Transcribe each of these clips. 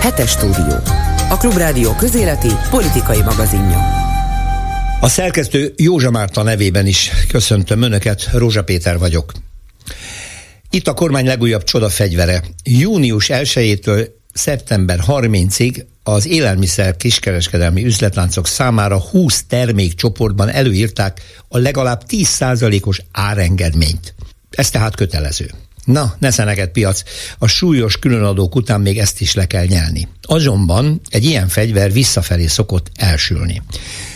Hetes stúdió. A Klubrádió közéleti politikai magazinja. A szerkesztő Józsa Márta nevében is köszöntöm Önöket, Rózsa Péter vagyok. Itt a kormány legújabb csodafegyvere. Június 1-től szeptember 30-ig az élelmiszer kiskereskedelmi üzletláncok számára 20 termékcsoportban előírták a legalább 10%-os árengedményt. Ez tehát kötelező. Na, ne szeneged piac, a súlyos különadók után még ezt is le kell nyelni. Azonban egy ilyen fegyver visszafelé szokott elsülni.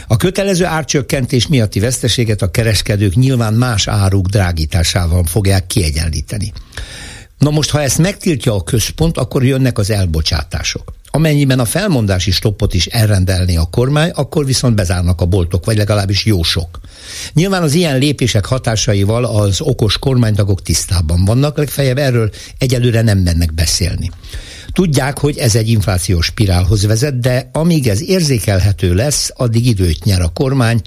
A kötelező árcsökkentés miatti veszteséget a kereskedők nyilván más áruk drágításával fogják kiegyenlíteni. Na most, ha ezt megtiltja a központ, akkor jönnek az elbocsátások. Amennyiben a felmondási stoppot is elrendelni a kormány, akkor viszont bezárnak a boltok, vagy legalábbis jó sok. Nyilván az ilyen lépések hatásaival az okos kormánytagok tisztában vannak, legfeljebb erről egyelőre nem mennek beszélni. Tudják, hogy ez egy inflációs spirálhoz vezet, de amíg ez érzékelhető lesz, addig időt nyer a kormány,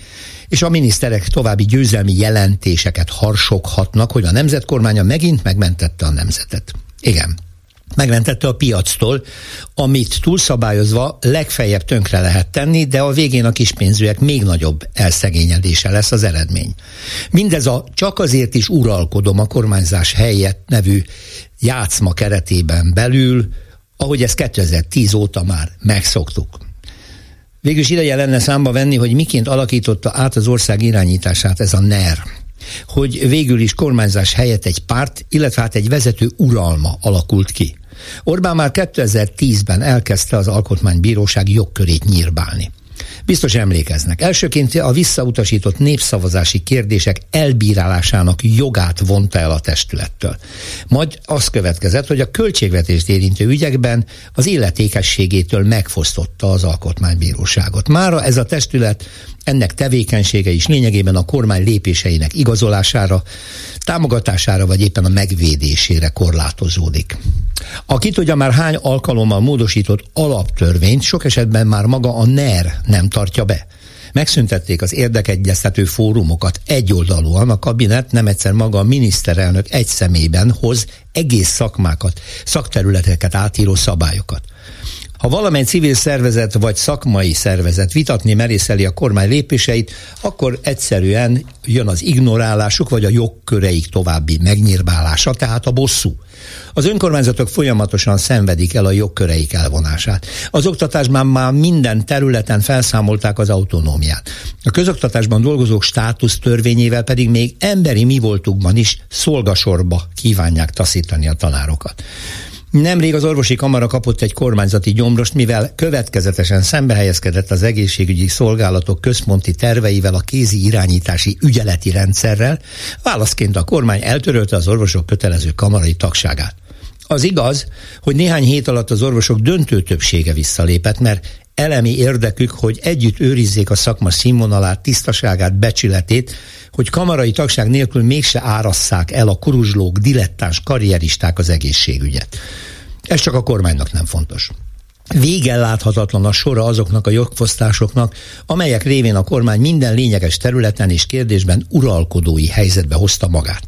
és a miniszterek további győzelmi jelentéseket harsoghatnak, hogy a nemzetkormánya megint megmentette a nemzetet. Igen megmentette a piactól, amit túlszabályozva legfeljebb tönkre lehet tenni, de a végén a kispénzűek még nagyobb elszegényedése lesz az eredmény. Mindez a csak azért is uralkodom a kormányzás helyett nevű játszma keretében belül, ahogy ezt 2010 óta már megszoktuk. Végül is ideje lenne számba venni, hogy miként alakította át az ország irányítását ez a NER, hogy végül is kormányzás helyett egy párt, illetve hát egy vezető uralma alakult ki. Orbán már 2010-ben elkezdte az alkotmánybíróság jogkörét nyírbálni. Biztos emlékeznek. Elsőként a visszautasított népszavazási kérdések elbírálásának jogát vonta el a testülettől. Majd az következett, hogy a költségvetést érintő ügyekben az illetékességétől megfosztotta az alkotmánybíróságot. Mára ez a testület ennek tevékenysége is lényegében a kormány lépéseinek igazolására, támogatására vagy éppen a megvédésére korlátozódik. Aki tudja már hány alkalommal módosított alaptörvényt, sok esetben már maga a NER nem tartja be. Megszüntették az érdekegyeztető fórumokat egyoldalúan, a kabinet nem egyszer maga a miniszterelnök egy szemében hoz egész szakmákat, szakterületeket átíró szabályokat. Ha valamely civil szervezet vagy szakmai szervezet vitatni merészeli a kormány lépéseit, akkor egyszerűen jön az ignorálásuk vagy a jogköreik további megnyírbálása, tehát a bosszú. Az önkormányzatok folyamatosan szenvedik el a jogköreik elvonását. Az oktatásban már minden területen felszámolták az autonómiát. A közoktatásban dolgozók státusz törvényével pedig még emberi mi voltukban is szolgasorba kívánják taszítani a tanárokat. Nemrég az orvosi kamara kapott egy kormányzati gyomrost, mivel következetesen helyezkedett az egészségügyi szolgálatok központi terveivel a kézi irányítási ügyeleti rendszerrel, válaszként a kormány eltörölte az orvosok kötelező kamarai tagságát. Az igaz, hogy néhány hét alatt az orvosok döntő többsége visszalépett, mert elemi érdekük, hogy együtt őrizzék a szakma színvonalát, tisztaságát, becsületét, hogy kamarai tagság nélkül mégse árasszák el a kuruzslók, dilettáns karrieristák az egészségügyet. Ez csak a kormánynak nem fontos. Végen láthatatlan a sora azoknak a jogfosztásoknak, amelyek révén a kormány minden lényeges területen és kérdésben uralkodói helyzetbe hozta magát.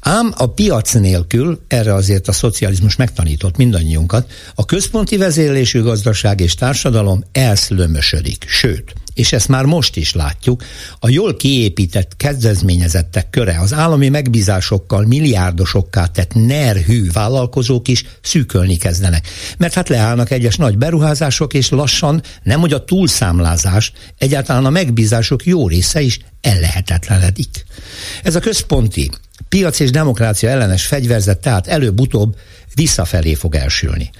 Ám a piac nélkül, erre azért a szocializmus megtanított mindannyiunkat, a központi vezérlésű gazdaság és társadalom elszlömösödik, sőt, és ezt már most is látjuk, a jól kiépített kedvezményezettek köre az állami megbízásokkal milliárdosokká tett nerhű vállalkozók is szűkölni kezdenek. Mert hát leállnak egyes nagy beruházások, és lassan nem hogy a túlszámlázás, egyáltalán a megbízások jó része is ellehetetlenedik. Ez a központi piac és demokrácia ellenes fegyverzet tehát előbb-utóbb visszafelé fog elsülni.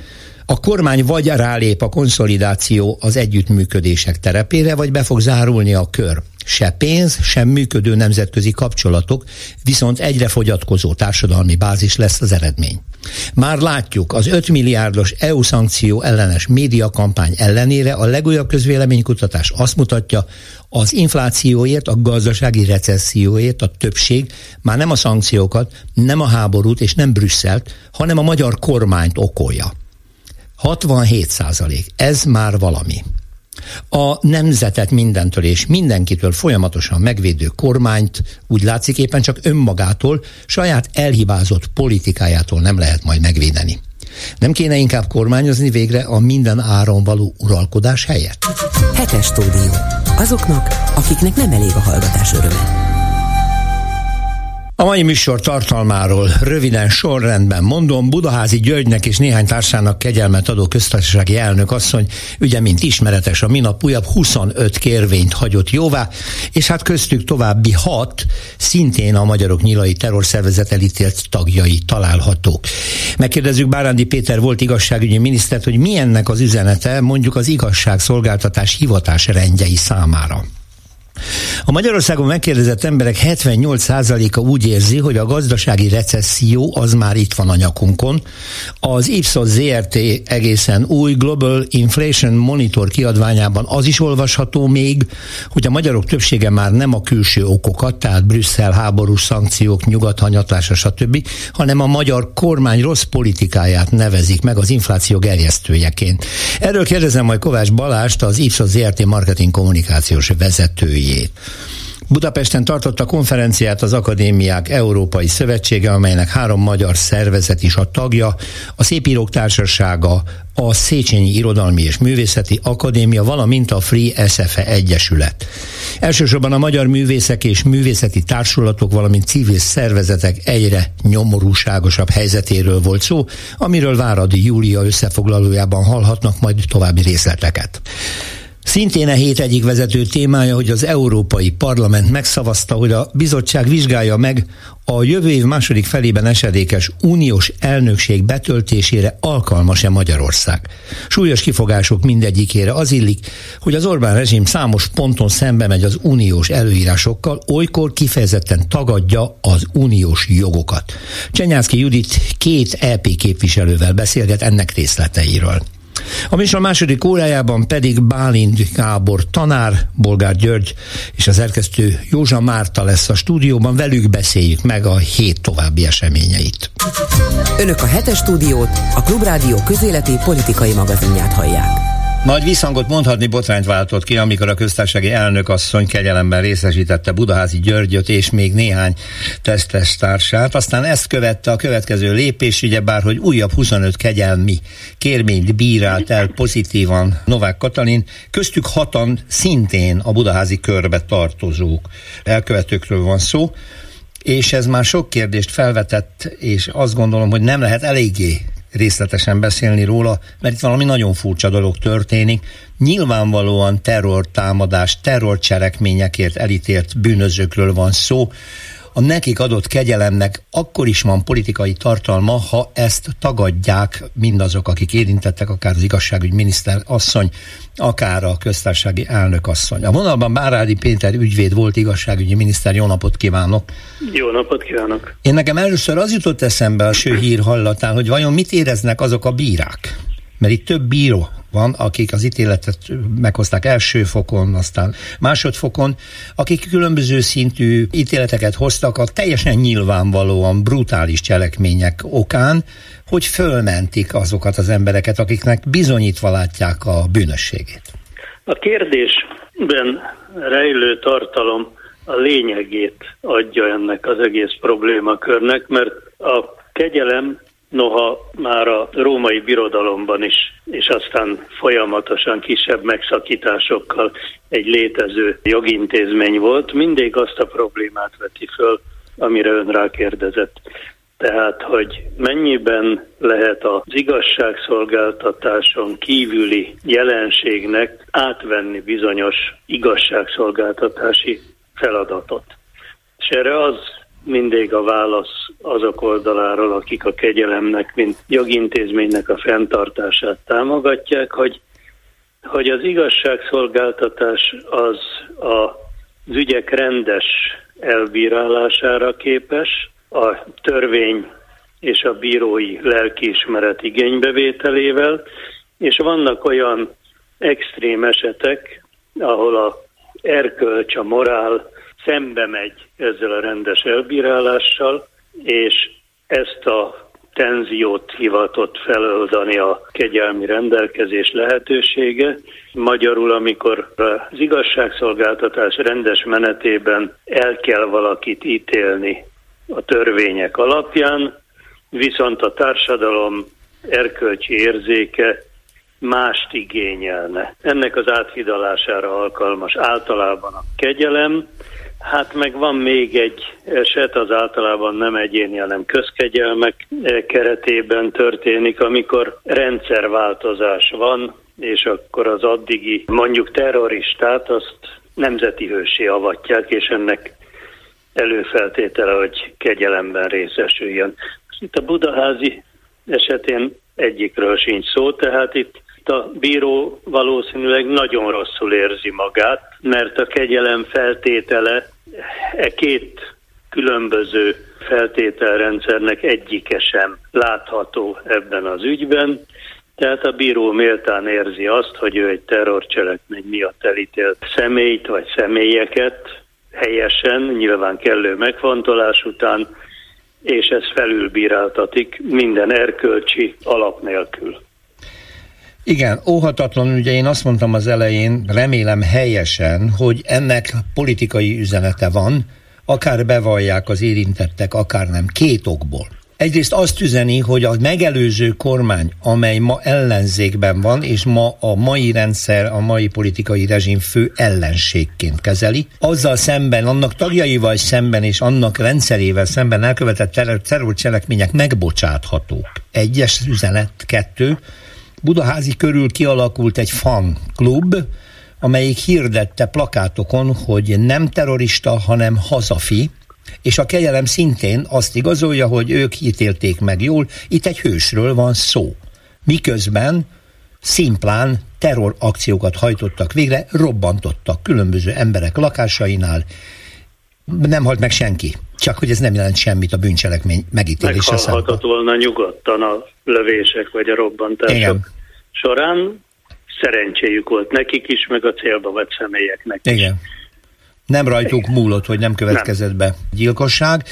A kormány vagy rálép a konszolidáció az együttműködések terepére, vagy be fog zárulni a kör. Se pénz, sem működő nemzetközi kapcsolatok, viszont egyre fogyatkozó társadalmi bázis lesz az eredmény. Már látjuk, az 5 milliárdos EU szankció ellenes médiakampány ellenére a legújabb közvéleménykutatás azt mutatja, az inflációért, a gazdasági recesszióért a többség már nem a szankciókat, nem a háborút és nem Brüsszelt, hanem a magyar kormányt okolja. 67 százalék. Ez már valami. A nemzetet mindentől és mindenkitől folyamatosan megvédő kormányt úgy látszik éppen csak önmagától, saját elhibázott politikájától nem lehet majd megvédeni. Nem kéne inkább kormányozni végre a minden áron való uralkodás helyett? Hetes stúdió. Azoknak, akiknek nem elég a hallgatás öröme. A mai műsor tartalmáról röviden sorrendben mondom, Budaházi Györgynek és néhány társának kegyelmet adó köztársasági elnök asszony, ugye mint ismeretes a minap újabb 25 kérvényt hagyott jóvá, és hát köztük további hat szintén a magyarok nyilai terrorszervezet elítélt tagjai találhatók. Megkérdezzük Bárándi Péter volt igazságügyi minisztert, hogy milyennek az üzenete mondjuk az igazságszolgáltatás hivatás rendjei számára. A Magyarországon megkérdezett emberek 78%-a úgy érzi, hogy a gazdasági recesszió az már itt van a nyakunkon. Az Ipsos ZRT egészen új Global Inflation Monitor kiadványában az is olvasható még, hogy a magyarok többsége már nem a külső okokat, tehát Brüsszel háborús szankciók, nyugat hanyatlása, stb., hanem a magyar kormány rossz politikáját nevezik meg az infláció gerjesztőjeként. Erről kérdezem majd Kovács Balást, az Ipsos ZRT marketing kommunikációs vezetőjét jövőjét. Budapesten tartotta konferenciát az Akadémiák Európai Szövetsége, amelynek három magyar szervezet is a tagja, a Szépírók Társasága, a Széchenyi Irodalmi és Művészeti Akadémia, valamint a Free SFE Egyesület. Elsősorban a magyar művészek és művészeti társulatok, valamint civil szervezetek egyre nyomorúságosabb helyzetéről volt szó, amiről Váradi Júlia összefoglalójában hallhatnak majd további részleteket. Szintén a hét egyik vezető témája, hogy az Európai Parlament megszavazta, hogy a bizottság vizsgálja meg a jövő év második felében esedékes uniós elnökség betöltésére alkalmas-e Magyarország. Súlyos kifogások mindegyikére az illik, hogy az Orbán rezsim számos ponton szembe megy az uniós előírásokkal, olykor kifejezetten tagadja az uniós jogokat. Csenyászki Judit két EP képviselővel beszélget ennek részleteiről. A műsor második órájában pedig Bálint Gábor tanár, Bolgár György és az szerkesztő Józsa Márta lesz a stúdióban, velük beszéljük meg a hét további eseményeit. Önök a hetes stúdiót, a Klubrádió közéleti politikai magazinját hallják. Nagy visszhangot mondhatni botrányt váltott ki, amikor a köztársasági elnök asszony kegyelemben részesítette Budaházi Györgyöt és még néhány tesztes társát. Aztán ezt követte a következő lépés, ugye bár, hogy újabb 25 kegyelmi kérményt bírált el pozitívan Novák Katalin, köztük hatan szintén a Budaházi körbe tartozók. Elkövetőkről van szó és ez már sok kérdést felvetett, és azt gondolom, hogy nem lehet eléggé részletesen beszélni róla, mert itt valami nagyon furcsa dolog történik. Nyilvánvalóan terrortámadás, terrorcselekményekért elítélt bűnözőkről van szó, a nekik adott kegyelemnek akkor is van politikai tartalma, ha ezt tagadják mindazok, akik érintettek, akár az igazságügy miniszter asszony, akár a köztársasági elnök asszony. A vonalban Bárádi Péter ügyvéd volt igazságügyi miniszter, jó napot kívánok! Jó napot kívánok! Én nekem először az jutott eszembe a ső hír hallatán, hogy vajon mit éreznek azok a bírák? Mert itt több bíró van, akik az ítéletet meghozták első fokon, aztán másodfokon, akik különböző szintű ítéleteket hoztak a teljesen nyilvánvalóan brutális cselekmények okán, hogy fölmentik azokat az embereket, akiknek bizonyítva látják a bűnösségét. A kérdésben rejlő tartalom a lényegét adja ennek az egész problémakörnek, mert a kegyelem noha már a római birodalomban is, és aztán folyamatosan kisebb megszakításokkal egy létező jogintézmény volt, mindig azt a problémát veti föl, amire ön rákérdezett. Tehát, hogy mennyiben lehet az igazságszolgáltatáson kívüli jelenségnek átvenni bizonyos igazságszolgáltatási feladatot. És erre az mindig a válasz azok oldaláról, akik a kegyelemnek, mint jogintézménynek a fenntartását támogatják, hogy, hogy az igazságszolgáltatás az a, az ügyek rendes elbírálására képes, a törvény és a bírói lelkiismeret igénybevételével, és vannak olyan extrém esetek, ahol a erkölcs, a morál szembe megy ezzel a rendes elbírálással, és ezt a tenziót hivatott feloldani a kegyelmi rendelkezés lehetősége. Magyarul, amikor az igazságszolgáltatás rendes menetében el kell valakit ítélni a törvények alapján, viszont a társadalom erkölcsi érzéke mást igényelne. Ennek az áthidalására alkalmas általában a kegyelem, Hát meg van még egy eset, az általában nem egyéni, hanem közkegyelmek keretében történik, amikor rendszerváltozás van, és akkor az addigi mondjuk terroristát azt nemzeti hősé avatják, és ennek előfeltétele, hogy kegyelemben részesüljön. Itt a budaházi esetén egyikről sincs szó, tehát itt a bíró valószínűleg nagyon rosszul érzi magát, mert a kegyelem feltétele e két különböző feltételrendszernek egyike sem látható ebben az ügyben, tehát a bíró méltán érzi azt, hogy ő egy terrorcselekmény miatt elítélt személyt vagy személyeket helyesen, nyilván kellő megfontolás után, és ez felülbíráltatik minden erkölcsi alap nélkül. Igen, óhatatlan, ugye én azt mondtam az elején, remélem helyesen, hogy ennek politikai üzenete van, akár bevallják az érintettek, akár nem, két okból. Egyrészt azt üzeni, hogy a megelőző kormány, amely ma ellenzékben van, és ma a mai rendszer, a mai politikai rezsim fő ellenségként kezeli, azzal szemben, annak tagjaival szemben és annak rendszerével szemben elkövetett terrorcselekmények megbocsáthatók. Egyes üzenet, kettő, Budaházi körül kialakult egy fan klub, amelyik hirdette plakátokon, hogy nem terrorista, hanem hazafi, és a kegyelem szintén azt igazolja, hogy ők ítélték meg jól, itt egy hősről van szó. Miközben szimplán terrorakciókat hajtottak végre, robbantottak különböző emberek lakásainál, nem halt meg senki. Csak hogy ez nem jelent semmit a bűncselekmény megítélése Meghalhatott volna nyugodtan a lövések vagy a robbantások Igen. során. Szerencséjük volt nekik is, meg a célba vett személyeknek is. Igen. Nem rajtuk múlott, hogy nem következett nem. be gyilkosság.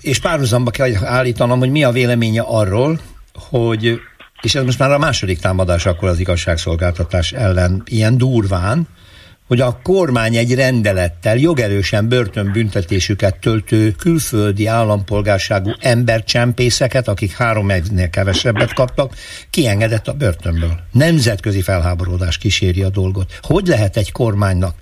És párhuzamba kell állítanom, hogy mi a véleménye arról, hogy, és ez most már a második támadás akkor az igazságszolgáltatás ellen ilyen durván, hogy a kormány egy rendelettel jogerősen börtönbüntetésüket töltő külföldi állampolgárságú embercsempészeket, akik három évnél kevesebbet kaptak, kiengedett a börtönből. Nemzetközi felháborodás kíséri a dolgot. Hogy lehet egy kormánynak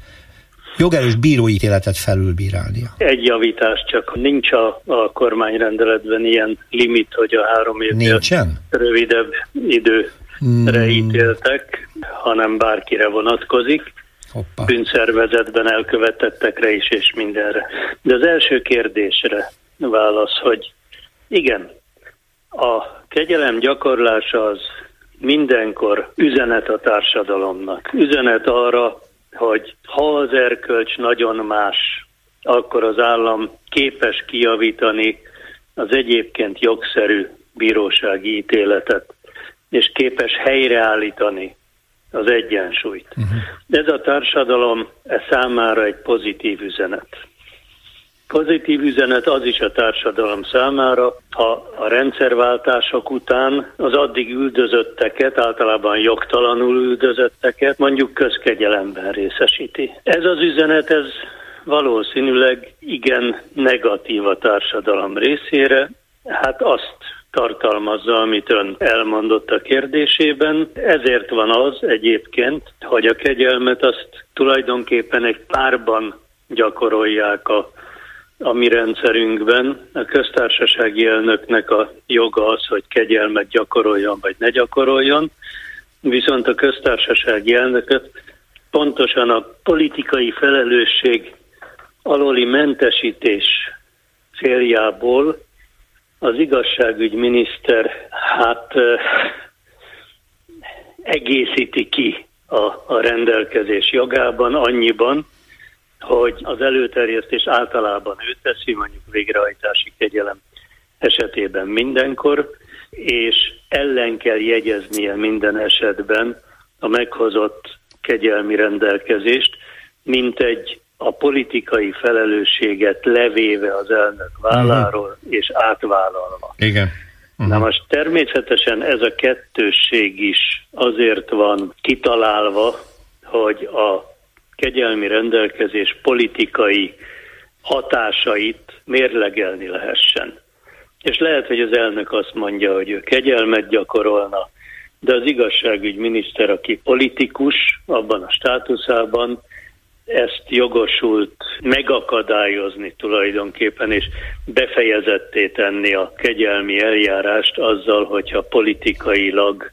jogerős bíróítéletet felülbírálnia. Egy javítás csak nincs a, a kormányrendeletben ilyen limit, hogy a három évnél Nincsen? rövidebb időre hmm. ítéltek, hanem bárkire vonatkozik. Hoppa. bűnszervezetben elkövetettekre is, és mindenre. De az első kérdésre válasz, hogy igen, a kegyelem gyakorlása az mindenkor üzenet a társadalomnak. Üzenet arra, hogy ha az erkölcs nagyon más, akkor az állam képes kijavítani az egyébként jogszerű bírósági ítéletet, és képes helyreállítani az egyensúlyt. Uh-huh. Ez a társadalom e számára egy pozitív üzenet. Pozitív üzenet az is a társadalom számára, ha a rendszerváltások után az addig üldözötteket, általában jogtalanul üldözötteket mondjuk közkegyelemben részesíti. Ez az üzenet, ez valószínűleg igen negatív a társadalom részére, hát azt tartalmazza, amit ön elmondott a kérdésében. Ezért van az egyébként, hogy a kegyelmet azt tulajdonképpen egy párban gyakorolják a, a mi rendszerünkben. A köztársasági elnöknek a joga az, hogy kegyelmet gyakoroljon vagy ne gyakoroljon, viszont a köztársasági elnököt pontosan a politikai felelősség aloli mentesítés céljából az igazságügyminiszter hát egészíti ki a, a rendelkezés jogában annyiban, hogy az előterjesztés általában ő teszi, mondjuk végrehajtási kegyelem esetében mindenkor, és ellen kell jegyeznie minden esetben a meghozott kegyelmi rendelkezést, mint egy a politikai felelősséget levéve az elnök válláról uh-huh. és átvállalva. Igen. Uh-huh. Na most természetesen ez a kettősség is azért van kitalálva, hogy a kegyelmi rendelkezés politikai hatásait mérlegelni lehessen. és lehet, hogy az elnök azt mondja, hogy ő kegyelmet gyakorolna, de az igazságügy miniszter, aki politikus abban a státuszában, ezt jogosult megakadályozni tulajdonképpen, és befejezetté tenni a kegyelmi eljárást azzal, hogyha politikailag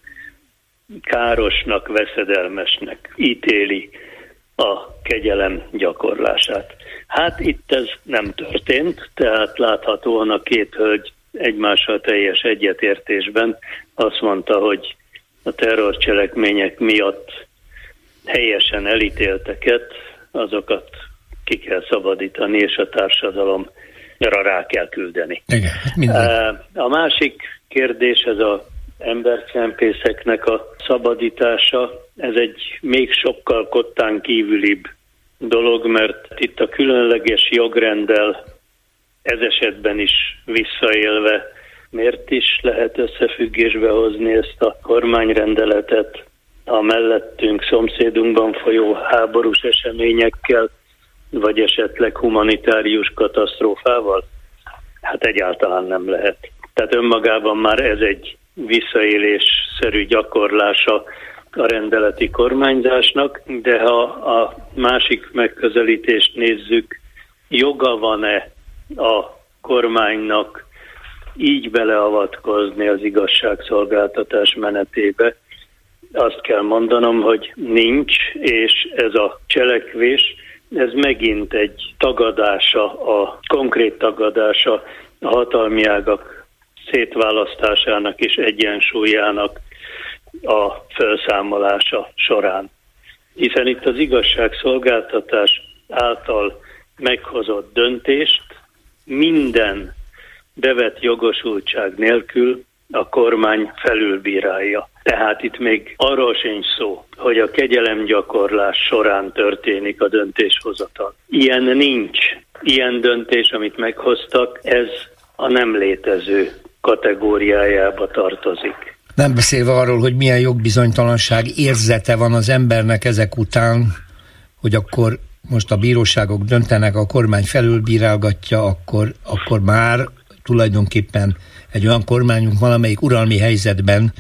károsnak, veszedelmesnek ítéli a kegyelem gyakorlását. Hát itt ez nem történt, tehát láthatóan a két hölgy egymással teljes egyetértésben azt mondta, hogy a terrorcselekmények miatt helyesen elítélteket, azokat ki kell szabadítani, és a társadalomra rá kell küldeni. Igen, hát A másik kérdés, ez a embercsempészeknek a szabadítása, ez egy még sokkal kottán kívülibb dolog, mert itt a különleges jogrendel ez esetben is visszaélve miért is lehet összefüggésbe hozni ezt a kormányrendeletet a mellettünk, szomszédunkban folyó háborús eseményekkel, vagy esetleg humanitárius katasztrófával? Hát egyáltalán nem lehet. Tehát önmagában már ez egy visszaélésszerű gyakorlása a rendeleti kormányzásnak, de ha a másik megközelítést nézzük, joga van-e a kormánynak így beleavatkozni az igazságszolgáltatás menetébe, azt kell mondanom, hogy nincs, és ez a cselekvés, ez megint egy tagadása, a konkrét tagadása a hatalmi ágak szétválasztásának és egyensúlyának a felszámolása során. Hiszen itt az igazságszolgáltatás által meghozott döntést minden bevet jogosultság nélkül a kormány felülbírálja. Tehát itt még arról sincs szó, hogy a kegyelemgyakorlás során történik a döntéshozatal. Ilyen nincs. Ilyen döntés, amit meghoztak, ez a nem létező kategóriájába tartozik. Nem beszélve arról, hogy milyen jogbizonytalanság érzete van az embernek ezek után, hogy akkor most a bíróságok döntenek, a kormány felülbírálgatja, akkor, akkor már tulajdonképpen egy olyan kormányunk valamelyik uralmi helyzetben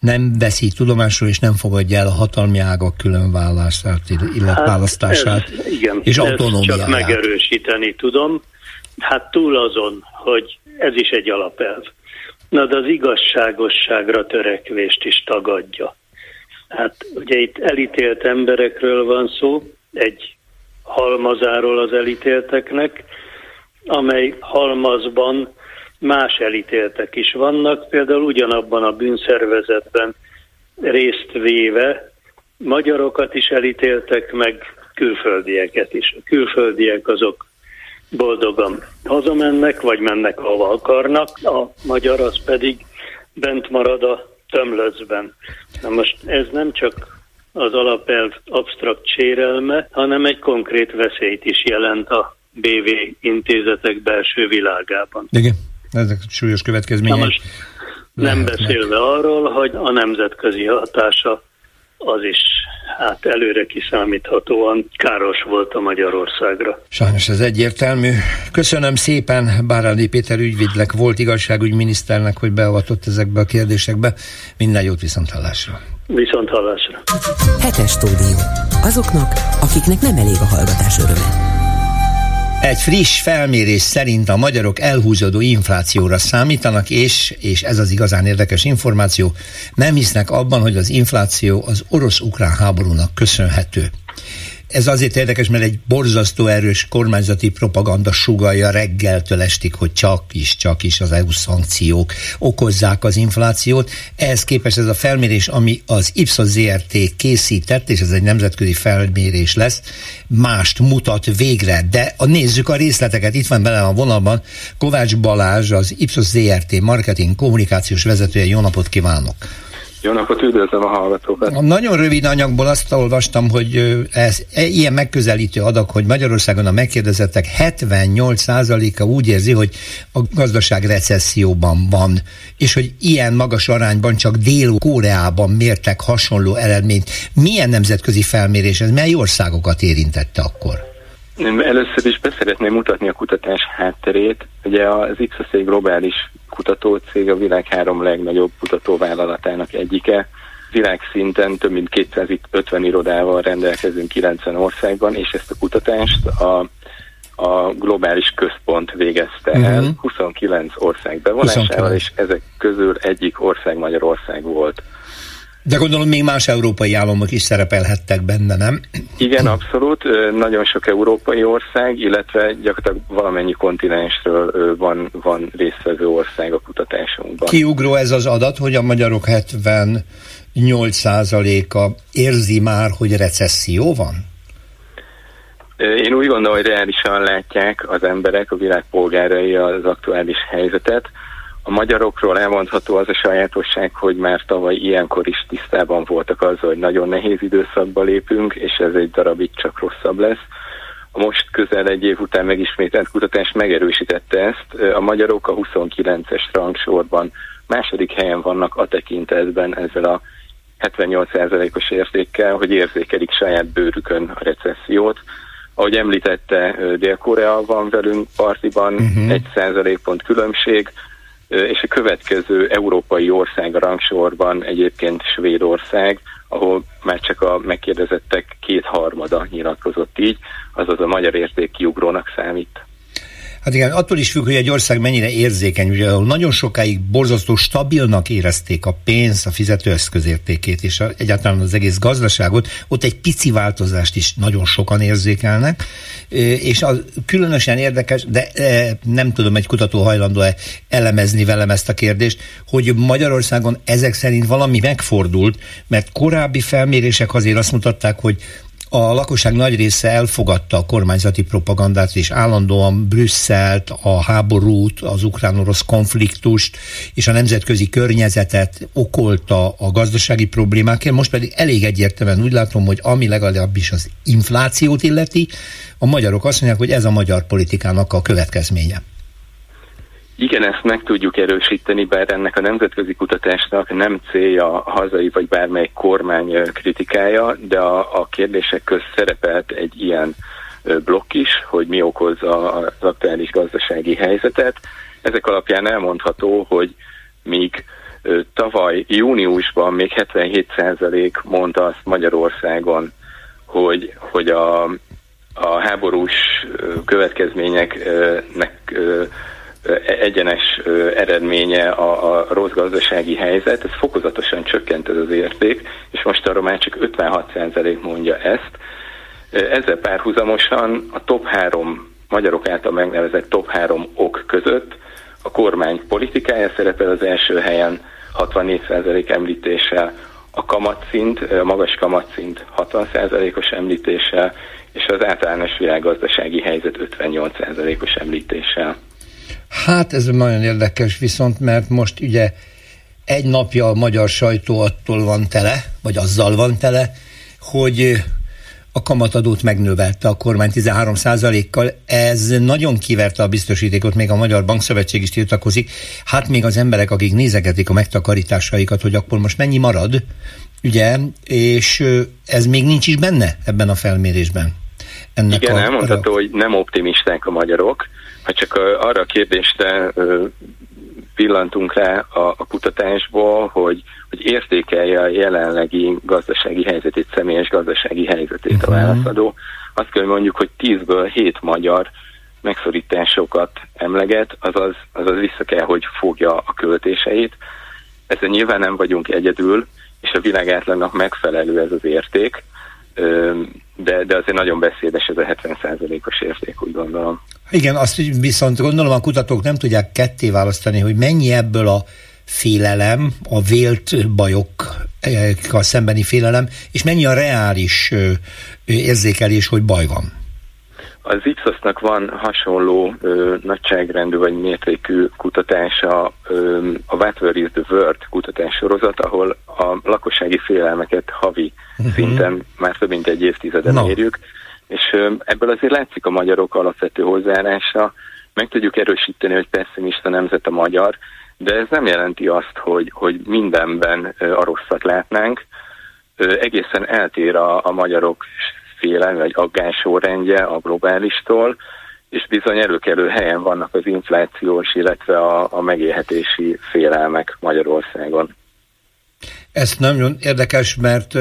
nem veszi tudomásról és nem fogadja el a hatalmi ágak különválasztását, illetve hát választását ez, igen, és autonómiáját. Csak megerősíteni tudom. Hát túl azon, hogy ez is egy alapelv. Na, de az igazságosságra törekvést is tagadja. Hát ugye itt elítélt emberekről van szó, egy halmazáról az elítélteknek, amely halmazban más elítéltek is vannak, például ugyanabban a bűnszervezetben részt véve magyarokat is elítéltek, meg külföldieket is. A külföldiek azok boldogan hazamennek, vagy mennek, ahova akarnak, a magyar az pedig bent marad a tömlöcben. Na most ez nem csak az alapelv absztrakt sérelme, hanem egy konkrét veszélyt is jelent a BV intézetek belső világában. Igen. Ezek súlyos következmények. Na most nem beszélve arról, hogy a nemzetközi hatása az is hát előre kiszámíthatóan káros volt a Magyarországra. Sajnos ez egyértelmű. Köszönöm szépen Bárándi Péter ügyvédlek, volt igazságügyminiszternek, hogy beavatott ezekbe a kérdésekbe. Minden jót viszont hallásra. Viszont hallásra. Hetes stúdió. Azoknak, akiknek nem elég a hallgatás öröme. Egy friss felmérés szerint a magyarok elhúzódó inflációra számítanak, és, és ez az igazán érdekes információ, nem hisznek abban, hogy az infláció az orosz-ukrán háborúnak köszönhető. Ez azért érdekes, mert egy borzasztó erős kormányzati propaganda sugalja reggeltől estig, hogy csak is, csak is az EU szankciók okozzák az inflációt. Ehhez képest ez a felmérés, ami az Ipsos ZRT készített, és ez egy nemzetközi felmérés lesz, mást mutat végre. De a, nézzük a részleteket, itt van bele a vonalban Kovács Balázs, az Ipsos ZRT marketing kommunikációs vezetője. Jó napot kívánok! Jó napot, üdvözlöm a hallgatókat. Nagyon rövid anyagból azt olvastam, hogy ez e, ilyen megközelítő adag, hogy Magyarországon a megkérdezettek 78%-a úgy érzi, hogy a gazdaság recesszióban van, és hogy ilyen magas arányban csak Dél-Koreában mértek hasonló eredményt. Milyen nemzetközi felmérés ez? Mely országokat érintette akkor? Először is beszeretném mutatni a kutatás hátterét. Ugye az XSZ globális kutatócég, a világ három legnagyobb kutatóvállalatának egyike. Világszinten több mint 250 irodával rendelkezünk 90 országban, és ezt a kutatást a a globális központ végezte uh-huh. el 29 ország bevonásával, és ezek közül egyik ország Magyarország volt. De gondolom még más európai államok is szerepelhettek benne, nem? Igen, abszolút. Nagyon sok európai ország, illetve gyakorlatilag valamennyi kontinensről van, van résztvevő ország a kutatásunkban. Kiugró ez az adat, hogy a magyarok 78%-a érzi már, hogy recesszió van? Én úgy gondolom, hogy reálisan látják az emberek, a világ polgárai az aktuális helyzetet. A magyarokról elmondható az a sajátosság, hogy már tavaly ilyenkor is tisztában voltak azzal, hogy nagyon nehéz időszakba lépünk, és ez egy darabig csak rosszabb lesz. A most közel egy év után megismételt kutatás megerősítette ezt. A magyarok a 29-es rangsorban második helyen vannak a tekintetben ezzel a 78%-os értékkel, hogy érzékelik saját bőrükön a recessziót. Ahogy említette, Dél-Korea van velünk partiban, uh-huh. egy százalékpont különbség, és a következő európai ország a rangsorban egyébként Svédország, ahol már csak a megkérdezettek kétharmada nyilatkozott így, azaz a magyar érték kiugrónak számít. Hát igen, attól is függ, hogy egy ország mennyire érzékeny, ugye ahol nagyon sokáig borzasztó stabilnak érezték a pénz, a fizetőeszközértékét és a, egyáltalán az egész gazdaságot, ott egy pici változást is nagyon sokan érzékelnek, és az különösen érdekes, de nem tudom, egy kutató hajlandó-e elemezni velem ezt a kérdést, hogy Magyarországon ezek szerint valami megfordult, mert korábbi felmérések azért azt mutatták, hogy a lakosság nagy része elfogadta a kormányzati propagandát, és állandóan Brüsszelt, a háborút, az ukrán-orosz konfliktust és a nemzetközi környezetet okolta a gazdasági problémákért. Most pedig elég egyértelműen úgy látom, hogy ami legalábbis az inflációt illeti, a magyarok azt mondják, hogy ez a magyar politikának a következménye. Igen, ezt meg tudjuk erősíteni, bár ennek a nemzetközi kutatásnak nem célja a hazai vagy bármely kormány kritikája, de a, a kérdések közt szerepelt egy ilyen blokk is, hogy mi okozza az aktuális gazdasági helyzetet. Ezek alapján elmondható, hogy míg tavaly júniusban még 77% mondta azt Magyarországon, hogy, hogy a, a háborús következményeknek egyenes eredménye a, a rossz gazdasági helyzet, ez fokozatosan csökkent ez az érték, és most arra már csak 56% mondja ezt. Ezzel párhuzamosan a top három magyarok által megnevezett top három ok között a kormány politikája szerepel az első helyen 64% említéssel, a kamatszint, a magas kamatszint 60%-os említéssel, és az általános világgazdasági helyzet 58%-os említéssel. Hát ez nagyon érdekes viszont, mert most ugye egy napja a magyar sajtó attól van tele, vagy azzal van tele, hogy a kamatadót megnövelte a kormány 13 kal Ez nagyon kiverte a biztosítékot, még a Magyar Bankszövetség is tiltakozik. Hát még az emberek, akik nézegetik a megtakarításaikat, hogy akkor most mennyi marad, ugye, és ez még nincs is benne ebben a felmérésben. Ennek Igen, a, elmondható, hogy nem optimisták a magyarok, ha csak arra a kérdésre pillantunk rá a, a kutatásból, hogy, hogy értékelje a jelenlegi gazdasági helyzetét, személyes gazdasági helyzetét uh-huh. a mhm. válaszadó. Azt kell mondjuk, hogy 10-ből 7 magyar megszorításokat emleget, azaz, azaz vissza kell, hogy fogja a költéseit. Ezzel nyilván nem vagyunk egyedül, és a világ átlagnak megfelelő ez az érték, de, de azért nagyon beszédes ez a 70%-os érték, úgy gondolom. Igen, azt viszont gondolom a kutatók nem tudják ketté választani, hogy mennyi ebből a félelem, a vélt bajokkal szembeni félelem, és mennyi a reális érzékelés, hogy baj van. Az Ipsosnak van hasonló ö, nagyságrendű vagy mértékű kutatása, ö, a What is the Word kutatás sorozat, ahol a lakossági félelmeket havi uh-huh. szinten már több mint egy évtizeden no. érjük, és ebből azért látszik a magyarok alapvető hozzáállása, meg tudjuk erősíteni, hogy pessimista nemzet a magyar, de ez nem jelenti azt, hogy, hogy mindenben a rosszat látnánk. Egészen eltér a, a magyarok félelmi vagy aggásórendje a globálistól, és bizony előkelő helyen vannak az inflációs, illetve a, a megélhetési félelmek Magyarországon. Ez nagyon érdekes, mert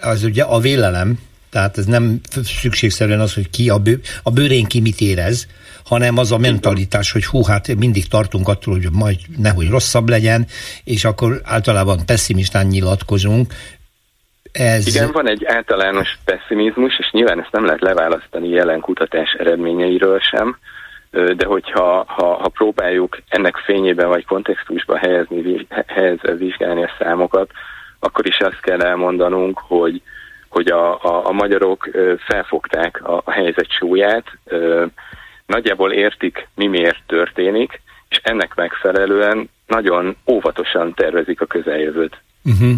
az ugye a vélelem, tehát ez nem szükségszerűen az, hogy ki a, bő, a bőrén ki mit érez, hanem az a mentalitás, hogy hú, hát mindig tartunk attól, hogy majd nehogy rosszabb legyen, és akkor általában pessimistán nyilatkozunk. Ez... Igen, van egy általános pessimizmus, és nyilván ezt nem lehet leválasztani jelen kutatás eredményeiről sem, de hogyha ha, ha próbáljuk ennek fényében vagy kontextusba helyezni, helyezve vizsgálni a számokat, akkor is azt kell elmondanunk, hogy, hogy a, a, a magyarok felfogták a, a helyzet súlyát, nagyjából értik, mi miért történik, és ennek megfelelően nagyon óvatosan tervezik a közeljövőt. Uh-huh.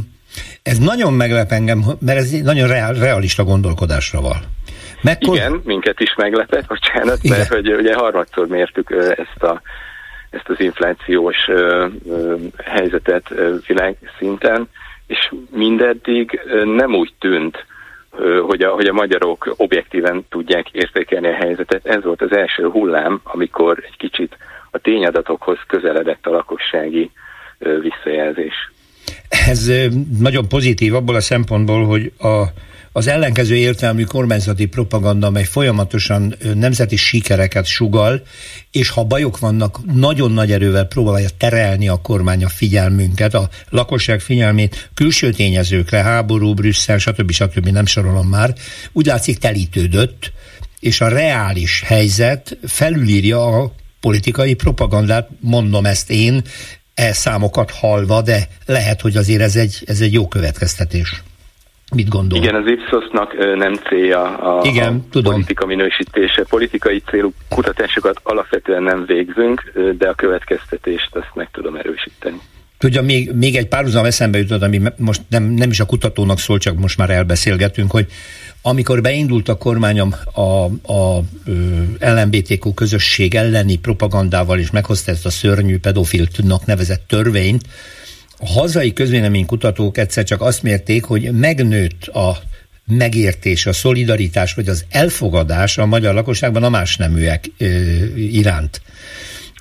Ez nagyon meglep engem, mert ez nagyon reál, realista gondolkodásra van. Mekkor... Igen, minket is meglepett, bocsánat, Igen. mert hogy ugye harmadszor mértük ezt a ezt az inflációs ö, ö, helyzetet ö, világszinten, és mindeddig nem úgy tűnt, hogy a, hogy a magyarok objektíven tudják értékelni a helyzetet. Ez volt az első hullám, amikor egy kicsit a tényadatokhoz közeledett a lakossági visszajelzés. Ez nagyon pozitív abból a szempontból, hogy a az ellenkező értelmű kormányzati propaganda, amely folyamatosan nemzeti sikereket sugal, és ha bajok vannak, nagyon nagy erővel próbálja terelni a kormány a figyelmünket, a lakosság figyelmét külső tényezőkre, háború, Brüsszel, stb. stb. nem sorolom már, úgy látszik telítődött, és a reális helyzet felülírja a politikai propagandát, mondom ezt én, e számokat halva, de lehet, hogy azért ez egy, ez egy jó következtetés. Mit gondol? Igen, az Ipsosnak nem célja a, Igen, a tudom. politika minősítése. Politikai célú kutatásokat alapvetően nem végzünk, de a következtetést azt meg tudom erősíteni. Tudja, még, még egy párhuzam eszembe jutott, ami most nem, nem is a kutatónak szól, csak most már elbeszélgetünk, hogy amikor beindult a kormány a, a, LMBTQ közösség elleni propagandával, és meghozta ezt a szörnyű pedofiltnak nevezett törvényt, a hazai közvéleménykutatók egyszer csak azt mérték, hogy megnőtt a megértés, a szolidaritás vagy az elfogadás a magyar lakosságban a más neműek iránt.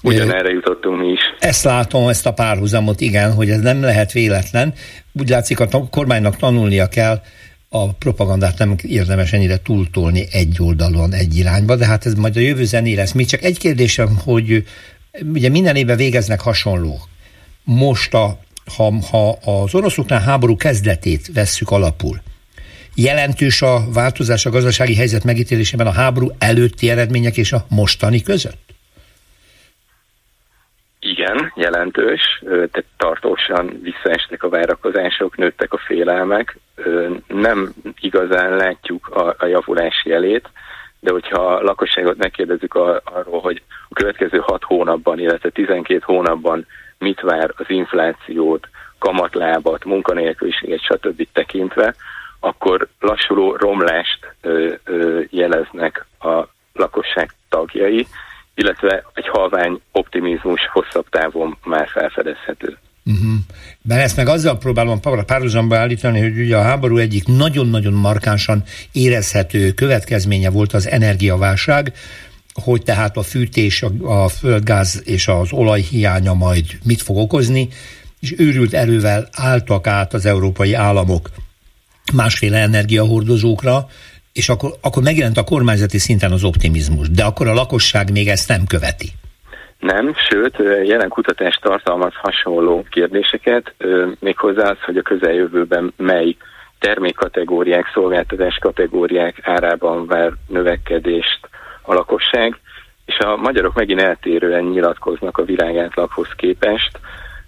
Ugyanerre jutottunk mi is. Ezt látom, ezt a párhuzamot, igen, hogy ez nem lehet véletlen. Úgy látszik, a kormánynak tanulnia kell, a propagandát nem érdemes ennyire túltolni egy oldalon, egy irányba, de hát ez majd a jövő zené lesz. Még csak egy kérdésem, hogy ugye minden évben végeznek hasonló. Most a ha, ha az oroszoknál háború kezdetét vesszük alapul, jelentős a változás a gazdasági helyzet megítélésében a háború előtti eredmények és a mostani között? Igen, jelentős, tehát tartósan visszaestek a várakozások, nőttek a félelmek, nem igazán látjuk a, a javulás jelét, de hogyha a lakosságot megkérdezzük arról, hogy a következő hat hónapban, illetve 12 hónapban mit vár az inflációt, kamatlábat, munkanélküliséget, stb. tekintve, akkor lassuló romlást ö, ö, jeleznek a lakosság tagjai, illetve egy halvány optimizmus hosszabb távon már felfedezhető. Uh-huh. Mert ezt meg azzal próbálom párhuzamba állítani, hogy ugye a háború egyik nagyon-nagyon markánsan érezhető következménye volt az energiaválság, hogy tehát a fűtés, a, a földgáz és az olaj hiánya majd mit fog okozni, és őrült erővel álltak át az európai államok másféle energiahordozókra, és akkor, akkor megjelent a kormányzati szinten az optimizmus, de akkor a lakosság még ezt nem követi. Nem, sőt, jelen kutatás tartalmaz hasonló kérdéseket, méghozzá az, hogy a közeljövőben mely termékkategóriák, szolgáltatás kategóriák árában vár növekedést a lakosság, és a magyarok megint eltérően nyilatkoznak a világátlaghoz képest.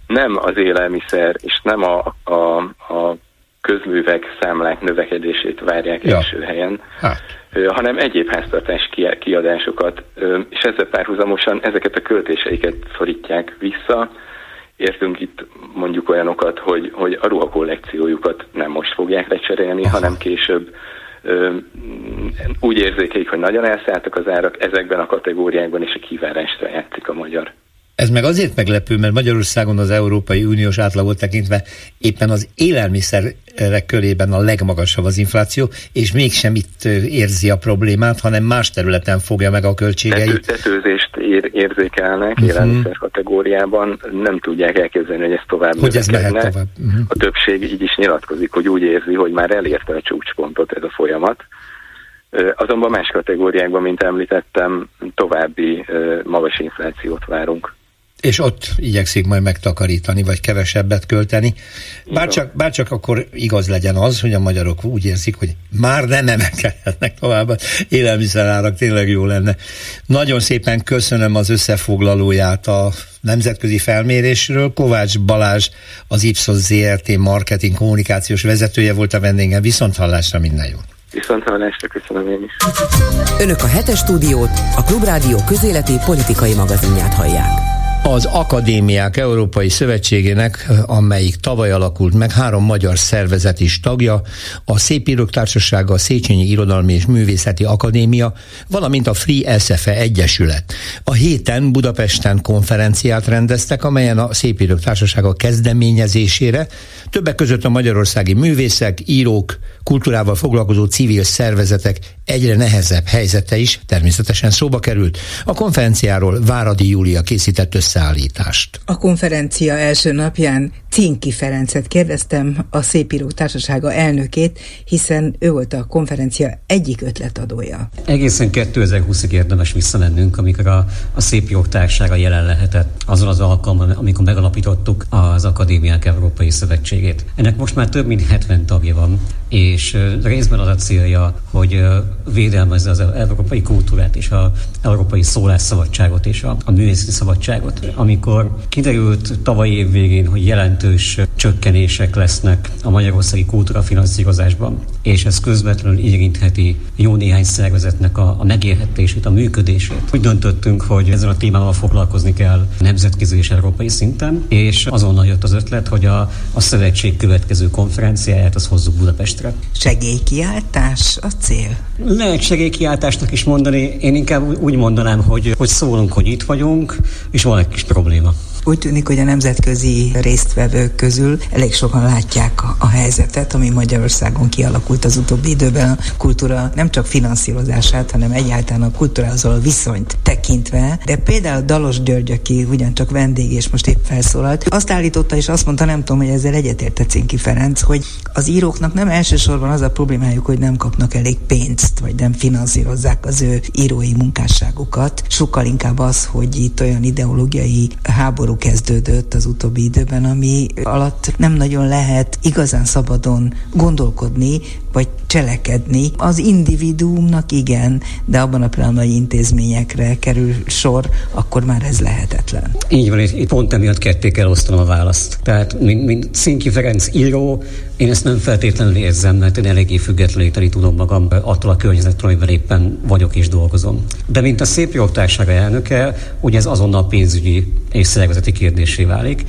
Nem az élelmiszer és nem a, a, a közművek számlák növekedését várják ja. első helyen, hát. hanem egyéb háztartás kiadásokat, és ezzel párhuzamosan ezeket a költéseiket szorítják vissza. Értünk itt mondjuk olyanokat, hogy, hogy a ruhakollekciójukat nem most fogják lecserélni, Aha. hanem később úgy érzékelik, hogy nagyon elszálltak az árak, ezekben a kategóriákban is a kivárásra játszik a magyar. Ez meg azért meglepő, mert Magyarországon az Európai Uniós átlagot tekintve éppen az élelmiszerek körében a legmagasabb az infláció, és mégsem itt érzi a problémát, hanem más területen fogja meg a költségeit. Tetőzést ér, érzékelnek uh-huh. élelmiszer kategóriában, nem tudják elképzelni, hogy ez tovább Hogy ez mehet tovább. Uh-huh. A többség így is nyilatkozik, hogy úgy érzi, hogy már elérte a csúcspontot ez a folyamat. Azonban más kategóriákban, mint említettem, további magas inflációt várunk és ott igyekszik majd megtakarítani, vagy kevesebbet költeni. Bárcsak, bárcsak akkor igaz legyen az, hogy a magyarok úgy érzik, hogy már nem emelkedhetnek tovább, élelmiszerárak tényleg jó lenne. Nagyon szépen köszönöm az összefoglalóját a nemzetközi felmérésről. Kovács Balázs, az Ipsos ZRT marketing kommunikációs vezetője volt a vendégem. Viszont hallásra minden jó. Viszont hallásra köszönöm én is. Önök a hetes stúdiót, a Klubrádió közéleti politikai magazinját hallják. Az Akadémiák Európai Szövetségének, amelyik tavaly alakult meg, három magyar szervezet is tagja, a Szépírők Társasága, a Széchenyi Irodalmi és Művészeti Akadémia, valamint a Free SFE Egyesület. A héten Budapesten konferenciát rendeztek, amelyen a Szépírők Társasága kezdeményezésére többek között a magyarországi művészek, írók, kultúrával foglalkozó civil szervezetek egyre nehezebb helyzete is természetesen szóba került. A konferenciáról Váradi Júlia készített összeállítást. A konferencia első napján Cinki Ferencet kérdeztem, a Szépírók Társasága elnökét, hiszen ő volt a konferencia egyik ötletadója. Egészen 2020-ig érdemes visszamennünk, amikor a, a Szépírók Társasága jelen lehetett azon az alkalommal, amikor megalapítottuk az Akadémiák Európai Szövetségét. Ennek most már több mint 70 tagja van, és részben az a célja, hogy védelmezze az európai kultúrát és az európai szólásszabadságot és a, a művészeti szabadságot. Amikor kiderült tavaly év végén, hogy jelentős csökkenések lesznek a magyarországi kultúra finanszírozásban, és ez közvetlenül érintheti jó néhány szervezetnek a, a megélhetését, a működését. Úgy döntöttünk, hogy ezzel a témával foglalkozni kell nemzetközi és európai szinten, és azonnal jött az ötlet, hogy a, a szövetség következő konferenciáját az hozzuk Budapestre. Segélykiáltás a cél? Lehet segélykiáltásnak is mondani, én inkább úgy mondanám, hogy, hogy szólunk, hogy itt vagyunk, és van egy kis probléma. Úgy tűnik, hogy a nemzetközi résztvevők közül elég sokan látják a helyzetet, ami Magyarországon kialakult az utóbbi időben a kultúra nem csak finanszírozását, hanem egyáltalán a kultúrához a viszonyt tekintve. De például Dalos György, aki ugyancsak vendég és most épp felszólalt, azt állította és azt mondta, nem tudom, hogy ezzel egyetérte Cinki Ferenc, hogy az íróknak nem elsősorban az a problémájuk, hogy nem kapnak elég pénzt, vagy nem finanszírozzák az ő írói munkásságukat. Sokkal inkább az, hogy itt olyan ideológiai háború kezdődött az utóbbi időben, ami alatt nem nagyon lehet igazán szabadon gondolkodni, vagy cselekedni. Az individuumnak igen, de abban a pillanatban, hogy intézményekre kerül sor, akkor már ez lehetetlen. Így van, itt pont emiatt ketté kell osztanom a választ. Tehát, mint, mint Szinki Ferenc író, én ezt nem feltétlenül érzem, mert én eléggé függetleníteni tudom magam attól a környezettől, amiben éppen vagyok és dolgozom. De mint a szép jogtársága elnöke, ugye ez azonnal pénzügyi és szervezeti kérdésé válik.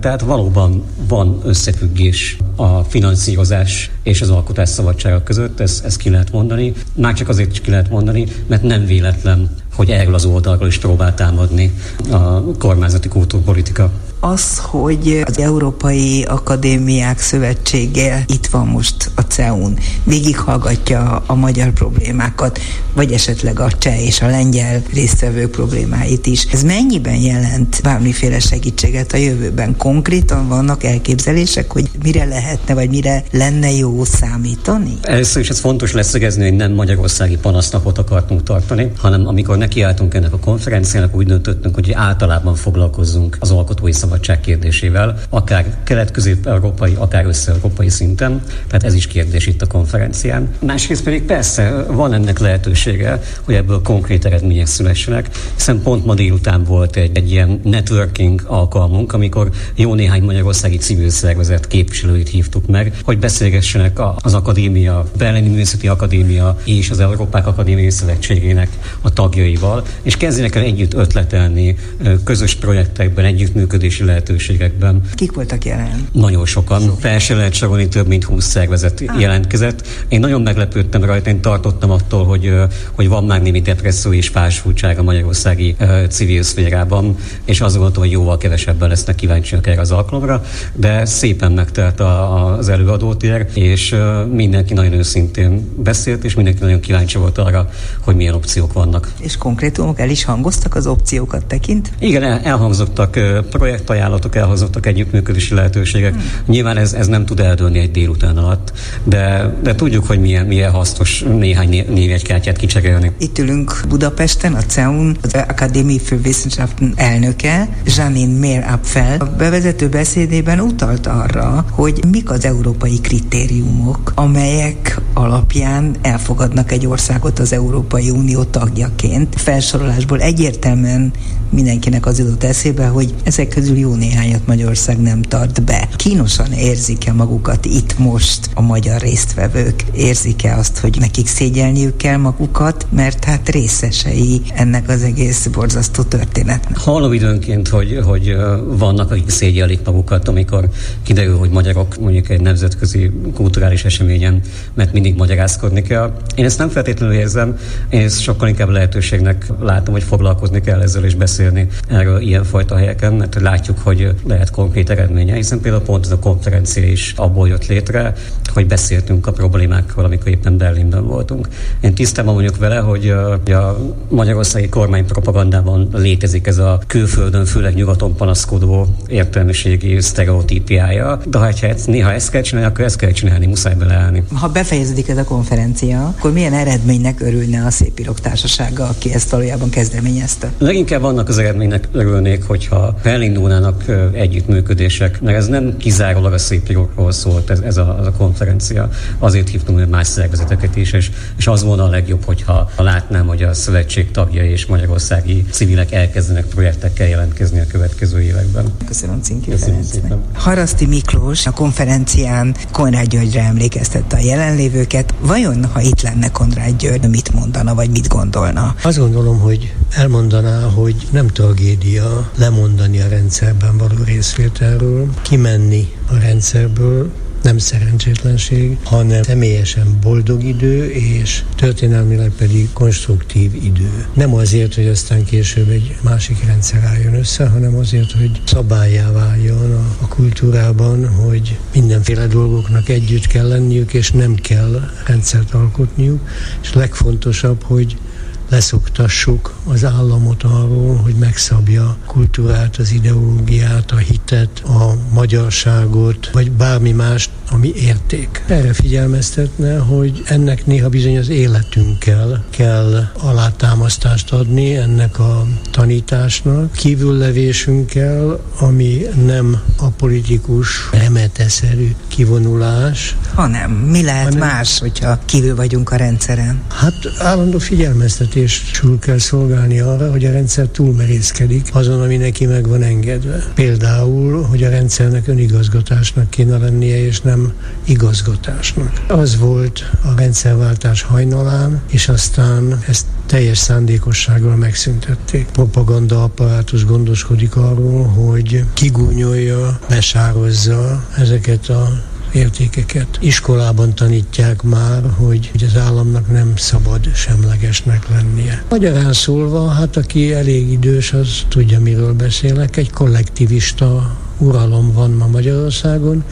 Tehát valóban van összefüggés a finanszírozás és az alkotás szabadsága között, ezt, ezt ki lehet mondani. Már csak azért is ki lehet mondani, mert nem véletlen, hogy erről az oldalról is próbál támadni a kormányzati kultúrpolitika az, hogy az Európai Akadémiák Szövetsége itt van most a CEUN, végighallgatja a magyar problémákat, vagy esetleg a cseh és a lengyel résztvevő problémáit is. Ez mennyiben jelent bármiféle segítséget a jövőben? Konkrétan vannak elképzelések, hogy mire lehetne, vagy mire lenne jó számítani? Először is ez fontos leszögezni, hogy nem magyarországi panasznapot akartunk tartani, hanem amikor nekiálltunk ennek a konferenciának, úgy döntöttünk, hogy általában foglalkozzunk az alkotói szabadság kérdésével, akár kelet-közép-európai, akár össze-európai szinten. Tehát ez is kérdés itt a konferencián. Másrészt pedig persze van ennek lehetősége, hogy ebből konkrét eredmények szülessenek, hiszen pont ma délután volt egy, egy ilyen networking alkalmunk, amikor jó néhány magyarországi civil szervezet képviselőit hívtuk meg, hogy beszélgessenek az akadémia, Berlini Művészeti Akadémia és az Európák Akadémiai Szövetségének a tagjaival, és kezdjenek el együtt ötletelni közös projektekben, együttműködési lehetőségekben. Kik voltak jelen? Nagyon sokan. Fel se lehet sorolni több mint 20 szervezet ah. jelentkezett. Én nagyon meglepődtem rajta, én tartottam attól, hogy, hogy van már némi depresszió és fásfultság a magyarországi civil szférában, és azt gondoltam, hogy jóval kevesebben lesznek kíváncsiak erre az alkalomra, de szépen megtelt az előadótér, és mindenki nagyon őszintén beszélt, és mindenki nagyon kíváncsi volt arra, hogy milyen opciók vannak. És konkrétumok el is hangoztak az opciókat tekint? Igen, elhangzottak projektajánlatok, elhangzottak együttműködési lehetőségek. Hmm. Nyilván ez, ez nem tud eldőlni egy délután alatt, de, de tudjuk, hogy milyen, milyen hasznos néhány névjegykártyát kicserélni. Itt ülünk Budapesten, a CEUN, az Akadémie für Wissenschaften elnöke, Janine Meerapfel. A bevezető beszédében utalt arra, hogy mik az európai kritériumok, amelyek alapján elfogadnak egy országot az Európai Unió tagjaként. Felsorolásból egyértelműen mindenkinek az jutott eszébe, hogy ezek közül jó néhányat Magyarország nem tart be. Kínosan érzik-e magukat itt most a magyar résztvevők? Érzik-e azt, hogy nekik szégyelniük kell magukat, mert hát részesei ennek az egész borzasztó történetnek? Hallom időnként, hogy, hogy vannak, akik szégyelik magukat, amikor kiderül, hogy magyarok mondjuk egy nemzetközi kulturális eseményen, mert mindig magyarázkodni kell. Én ezt nem feltétlenül érzem, én ezt sokkal inkább lehetőségnek látom, hogy foglalkozni kell ezzel és beszélni erről ilyenfajta helyeken, mert látjuk, hogy lehet konkrét eredménye, hiszen például pont ez a konferencia is abból jött létre, hogy beszéltünk a problémákról, amikor éppen Berlinben voltunk. Én tisztában vagyok vele, hogy a magyarországi kormány propagandában létezik ez a külföldön, főleg nyugaton panaszkodó értelmiségi sztereotípiája, de ha ezt, néha ezt kell csinálni, akkor ezt kell csinálni, muszáj beleállni. Ha befejeződik ez a konferencia, akkor milyen eredménynek örülne a Szépírok Társasága, aki ezt valójában kezdeményezte? Leginkább vannak az eredménynek örülnék, hogyha elindulnának együttműködések, mert ez nem kizárólag a Szépírokról szólt ez, ez, a, ez a konferencia. Azért hívtunk más szervezeteket is, és, és az volna a legjobb, hogyha ha látnám, hogy a szövetség tagjai és magyarországi civilek elkezdenek projektekkel jelentkezni a következő években. Köszönöm, Cinki Haraszti Miklós a konferencián Konrád Györgyre emlékeztette a jelenlévőket. Vajon, ha itt lenne Konrád György, mit mondana, vagy mit gondolna? Azt gondolom, hogy elmondaná, hogy nem tragédia lemondani a rendszerben való részvételről, kimenni a rendszerből, nem szerencsétlenség, hanem személyesen boldog idő, és történelmileg pedig konstruktív idő. Nem azért, hogy aztán később egy másik rendszer álljon össze, hanem azért, hogy szabályá váljon a, a kultúrában, hogy mindenféle dolgoknak együtt kell lenniük, és nem kell rendszert alkotniuk, és legfontosabb, hogy leszoktassuk az államot arról, hogy megszabja a kultúrát, az ideológiát, a hitet, a magyarságot, vagy bármi más, ami érték. Erre figyelmeztetne, hogy ennek néha bizony az életünkkel kell alátámasztást adni ennek a tanításnak, kívüllevésünkkel, ami nem a politikus remeteszerű kivonulás. Hanem mi lehet hanem, más, hogyha kívül vagyunk a rendszeren? Hát állandó figyelmeztetés vezetésül kell szolgálni arra, hogy a rendszer túlmerészkedik azon, ami neki meg van engedve. Például, hogy a rendszernek önigazgatásnak kéne lennie, és nem igazgatásnak. Az volt a rendszerváltás hajnalán, és aztán ezt teljes szándékossággal megszüntették. Propaganda apparátus gondoskodik arról, hogy kigúnyolja, besározza ezeket a értékeket. Iskolában tanítják már, hogy, hogy az államnak nem szabad semlegesnek lennie. Magyarán szólva, hát aki elég idős, az tudja, miről beszélek. Egy kollektivista uralom van ma Magyarországon,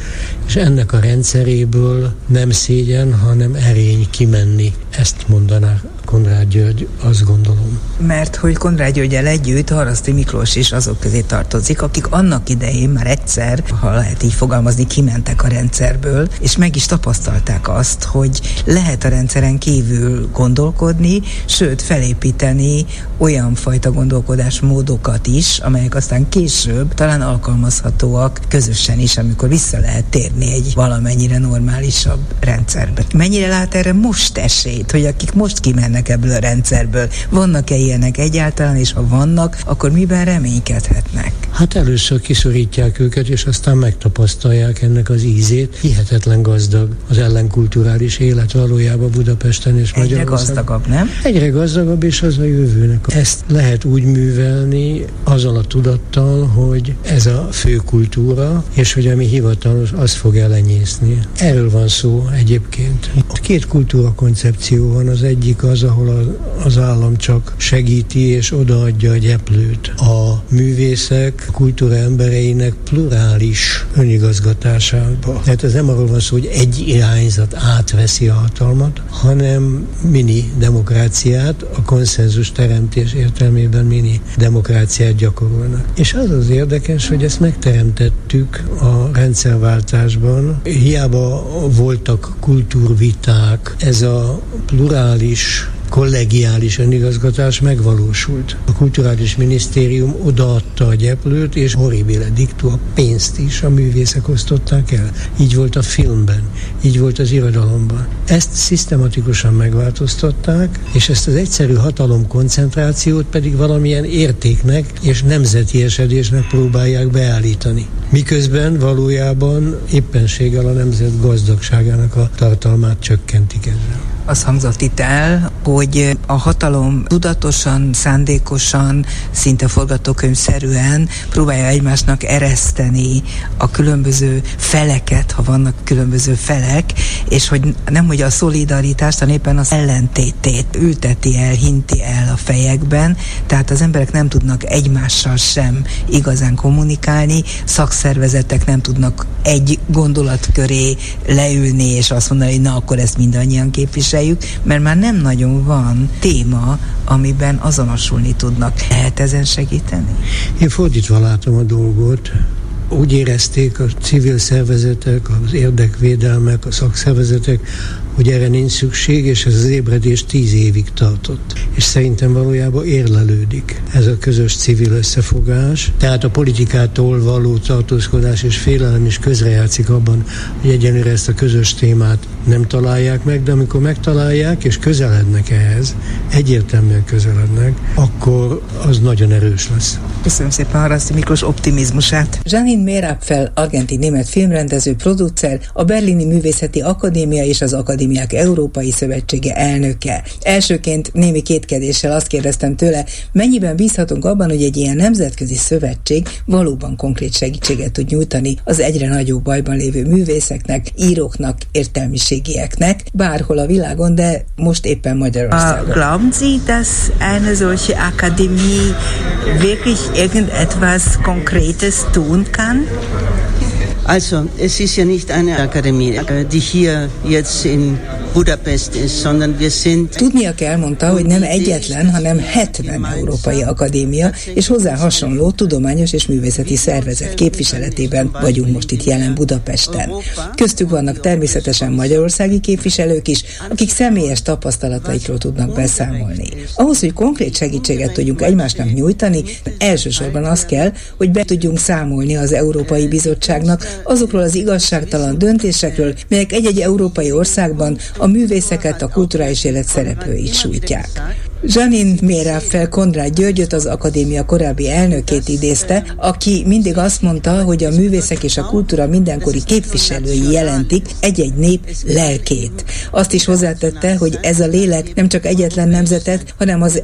és ennek a rendszeréből nem szégyen, hanem erény kimenni. Ezt mondaná Konrád György, azt gondolom. Mert hogy Konrád Györgyel együtt Haraszti Miklós is azok közé tartozik, akik annak idején már egyszer, ha lehet így fogalmazni, kimentek a rendszerből, és meg is tapasztalták azt, hogy lehet a rendszeren kívül gondolkodni, sőt felépíteni olyan fajta gondolkodásmódokat is, amelyek aztán később talán alkalmazhatóak közösen is, amikor vissza lehet térni egy valamennyire normálisabb rendszerbe. Mennyire lát erre most esélyt hogy akik most kimennek ebből a rendszerből, vannak-e ilyenek egyáltalán, és ha vannak, akkor miben reménykedhetnek? Hát először kiszorítják őket, és aztán megtapasztalják ennek az ízét. Hihetetlen gazdag az ellenkulturális élet valójában Budapesten és Magyarországon. Egyre gazdagabb, nem? Egyre gazdagabb, és az a jövőnek. Ezt lehet úgy művelni azzal a tudattal, hogy ez a fő kultúra, és hogy ami hivatalos, az fog elenyészni. Erről van szó egyébként. Két kultúra koncepció van. Az egyik az, ahol az állam csak segíti és odaadja a gyeplőt. A művészek, kultúra embereinek plurális önigazgatásába. Tehát ez nem arról van szó, hogy egy irányzat átveszi a hatalmat, hanem mini demokráciát, a konszenzus teremtés értelmében mini demokráciát gyakorolnak. És az az érdekes, hogy ezt megteremtettük a rendszerváltásban. Hiába voltak kultúrviták, ez a plurális kollegiális önigazgatás megvalósult. A kulturális minisztérium odaadta a gyeplőt, és horribile diktu a pénzt is a művészek osztották el. Így volt a filmben, így volt az irodalomban. Ezt szisztematikusan megváltoztatták, és ezt az egyszerű hatalom koncentrációt pedig valamilyen értéknek és nemzeti esedésnek próbálják beállítani. Miközben valójában éppenséggel a nemzet gazdagságának a tartalmát csökkentik ezzel az hangzott itt el, hogy a hatalom tudatosan, szándékosan, szinte forgatókönyvszerűen próbálja egymásnak ereszteni a különböző feleket, ha vannak különböző felek, és hogy nem hogy a szolidaritást, hanem éppen az ellentétét ülteti el, hinti el a fejekben, tehát az emberek nem tudnak egymással sem igazán kommunikálni, szakszervezetek nem tudnak egy gondolat köré leülni, és azt mondani, hogy na akkor ezt mindannyian képvisel képviseljük, mert már nem nagyon van téma, amiben azonosulni tudnak. Lehet ezen segíteni? Én fordítva látom a dolgot. Úgy érezték a civil szervezetek, az érdekvédelmek, a szakszervezetek, hogy erre nincs szükség, és ez az ébredés tíz évig tartott. És szerintem valójában érlelődik ez a közös civil összefogás. Tehát a politikától való tartózkodás és félelem is közrejátszik abban, hogy egyenlőre ezt a közös témát nem találják meg, de amikor megtalálják és közelednek ehhez, egyértelműen közelednek, akkor az nagyon erős lesz. Köszönöm szépen Haraszti Miklós optimizmusát. Janine Mérapfel, argentin-német filmrendező, producer, a Berlini Művészeti Akadémia és az Akadémia Akadémiák Európai Szövetsége elnöke. Elsőként némi kétkedéssel azt kérdeztem tőle, mennyiben bízhatunk abban, hogy egy ilyen nemzetközi szövetség valóban konkrét segítséget tud nyújtani az egyre nagyobb bajban lévő művészeknek, íróknak, értelmiségieknek, bárhol a világon, de most éppen Magyarországon. Uh, glauben Sie, dass eine solche Akademie wirklich irgendetwas Konkretes tun kann? Also, es ist ja nicht eine Akademie, die hier jetzt in Budapest ist, sondern wir sind... Tudnia kell, mondta, hogy nem egyetlen, hanem 70 európai akadémia és hozzá hasonló tudományos és művészeti szervezet képviseletében vagyunk most itt jelen Budapesten. Köztük vannak természetesen magyarországi képviselők is, akik személyes tapasztalataikról tudnak beszámolni. Ahhoz, hogy konkrét segítséget tudjunk egymásnak nyújtani, elsősorban az kell, hogy be tudjunk számolni az Európai Bizottságnak azokról az igazságtalan döntésekről, melyek egy-egy európai országban a a művészeket, a kulturális élet szereplőit sújtják. Zsanin fel Konrád Györgyöt, az akadémia korábbi elnökét idézte, aki mindig azt mondta, hogy a művészek és a kultúra mindenkori képviselői jelentik egy-egy nép lelkét. Azt is hozzátette, hogy ez a lélek nem csak egyetlen nemzetet, hanem az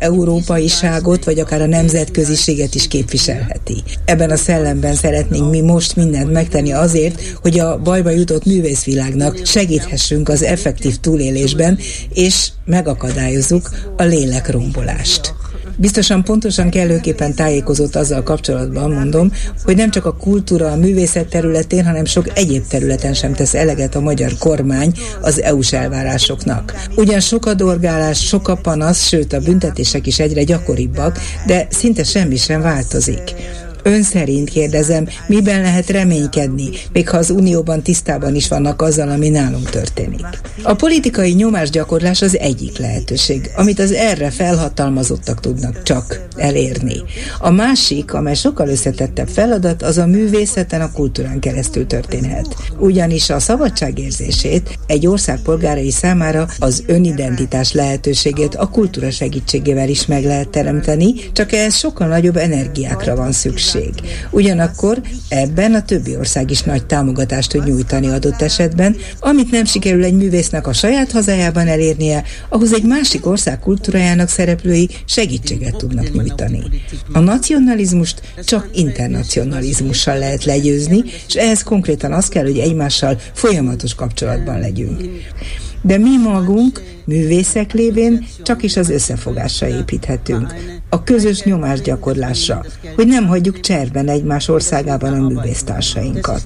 ságot, vagy akár a nemzetköziséget is képviselheti. Ebben a szellemben szeretnénk mi most mindent megtenni azért, hogy a bajba jutott művészvilágnak segíthessünk az effektív túlélésben, és megakadályozzuk a lélek rombolást. Biztosan pontosan kellőképpen tájékozott azzal kapcsolatban, mondom, hogy nem csak a kultúra, a művészet területén, hanem sok egyéb területen sem tesz eleget a magyar kormány az EU-s elvárásoknak. Ugyan sok a dorgálás, sok a panasz, sőt a büntetések is egyre gyakoribbak, de szinte semmi sem változik. Ön szerint kérdezem, miben lehet reménykedni, még ha az Unióban tisztában is vannak azzal, ami nálunk történik. A politikai nyomásgyakorlás az egyik lehetőség, amit az erre felhatalmazottak tudnak csak elérni. A másik, amely sokkal összetettebb feladat, az a művészeten, a kultúrán keresztül történhet. Ugyanis a szabadságérzését egy ország polgárai számára az önidentitás lehetőségét a kultúra segítségével is meg lehet teremteni, csak ehhez sokkal nagyobb energiákra van szükség. Ugyanakkor ebben a többi ország is nagy támogatást tud nyújtani adott esetben, amit nem sikerül egy művésznek a saját hazájában elérnie, ahhoz egy másik ország kultúrájának szereplői segítséget tudnak nyújtani. A nacionalizmust csak internacionalizmussal lehet legyőzni, és ehhez konkrétan az kell, hogy egymással folyamatos kapcsolatban legyünk. De mi magunk, művészek lévén csak is az összefogásra építhetünk, a közös nyomásgyakorlásra, hogy nem hagyjuk cserben egymás országában a művésztársainkat.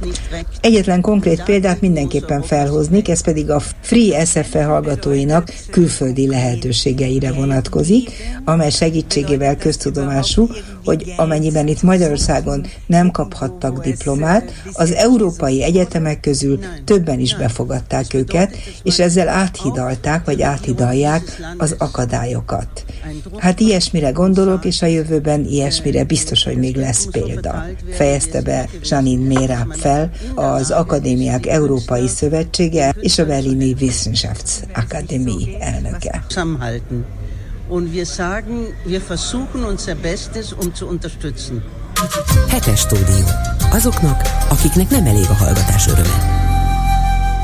Egyetlen konkrét példát mindenképpen felhoznik, ez pedig a Free SFE hallgatóinak külföldi lehetőségeire vonatkozik, amely segítségével köztudomású, hogy amennyiben itt Magyarországon nem kaphattak diplomát, az európai egyetemek közül többen is befogadták őket, és ezzel áthidalták, vagy áthidalják az akadályokat. Hát ilyesmire gondolok, és a jövőben ilyesmire biztos, hogy még lesz példa. Fejezte be Janine Méráp fel, az Akadémiák Európai Szövetsége és a Berlini Wissenschaftsakademie elnöke. Und wir sagen, wir versuchen unser Bestes, um zu unterstützen. Hetes stúdió. Azoknak, akiknek nem elég a hallgatás öröme.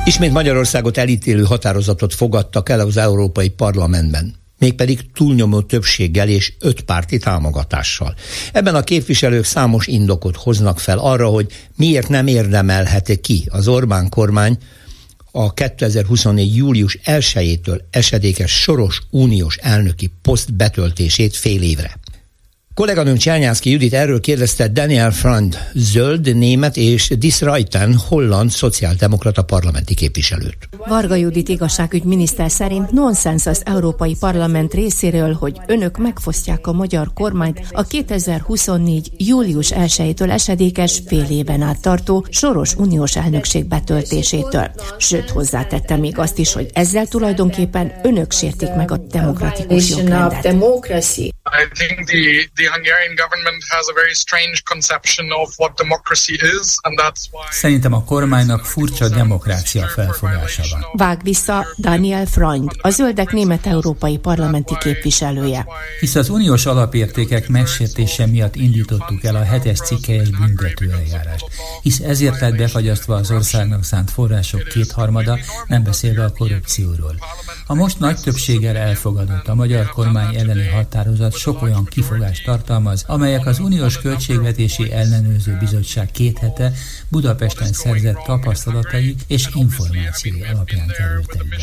Ismét Magyarországot elítélő határozatot fogadtak el az Európai Parlamentben mégpedig túlnyomó többséggel és öt párti támogatással. Ebben a képviselők számos indokot hoznak fel arra, hogy miért nem érdemelheti ki az Orbán kormány a 2024. július 1-től esedékes soros uniós elnöki poszt betöltését fél évre. Kolléganőm Csernyánszki Judit erről kérdezte Daniel Frand, zöld, német és Dis Reiten, holland szociáldemokrata parlamenti képviselőt. Varga Judit igazságügy miniszter szerint nonsens az Európai Parlament részéről, hogy önök megfosztják a magyar kormányt a 2024. július 1-től esedékes fél éven át tartó soros uniós elnökség betöltésétől. Sőt, hozzátette még azt is, hogy ezzel tulajdonképpen önök sértik meg a demokratikus jogrendet. I think the, the Hungarian government has a very strange conception of what democracy is, and that's why... Szerintem a kormánynak furcsa demokrácia felfogása van. Vág vissza Daniel Freund, a zöldek német-európai parlamenti képviselője. Hisz az uniós alapértékek megsértése miatt indítottuk el a hetes cikkelyes büntetőeljárást. Hisz ezért lett befagyasztva az országnak szánt források kétharmada, nem beszélve a korrupcióról. A most nagy többséggel elfogadott a magyar kormány elleni határozat sok olyan kifogást tartalmaz, amelyek az Uniós Költségvetési Ellenőrző Bizottság két hete Budapesten szerzett tapasztalatai és információi alapján kerültek be.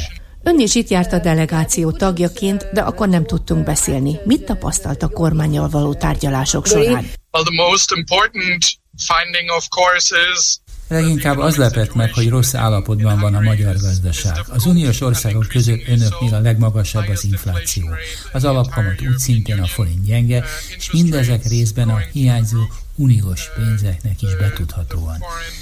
Ön is itt járt a delegáció tagjaként, de akkor nem tudtunk beszélni. Mit tapasztalt a kormányjal való tárgyalások során? Well, the most important finding of course is Leginkább az lepett meg, hogy rossz állapotban van a magyar gazdaság. Az uniós országok között önöknél a legmagasabb az infláció. Az alapkamat úgy szintén a forint gyenge, és mindezek részben a hiányzó uniós pénzeknek is betudhatóan.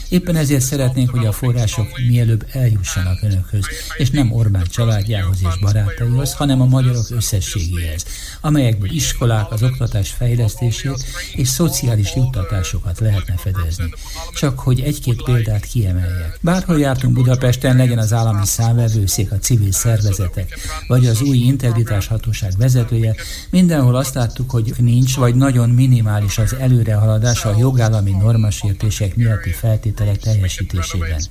Éppen ezért szeretnénk, hogy a források mielőbb eljussanak önökhöz, és nem Orbán családjához és barátaihoz, hanem a magyarok összességéhez, amelyekből iskolák, az oktatás fejlesztését és szociális juttatásokat lehetne fedezni. Csak hogy egy-két példát kiemeljek. Bárhol jártunk Budapesten, legyen az állami számvevőszék, a civil szervezetek, vagy az új integritás hatóság vezetője, mindenhol azt láttuk, hogy nincs, vagy nagyon minimális az előrehaladás a jogállami normasértések miatti feltételek teljesítésében.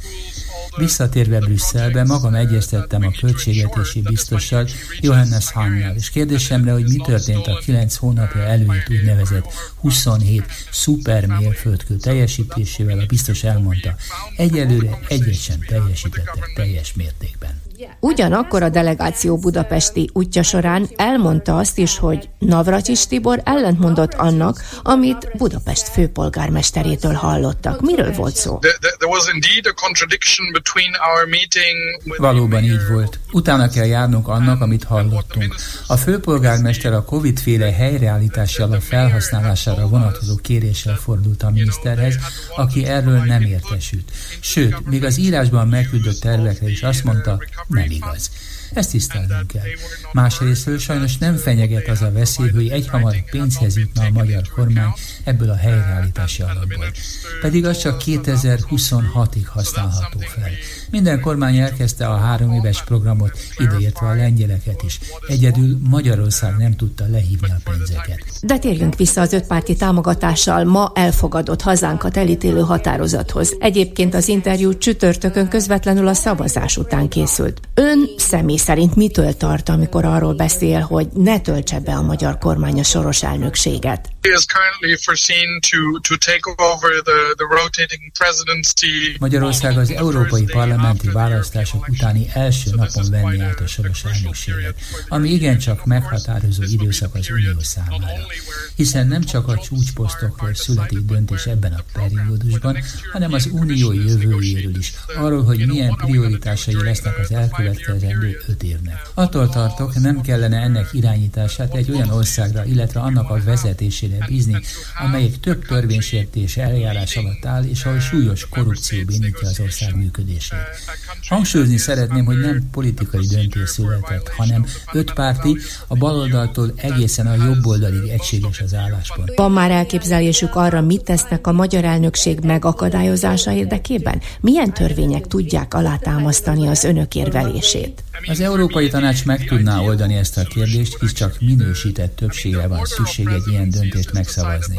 Visszatérve Brüsszelbe, magam egyeztettem a költségvetési biztossal, Johannes Hannal, és kérdésemre, hogy mi történt a 9 hónapja előtt úgynevezett 27 szuper mérföldkő teljesítésével, a biztos elmondta, egyelőre egyet sem teljesítettek teljes mértékben. Ugyanakkor a delegáció budapesti útja során elmondta azt is, hogy Navracsis Tibor ellentmondott annak, amit Budapest főpolgármesterétől hallottak. Miről volt szó? Valóban így volt. Utána kell járnunk annak, amit hallottunk. A főpolgármester a Covid-féle helyreállítási alap felhasználására vonatkozó kéréssel fordult a miniszterhez, aki erről nem értesült. Sőt, még az írásban megküldött tervekre is azt mondta, nem igaz. Ezt tisztelnünk kell. Másrésztről sajnos nem fenyeget az a veszély, hogy egyhamar pénzhez jutna a magyar kormány ebből a helyreállítási alapból. Pedig az csak 2026-ig használható fel. Minden kormány elkezdte a három éves programot, ideértve a lengyeleket is. Egyedül Magyarország nem tudta lehívni a pénzeket. De térjünk vissza az ötpárti támogatással ma elfogadott hazánkat elítélő határozathoz. Egyébként az interjú csütörtökön közvetlenül a szavazás után készült. Ön személy szerint mitől tart, amikor arról beszél, hogy ne töltse be a magyar kormány a soros elnökséget? Magyarország az európai parlamenti választások utáni első napon venni át a soros elnökséget, ami igencsak meghatározó időszak az unió számára. Hiszen nem csak a csúcsposztokról születik döntés ebben a periódusban, hanem az unió jövőjéről is, arról, hogy milyen prioritásai lesznek az elkövetkezendő öt évnek. Attól tartok, nem kellene ennek irányítását egy olyan országra, illetve annak a vezetésére bízni, amelyik több törvénysértés eljárás alatt áll, és ahol súlyos korrupció bénítja az ország működését. Hangsúlyozni szeretném, hogy nem politikai döntés született, hanem ötpárti, a baloldaltól egészen a jobb oldalig egységes az álláspont. Van már elképzelésük arra, mit tesznek a magyar elnökség megakadályozása érdekében? Milyen törvények tudják alátámasztani az önök érvelését? Az Európai Tanács meg tudná oldani ezt a kérdést, hisz csak minősített többségre van szükség egy ilyen döntést megszavazni.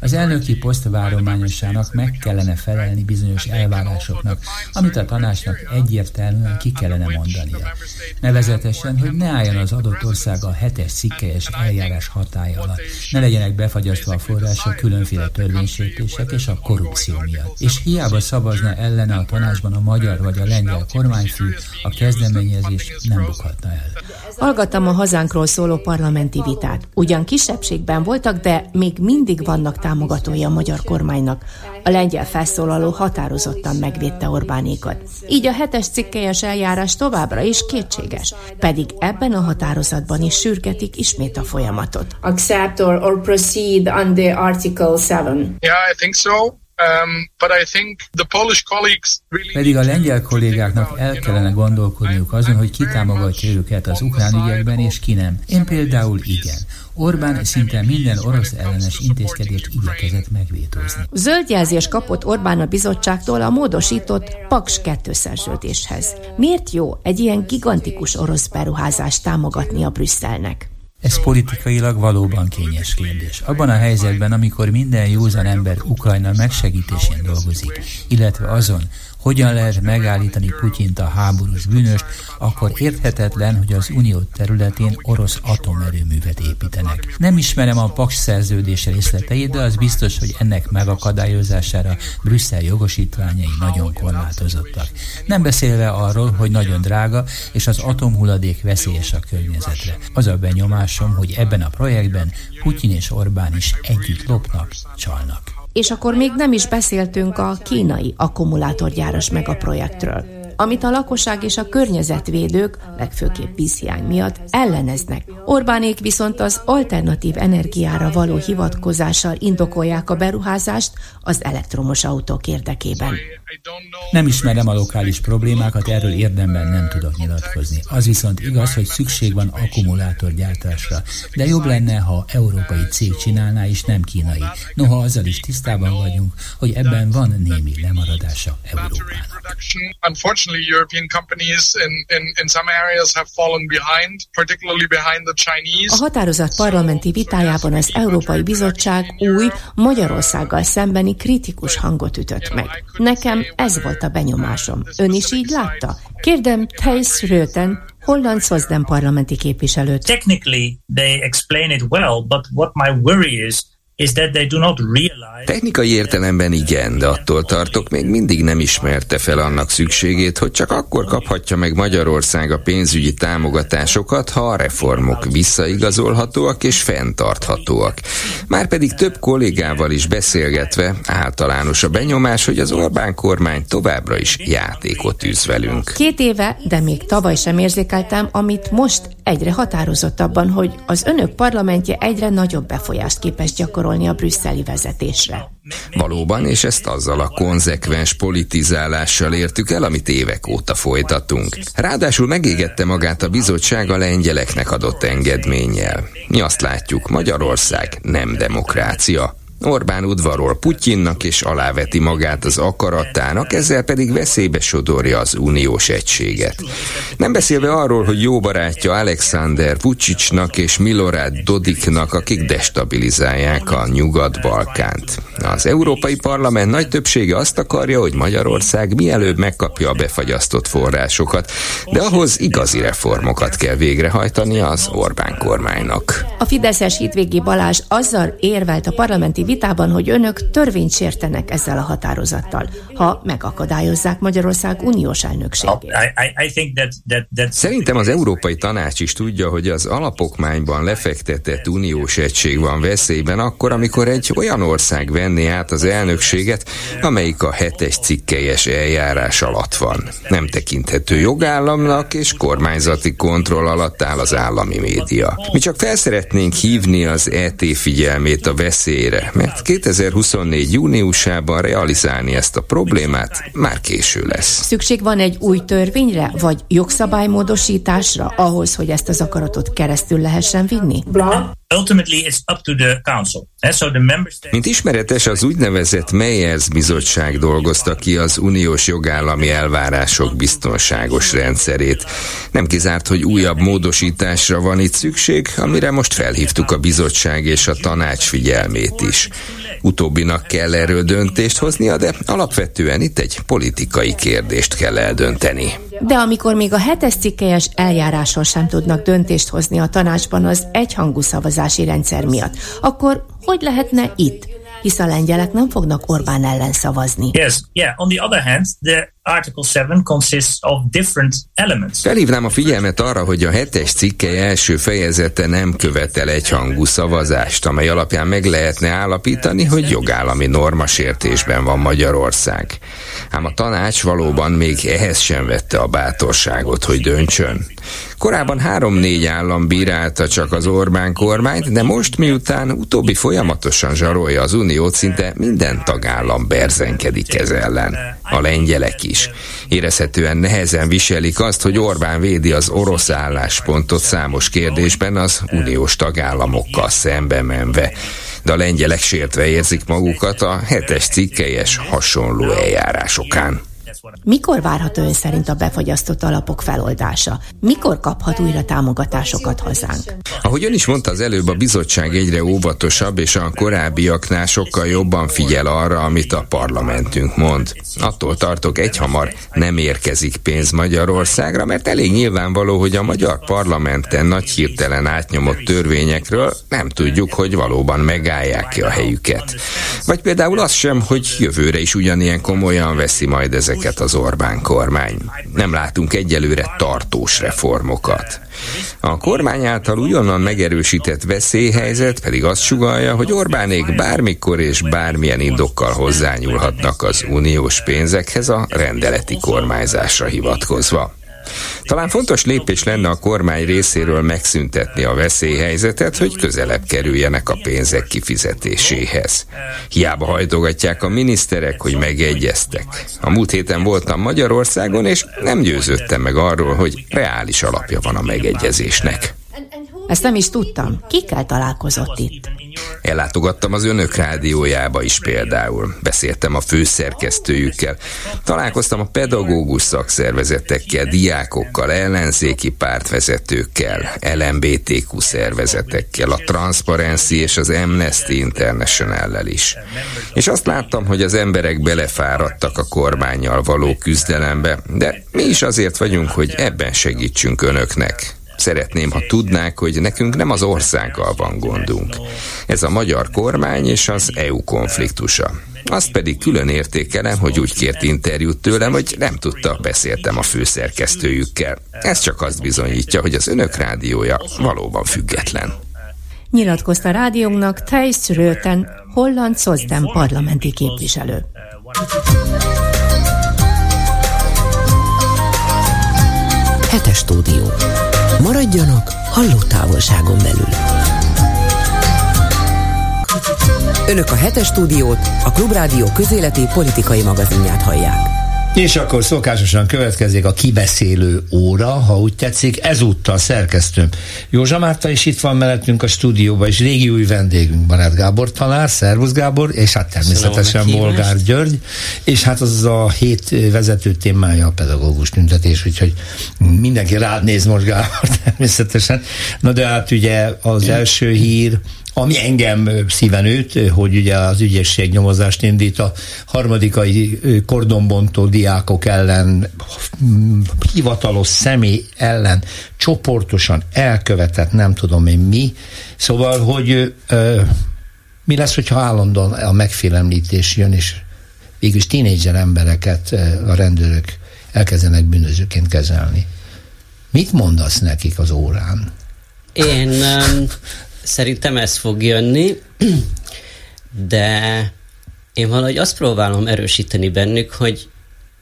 Az elnöki poszt várományosának meg kellene felelni bizonyos elvárásoknak, amit a tanácsnak egyértelműen ki kellene mondania. Nevezetesen, hogy ne álljon az adott ország a hetes cikkelyes eljárás hatája alatt, ne legyenek befagyasztva a források különféle törvénysértések és a korrupció miatt. És hiába szavazna ellene a tanácsban a magyar vagy a lengyel kormányfő, a kezdeményezés nem bukhatna el. Hallgattam a hazánkról szóló parlamenti vitát. Ugyan kisebbségben voltak, de még mindig vannak támogatói a magyar kormánynak. A lengyel felszólaló határozottan megvédte Orbánékat. Így a hetes cikkelyes eljárás továbbra is kétséges, pedig ebben a határozatban is sürgetik ismét a folyamatot. Accept or, or proceed under Article 7. Yeah, I think so. Um, Pedig a lengyel kollégáknak el kellene gondolkodniuk azon, hogy ki támogatja őket az ukrán ügyekben, és ki nem. Én például igen. Orbán szinte minden orosz ellenes intézkedést igyekezett megvétózni. Zöld jelzés kapott Orbán a bizottságtól a módosított Paks 2 szerződéshez. Miért jó egy ilyen gigantikus orosz beruházást támogatni a Brüsszelnek? Ez politikailag valóban kényes kérdés. Abban a helyzetben, amikor minden józan ember Ukrajna megsegítésén dolgozik, illetve azon, hogyan lehet megállítani Putyint a háborús bűnöst, akkor érthetetlen, hogy az unió területén orosz atomerőművet építenek. Nem ismerem a Paks szerződés részleteit, de az biztos, hogy ennek megakadályozására Brüsszel jogosítványai nagyon korlátozottak. Nem beszélve arról, hogy nagyon drága, és az atomhulladék veszélyes a környezetre. Az a benyomásom, hogy ebben a projektben Putyin és Orbán is együtt lopnak, csalnak. És akkor még nem is beszéltünk a kínai akkumulátorgyáros megaprojektről, amit a lakosság és a környezetvédők, legfőképp vízhiány miatt elleneznek. Orbánék viszont az alternatív energiára való hivatkozással indokolják a beruházást az elektromos autók érdekében. Nem ismerem a lokális problémákat, erről érdemben nem tudok nyilatkozni. Az viszont igaz, hogy szükség van akkumulátorgyártásra, de jobb lenne, ha európai cég csinálná, és nem kínai. Noha azzal is tisztában vagyunk, hogy ebben van némi lemaradása Európának. A határozat parlamenti vitájában az Európai Bizottság új Magyarországgal szembeni kritikus hangot ütött meg. Nekem Nekem ez volt a benyomásom. Ön is így látta? Kérdem Thijs Röten, holland Szozden parlamenti képviselőt. Technically they explain it well, but what my worry is Technikai értelemben igen, de attól tartok, még mindig nem ismerte fel annak szükségét, hogy csak akkor kaphatja meg Magyarország a pénzügyi támogatásokat, ha a reformok visszaigazolhatóak és fenntarthatóak. Márpedig több kollégával is beszélgetve általános a benyomás, hogy az Orbán kormány továbbra is játékot űz velünk. Két éve, de még tavaly sem érzékeltem, amit most egyre határozottabban, hogy az önök parlamentje egyre nagyobb befolyást képes gyakorolni a brüsszeli vezetésre. Valóban, és ezt azzal a konzekvens politizálással értük el, amit évek óta folytatunk. Ráadásul megégette magát a bizottság a lengyeleknek adott engedménnyel. Mi azt látjuk, Magyarország nem demokrácia. Orbán udvarol Putyinnak és aláveti magát az akaratának, ezzel pedig veszélybe sodorja az uniós egységet. Nem beszélve arról, hogy jó barátja Alexander Vucicnak és Milorad Dodiknak, akik destabilizálják a Nyugat-Balkánt. Az Európai Parlament nagy többsége azt akarja, hogy Magyarország mielőbb megkapja a befagyasztott forrásokat, de ahhoz igazi reformokat kell végrehajtani az Orbán kormánynak. A Fideszes hitvégi Balázs azzal érvelt a parlamenti vitában, hogy önök törvényt sértenek ezzel a határozattal, ha megakadályozzák Magyarország uniós elnökségét. Szerintem az Európai Tanács is tudja, hogy az alapokmányban lefektetett uniós egység van veszélyben akkor, amikor egy olyan ország venné át az elnökséget, amelyik a hetes cikkelyes eljárás alatt van. Nem tekinthető jogállamnak és kormányzati kontroll alatt áll az állami média. Mi csak felszeretnénk hívni az ET figyelmét a veszélyre, mert 2024. júniusában realizálni ezt a problémát már késő lesz. Szükség van egy új törvényre, vagy jogszabálymódosításra ahhoz, hogy ezt az akaratot keresztül lehessen vinni? Mint ismeretes, az úgynevezett Meyers bizottság dolgozta ki az uniós jogállami elvárások biztonságos rendszerét. Nem kizárt, hogy újabb módosításra van itt szükség, amire most felhívtuk a bizottság és a tanács figyelmét is. Utóbbinak kell erről döntést hoznia, de alapvetően itt egy politikai kérdést kell eldönteni. De amikor még a hetes cikkelyes eljáráson sem tudnak döntést hozni a tanácsban az egyhangú szavazási rendszer miatt, akkor hogy lehetne itt? Hisz a lengyelek nem fognak Orbán ellen szavazni. Yes, yeah. On the other hand, the Article 7 consists of different elements. Felhívnám a figyelmet arra, hogy a hetes cikke első fejezete nem követel egyhangú szavazást, amely alapján meg lehetne állapítani, hogy jogállami normasértésben van Magyarország. Ám a tanács valóban még ehhez sem vette a bátorságot, hogy döntsön. Korábban három-négy állam bírálta csak az Orbán kormányt, de most miután utóbbi folyamatosan zsarolja az uniót, szinte minden tagállam berzenkedik ez ellen. A lengyelek is. Érezhetően nehezen viselik azt, hogy Orbán védi az orosz álláspontot számos kérdésben az uniós tagállamokkal szembe menve de a lengyelek sértve érzik magukat a hetes cikkelyes hasonló eljárásokán. Mikor várható ön szerint a befagyasztott alapok feloldása? Mikor kaphat újra támogatásokat hazánk? Ahogy ön is mondta az előbb, a bizottság egyre óvatosabb, és a korábbiaknál sokkal jobban figyel arra, amit a parlamentünk mond. Attól tartok, egyhamar nem érkezik pénz Magyarországra, mert elég nyilvánvaló, hogy a magyar parlamenten nagy hirtelen átnyomott törvényekről nem tudjuk, hogy valóban megállják ki a helyüket. Vagy például az sem, hogy jövőre is ugyanilyen komolyan veszi majd ezeket az Orbán kormány. Nem látunk egyelőre tartós reformokat. A kormány által ugyannan megerősített veszélyhelyzet pedig azt sugalja, hogy Orbánék bármikor és bármilyen indokkal hozzányúlhatnak az uniós pénzekhez a rendeleti kormányzásra hivatkozva. Talán fontos lépés lenne a kormány részéről megszüntetni a veszélyhelyzetet, hogy közelebb kerüljenek a pénzek kifizetéséhez. Hiába hajtogatják a miniszterek, hogy megegyeztek. A múlt héten voltam Magyarországon, és nem győződtem meg arról, hogy reális alapja van a megegyezésnek. Ezt nem is tudtam. Kikkel találkozott itt? Ellátogattam az önök rádiójába is például. Beszéltem a főszerkesztőjükkel. Találkoztam a pedagógus szakszervezetekkel, diákokkal, ellenzéki pártvezetőkkel, LMBTQ szervezetekkel, a Transparency és az Amnesty International-lel is. És azt láttam, hogy az emberek belefáradtak a kormányjal való küzdelembe, de mi is azért vagyunk, hogy ebben segítsünk önöknek. Szeretném, ha tudnák, hogy nekünk nem az országgal van gondunk. Ez a magyar kormány és az EU konfliktusa. Azt pedig külön értékelem, hogy úgy kért interjút tőlem, hogy nem tudta, beszéltem a főszerkesztőjükkel. Ez csak azt bizonyítja, hogy az önök rádiója valóban független. Nyilatkozta rádiónknak Thijs Röten, holland Szozden parlamenti képviselő. Hetes stúdió. Maradjanak hallótávolságon belül. Önök a hetes stúdiót, a Klubrádió közéleti politikai magazinját hallják. És akkor szokásosan következik a kibeszélő óra, ha úgy tetszik, ezúttal szerkesztőm. Józsa Márta is itt van mellettünk a stúdióban, és régi új vendégünk Barát Gábor tanár, Szervusz Gábor, és hát természetesen Bolgár György, és hát az a hét vezető témája a pedagógus tüntetés, úgyhogy mindenki rád néz most Gábor természetesen. Na de hát ugye az első hír, ami engem szíven üt, hogy ugye az ügyesség nyomozást indít a harmadikai kordonbontó diákok ellen, hivatalos személy ellen csoportosan elkövetett nem tudom én mi. Szóval, hogy ö, mi lesz, hogyha állandóan a megfélemlítés jön, és végülis tínédzser embereket a rendőrök elkezdenek bűnözőként kezelni. Mit mondasz nekik az órán? Én um, Szerintem ez fog jönni, de én valahogy azt próbálom erősíteni bennük, hogy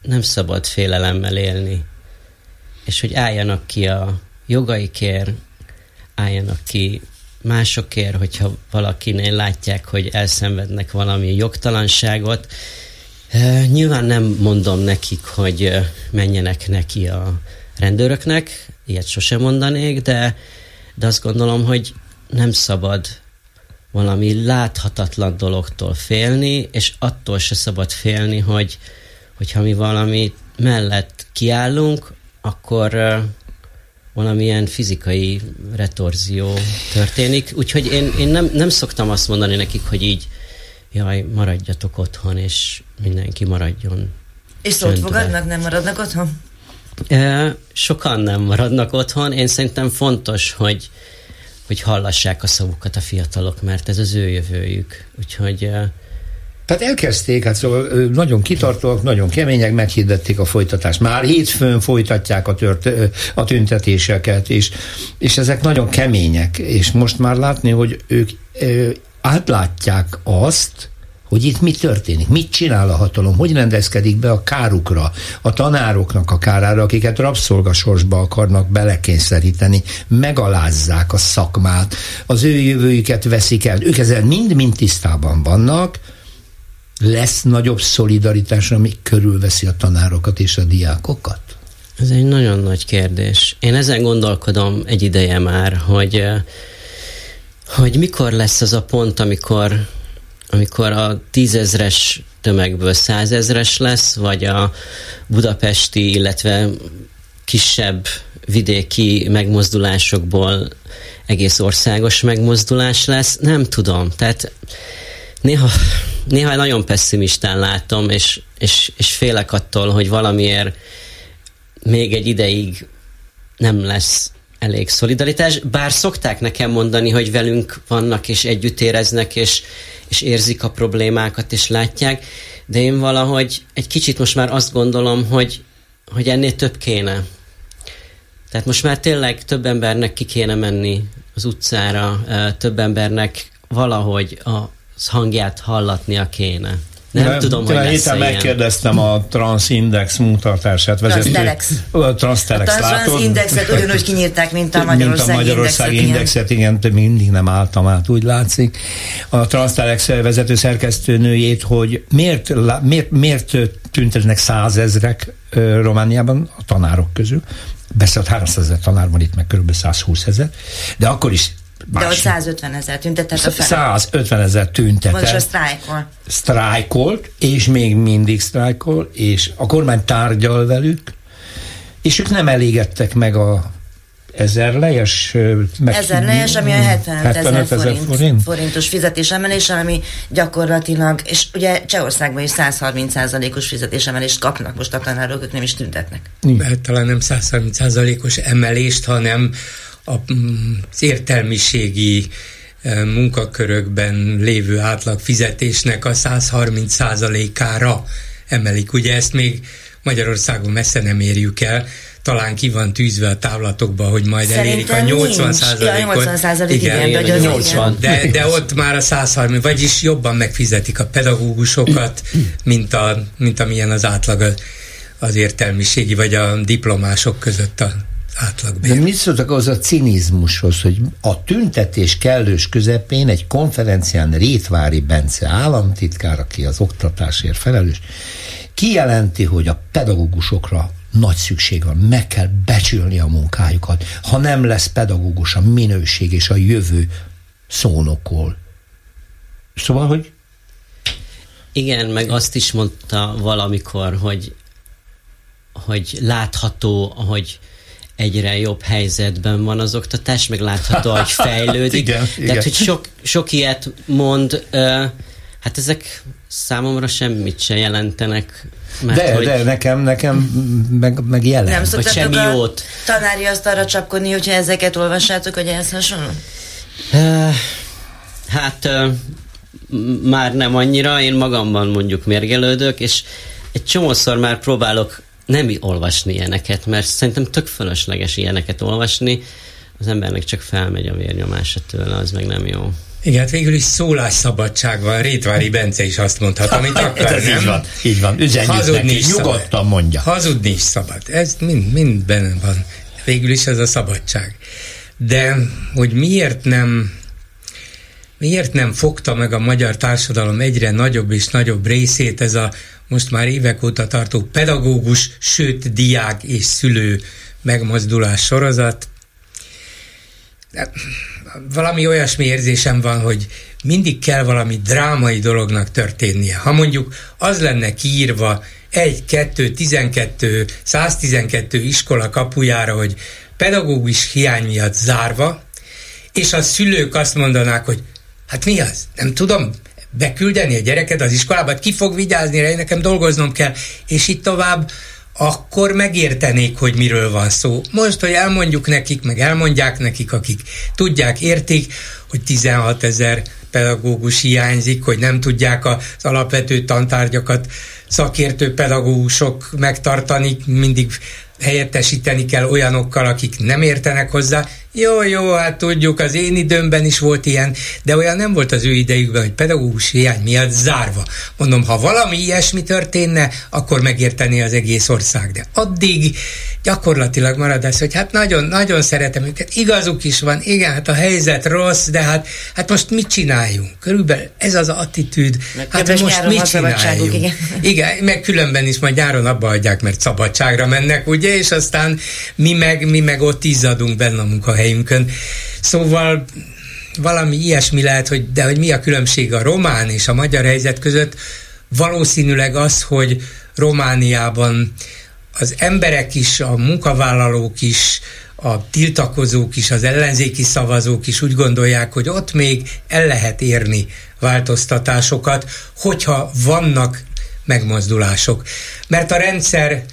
nem szabad félelemmel élni, és hogy álljanak ki a jogaikért, álljanak ki másokért, hogyha valakinél látják, hogy elszenvednek valami jogtalanságot. Nyilván nem mondom nekik, hogy menjenek neki a rendőröknek, ilyet sosem mondanék, de, de azt gondolom, hogy nem szabad valami láthatatlan dologtól félni, és attól se szabad félni, hogy hogyha mi valami mellett kiállunk, akkor uh, valamilyen fizikai retorzió történik. Úgyhogy én, én nem, nem szoktam azt mondani nekik, hogy így jaj, maradjatok otthon, és mindenki maradjon. És szót fogadnak, nem maradnak otthon? Sokan nem maradnak otthon. Én szerintem fontos, hogy, hogy hallassák a szavukat a fiatalok, mert ez az ő jövőjük. Úgyhogy tehát elkezdték, hát szóval nagyon kitartóak, nagyon kemények, meghirdették a folytatást. Már hétfőn folytatják a, tört, a tüntetéseket, és, és ezek nagyon kemények, és most már látni, hogy ők átlátják azt, hogy itt mi történik, mit csinál a hatalom, hogy rendezkedik be a kárukra, a tanároknak a kárára, akiket rabszolgasorsba akarnak belekényszeríteni, megalázzák a szakmát, az ő jövőjüket veszik el. Ők ezzel mind-mind tisztában vannak, lesz nagyobb szolidaritás, ami körülveszi a tanárokat és a diákokat? Ez egy nagyon nagy kérdés. Én ezen gondolkodom egy ideje már, hogy, hogy mikor lesz az a pont, amikor amikor a tízezres tömegből százezres lesz, vagy a budapesti, illetve kisebb vidéki megmozdulásokból egész országos megmozdulás lesz, nem tudom. Tehát néha, néha nagyon pessimistán látom, és, és, és félek attól, hogy valamiért még egy ideig nem lesz elég szolidaritás, bár szokták nekem mondani, hogy velünk vannak, és együtt éreznek, és, és érzik a problémákat, és látják, de én valahogy egy kicsit most már azt gondolom, hogy, hogy ennél több kéne. Tehát most már tényleg több embernek ki kéne menni az utcára, több embernek valahogy a hangját hallatnia kéne. Nem De, tudom, hogy lesz héten megkérdeztem a Transindex munkatársát vezető. Transtelex. A Transtelex a Transindexet ugyanúgy kinyírták, mint a Magyarország, mint a Magyarország indexet, igen. igen, mindig nem álltam át, úgy látszik. A Transtelex vezető szerkesztőnőjét, hogy miért, miért, miért tüntetnek százezrek Romániában a tanárok közül. Beszélt 300 ezer tanár van itt, meg kb. 120 ezer, de akkor is Más. De ott 150 ezer tüntetett a fel. 150 ezer tüntetett. Most a sztrájkol. Sztrájkolt, és még mindig sztrájkol, és a kormány tárgyal velük, és ők nem elégedtek meg a ezer lejes meg... Ezer lejes, ami a 75 ezer forint, forint, forintos fizetésemelés, ami gyakorlatilag, és ugye Csehországban is 130%-os fizetésemelést kapnak, most a tanárok, ők nem is tüntetnek. Mert talán nem 130%-os emelést, hanem az értelmiségi munkakörökben lévő átlag fizetésnek a 130%-ára emelik. Ugye ezt még Magyarországon messze nem érjük el, talán ki van tűzve a távlatokba, hogy majd Szerintem elérik a 80 százalékot. Ja, 80 százalék, igen, igen, igen, 80. De, de ott már a 130, vagyis jobban megfizetik a pedagógusokat, mint, a, mint amilyen az átlag az értelmiségi, vagy a diplomások között a átlagbér. De mit szóltak az a cinizmushoz, hogy a tüntetés kellős közepén egy konferencián Rétvári Bence államtitkár, aki az oktatásért felelős, kijelenti, hogy a pedagógusokra nagy szükség van, meg kell becsülni a munkájukat. Ha nem lesz pedagógus, a minőség és a jövő szónokol. Szóval, hogy igen, meg azt is mondta valamikor, hogy hogy látható, hogy egyre jobb helyzetben van az oktatás, meg látható, hogy fejlődik. igen, Tehát, igen. hogy sok, sok ilyet mond, uh, hát ezek számomra semmit se jelentenek. Mert de, hogy... de nekem, nekem meg, meg jelen. Nem hogy semmi a jót. tanári azt arra csapkodni, hogyha ezeket olvassátok, hogy ez hasonló? Uh, hát uh, már nem annyira, én magamban mondjuk mérgelődök, és egy csomószor már próbálok nem olvasni ilyeneket, mert szerintem tök fölösleges ilyeneket olvasni, az embernek csak felmegy a vérnyomása tőle, az meg nem jó. Igen, hát végül is szólásszabadság van. Rétvári Bence is azt mondhat, amit akar, Ez nem? Így van, így van. Üzenjük Hazudni neki, nyugodtan szabad. mondja. Hazudni is szabad. Ez mind, mind benne van. Végül is ez a szabadság. De hogy miért nem miért nem fogta meg a magyar társadalom egyre nagyobb és nagyobb részét ez a most már évek óta tartó pedagógus, sőt diák és szülő megmozdulás sorozat. De valami olyasmi érzésem van, hogy mindig kell valami drámai dolognak történnie. Ha mondjuk az lenne kiírva egy, kettő, tizenkettő, 112 iskola kapujára, hogy pedagógus hiány miatt zárva, és a szülők azt mondanák, hogy hát mi az? Nem tudom, beküldeni a gyereket az iskolába, hát ki fog vigyázni rá, nekem dolgoznom kell, és itt tovább, akkor megértenék, hogy miről van szó. Most, hogy elmondjuk nekik, meg elmondják nekik, akik tudják, értik, hogy 16 ezer pedagógus hiányzik, hogy nem tudják az alapvető tantárgyakat szakértő pedagógusok megtartani, mindig helyettesíteni kell olyanokkal, akik nem értenek hozzá, jó, jó, hát tudjuk, az én időmben is volt ilyen, de olyan nem volt az ő idejükben, hogy pedagógus hiány miatt zárva. Mondom, ha valami ilyesmi történne, akkor megérteni az egész ország. De addig gyakorlatilag marad ez, hogy hát nagyon, nagyon szeretem őket. Igazuk is van, igen, hát a helyzet rossz, de hát, hát most mit csináljunk? Körülbelül ez az attitűd. Meg hát most mit csináljunk? Igen. igen, meg különben is majd nyáron abba adják, mert szabadságra mennek, ugye, és aztán mi meg, mi meg ott izzadunk benne a munkahelyen helyünkön. Szóval valami ilyesmi lehet, hogy, de hogy mi a különbség a román és a magyar helyzet között, valószínűleg az, hogy Romániában az emberek is, a munkavállalók is, a tiltakozók is, az ellenzéki szavazók is úgy gondolják, hogy ott még el lehet érni változtatásokat, hogyha vannak megmozdulások. Mert a rendszer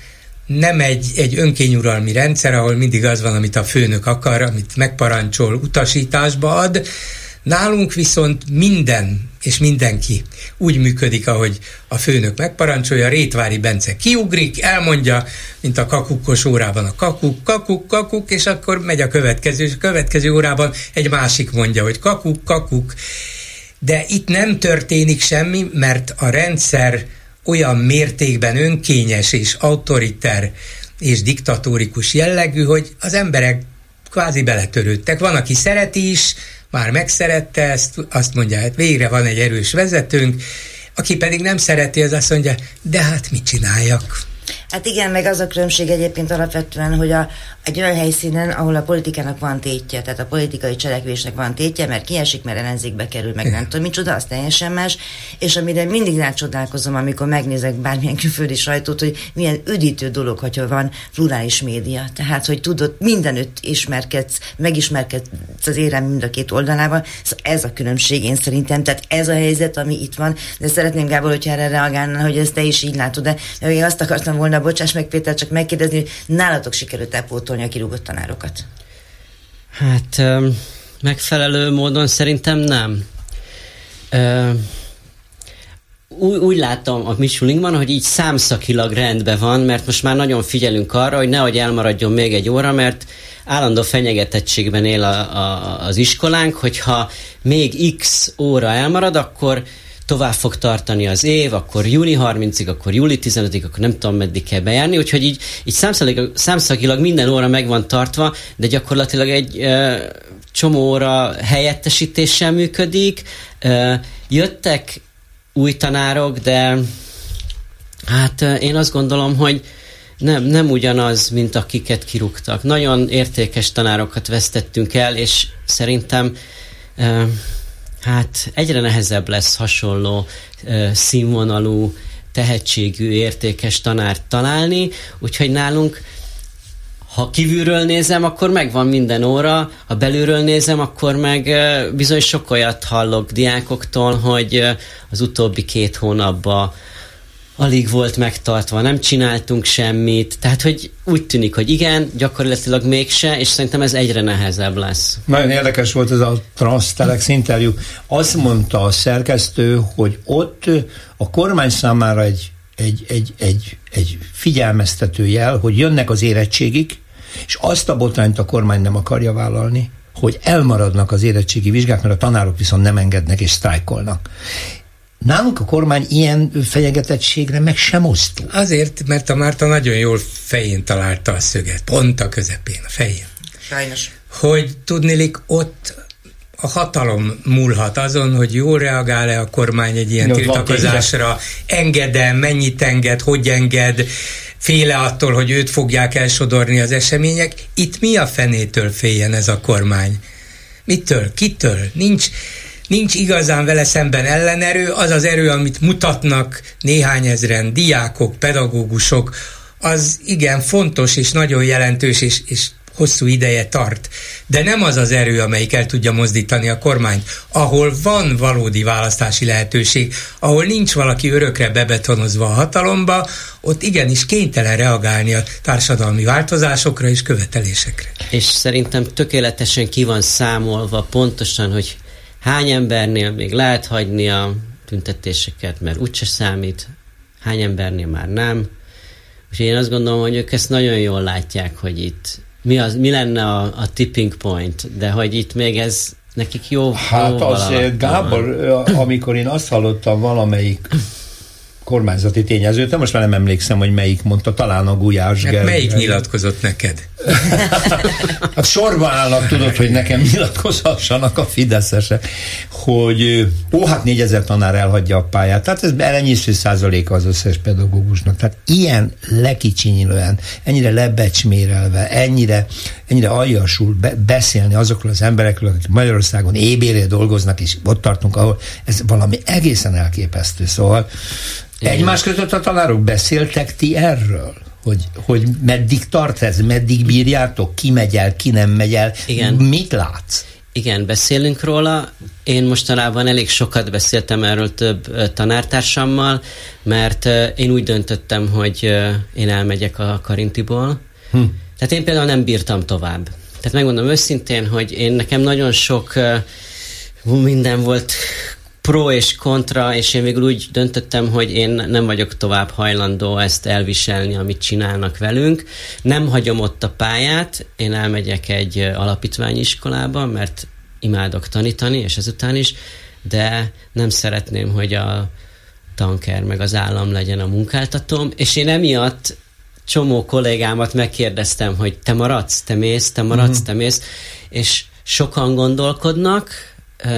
nem egy, egy önkényuralmi rendszer, ahol mindig az van, amit a főnök akar, amit megparancsol, utasításba ad. Nálunk viszont minden és mindenki úgy működik, ahogy a főnök megparancsolja, Rétvári Bence kiugrik, elmondja, mint a kakukkos órában a kakuk, kakuk, kakuk, és akkor megy a következő, és a következő órában egy másik mondja, hogy kakuk, kakuk. De itt nem történik semmi, mert a rendszer olyan mértékben önkényes és autoriter és diktatórikus jellegű, hogy az emberek kvázi beletörődtek. Van, aki szereti is, már megszerette ezt, azt mondja, hát végre van egy erős vezetőnk, aki pedig nem szereti, az azt mondja, de hát mit csináljak? Hát igen, meg az a különbség egyébként alapvetően, hogy a, egy olyan helyszínen, ahol a politikának van tétje, tehát a politikai cselekvésnek van tétje, mert kiesik, mert ellenzékbe kerül, meg nem tudom micsoda, az teljesen más, és amire mindig rácsodálkozom, amikor megnézek bármilyen külföldi sajtót, hogy milyen üdítő dolog, hogyha van plurális média. Tehát, hogy tudod, mindenütt ismerkedsz, megismerkedsz az érem mind a két oldalával. Szóval ez a különbség én szerintem, tehát ez a helyzet, ami itt van. De szeretném, Gábor, hogyha erre reagálna, hogy ezt te is így látod, de én azt akartam volna, bocsáss meg Péter, csak megkérdezni, hogy nálatok sikerült elpótolni a kirúgott tanárokat? Hát megfelelő módon szerintem nem. Úgy, úgy láttam a Michelingban, hogy így számszakilag rendben van, mert most már nagyon figyelünk arra, hogy nehogy elmaradjon még egy óra, mert állandó fenyegetettségben él a, a, az iskolánk, hogyha még x óra elmarad, akkor tovább fog tartani az év, akkor júni 30-ig, akkor júli 15-ig, akkor nem tudom meddig kell bejárni, úgyhogy így, így számszakilag, számszakilag minden óra meg van tartva, de gyakorlatilag egy ö, csomó óra helyettesítéssel működik. Ö, jöttek új tanárok, de hát ö, én azt gondolom, hogy nem, nem ugyanaz, mint akiket kirúgtak. Nagyon értékes tanárokat vesztettünk el, és szerintem uh, hát egyre nehezebb lesz hasonló színvonalú, tehetségű, értékes tanárt találni, úgyhogy nálunk ha kívülről nézem, akkor megvan minden óra, ha belülről nézem, akkor meg bizony sok olyat hallok diákoktól, hogy az utóbbi két hónapban alig volt megtartva, nem csináltunk semmit, tehát hogy úgy tűnik, hogy igen, gyakorlatilag mégse, és szerintem ez egyre nehezebb lesz. Nagyon érdekes volt ez a Transtelex interjú. Azt mondta a szerkesztő, hogy ott a kormány számára egy, egy, egy, egy, egy figyelmeztető jel, hogy jönnek az érettségik, és azt a botrányt a kormány nem akarja vállalni, hogy elmaradnak az érettségi vizsgák, mert a tanárok viszont nem engednek és sztrájkolnak. Nálunk a kormány ilyen fenyegetettségre meg sem osztó. Azért, mert a Márta nagyon jól fején találta a szöget, pont a közepén, a fején. Sajnos. Hogy tudnilik ott a hatalom múlhat azon, hogy jól reagál-e a kormány egy ilyen Jó, tiltakozásra, enged-e, mennyit enged, hogy enged, féle attól, hogy őt fogják elsodorni az események. Itt mi a fenétől féljen ez a kormány? Mitől? Kitől? Nincs, nincs igazán vele szemben ellenerő, az az erő, amit mutatnak néhány ezren diákok, pedagógusok, az igen fontos és nagyon jelentős és, és hosszú ideje tart. De nem az az erő, amelyik el tudja mozdítani a kormányt. Ahol van valódi választási lehetőség, ahol nincs valaki örökre bebetonozva a hatalomba, ott igenis kénytelen reagálni a társadalmi változásokra és követelésekre. És szerintem tökéletesen ki van számolva pontosan, hogy hány embernél még lehet hagyni a tüntetéseket, mert úgyse számít, hány embernél már nem. És én azt gondolom, hogy ők ezt nagyon jól látják, hogy itt mi, az, mi lenne a, a tipping point, de hogy itt még ez nekik jó Hát jó az Gábor, amikor én azt hallottam valamelyik kormányzati tényezőt, most már nem emlékszem, hogy melyik mondta, talán a Gulyás hát melyik nyilatkozott neked? hát sorba állnak, tudod, hogy nekem nyilatkozhassanak a fideszesek, hogy ó, hát négyezer tanár elhagyja a pályát. Tehát ez elenyésző százaléka az összes pedagógusnak. Tehát ilyen lekicsinyilően, ennyire lebecsmérelve, ennyire, ennyire aljasul be, beszélni azokról az emberekről, akik Magyarországon ébéré dolgoznak, és ott tartunk, ahol ez valami egészen elképesztő. Szóval Egymás között a tanárok beszéltek ti erről? Hogy, hogy meddig tart ez, meddig bírjátok, ki megy el, ki nem megy el, Igen. mit látsz? Igen, beszélünk róla. Én mostanában elég sokat beszéltem erről több tanártársammal, mert én úgy döntöttem, hogy én elmegyek a Karintiból. Hm. Tehát én például nem bírtam tovább. Tehát megmondom őszintén, hogy én nekem nagyon sok minden volt pro és kontra, és én végül úgy döntöttem, hogy én nem vagyok tovább hajlandó ezt elviselni, amit csinálnak velünk. Nem hagyom ott a pályát, én elmegyek egy alapítványiskolába, mert imádok tanítani, és ezután is, de nem szeretném, hogy a tanker meg az állam legyen a munkáltatóm, és én emiatt csomó kollégámat megkérdeztem, hogy te maradsz, te mész, te maradsz, mm-hmm. te mész, és sokan gondolkodnak,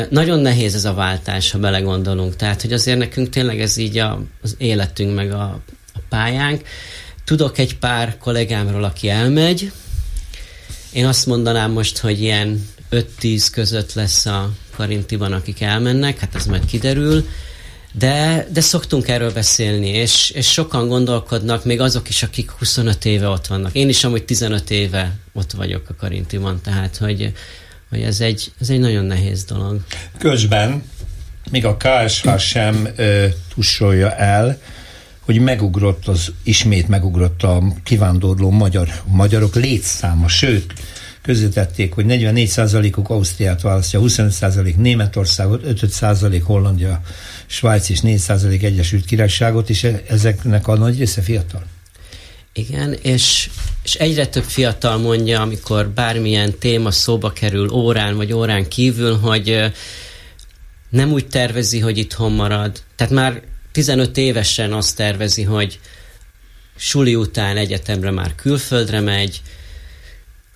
nagyon nehéz ez a váltás, ha belegondolunk. Tehát, hogy azért nekünk tényleg ez így a, az életünk, meg a, a pályánk. tudok egy pár kollégámról, aki elmegy. Én azt mondanám most, hogy ilyen 5-10 között lesz a Karintiban, akik elmennek, hát ez majd kiderül. De, de szoktunk erről beszélni, és, és sokan gondolkodnak, még azok is, akik 25 éve ott vannak. Én is amúgy 15 éve ott vagyok a Karintiban, tehát hogy, hogy ez, egy, ez egy nagyon nehéz dolog. Közben még a KSH sem ö, tussolja el, hogy megugrott az, ismét megugrott a kivándorló magyar, magyarok létszáma, sőt, közvetették, hogy 44%-uk Ausztriát választja, 25% Németországot, 5% Hollandia, Svájc és 4% Egyesült Királyságot, és e- ezeknek a nagy része fiatal. Igen, és, és egyre több fiatal mondja, amikor bármilyen téma szóba kerül órán vagy órán kívül, hogy nem úgy tervezi, hogy itthon marad. Tehát már 15 évesen azt tervezi, hogy suli után egyetemre már külföldre megy,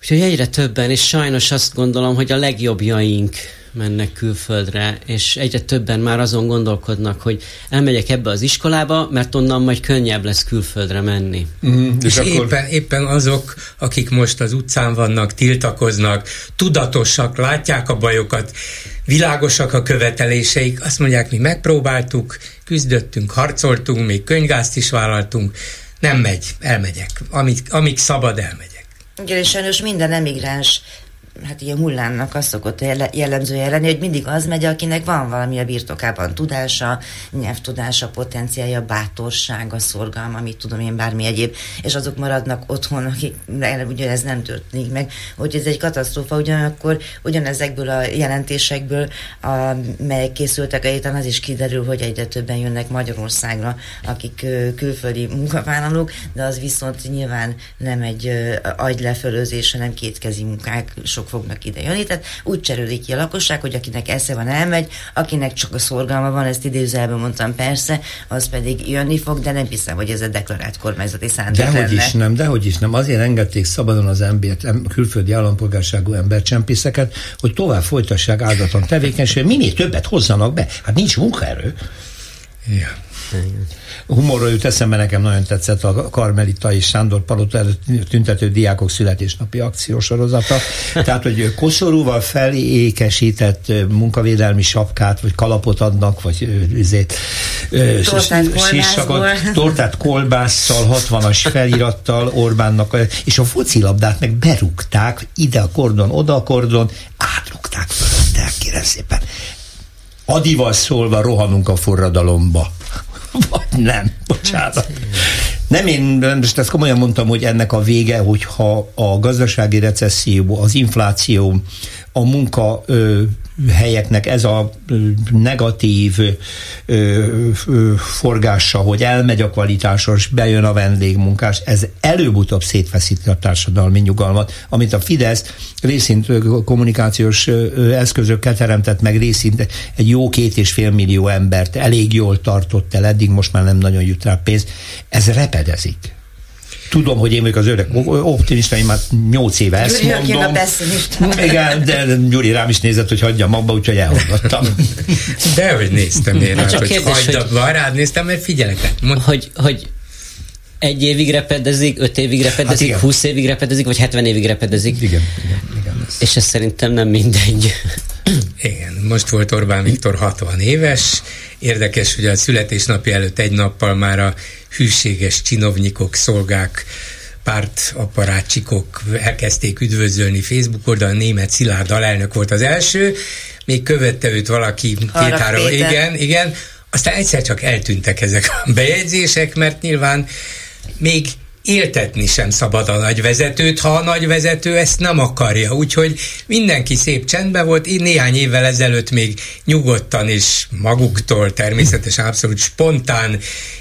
úgyhogy egyre többen, és sajnos azt gondolom, hogy a legjobbjaink mennek külföldre, és egyre többen már azon gondolkodnak, hogy elmegyek ebbe az iskolába, mert onnan majd könnyebb lesz külföldre menni. Mm, és, és akkor... éppen, éppen azok, akik most az utcán vannak, tiltakoznak, tudatosak, látják a bajokat, világosak a követeléseik, azt mondják, mi megpróbáltuk, küzdöttünk, harcoltunk, még könyvgázt is vállaltunk, nem megy, elmegyek. Amíg, amíg szabad, elmegyek. Igen, és sajnos minden emigráns hát ilyen hullámnak az szokott jellemzője lenni, hogy mindig az megy, akinek van valami a birtokában tudása, nyelvtudása, potenciálja, bátorsága, szorgalma, mit tudom én, bármi egyéb, és azok maradnak otthon, akik ugye ez nem történik meg, hogy ez egy katasztrófa, ugyanakkor ugyanezekből a jelentésekből, a, melyek készültek a héten, az is kiderül, hogy egyre többen jönnek Magyarországra, akik külföldi munkavállalók, de az viszont nyilván nem egy agylefölözés, hanem kétkezi munkák, sok fognak ide jönni, tehát úgy cserődik ki a lakosság, hogy akinek esze van, elmegy, akinek csak a szorgalma van, ezt idézelben mondtam persze, az pedig jönni fog, de nem hiszem, hogy ez a deklarált kormányzati szándék Dehogy lenne. is nem, dehogy is nem. Azért engedték szabadon az embert, külföldi állampolgárságú embercsempészeket, hogy tovább folytassák áldatlan tevékenységet, minél többet hozzanak be. Hát nincs munkaerő. Ja. Humorra jut eszembe, nekem nagyon tetszett a Karmelita és Sándor Palota előtt tüntető diákok születésnapi akciósorozata. Tehát, hogy koszorúval felékesített munkavédelmi sapkát, vagy kalapot adnak, vagy üzét, tortát, tortát kolbásszal, 60-as felirattal Orbánnak, és a focilabdát meg berúgták, ide a kordon, oda a kordon, átrúgták fölötte, kérem szépen. Adival szólva rohanunk a forradalomba. Vagy nem, bocsánat. Nem én, most ezt komolyan mondtam, hogy ennek a vége, hogyha a gazdasági recesszió, az infláció, a munka ö, helyeknek ez a negatív ö, ö, forgása, hogy elmegy a kvalitásos, bejön a vendégmunkás, ez előbb-utóbb szétveszíti a társadalmi nyugalmat, amit a Fidesz részint kommunikációs eszközökkel teremtett meg, részint egy jó két és fél millió embert elég jól tartott el, eddig most már nem nagyon jut rá pénz, ez repedezik. Tudom, hogy én vagyok az öreg optimista, én már nyolc éve ezt Gyuri, mondom. A Igen, de Gyuri rám is nézett, hogy hagyjam magba, úgyhogy elhallgattam. De hogy néztem én hát hogy kérdés, hagyd hogy... abba, rád néztem, mert figyelek. Mond... Hogy, hogy egy évig repedezik, öt évig repedezik, hát húsz évig repedezik, vagy hetven évig repedezik. Igen, igen, igen. És ez szerintem nem mindegy. Igen, most volt Orbán Viktor 60 éves, Érdekes, hogy a születésnapja előtt egy nappal már a hűséges csinovnyikok, szolgák, pártapparácsikok elkezdték üdvözölni Facebook oldalon, német Szilárd alelnök volt az első, még követte őt valaki két-három, igen, igen, aztán egyszer csak eltűntek ezek a bejegyzések, mert nyilván még éltetni sem szabad a nagyvezetőt, ha a nagyvezető ezt nem akarja. Úgyhogy mindenki szép csendben volt. Én néhány évvel ezelőtt még nyugodtan és maguktól természetesen abszolút spontán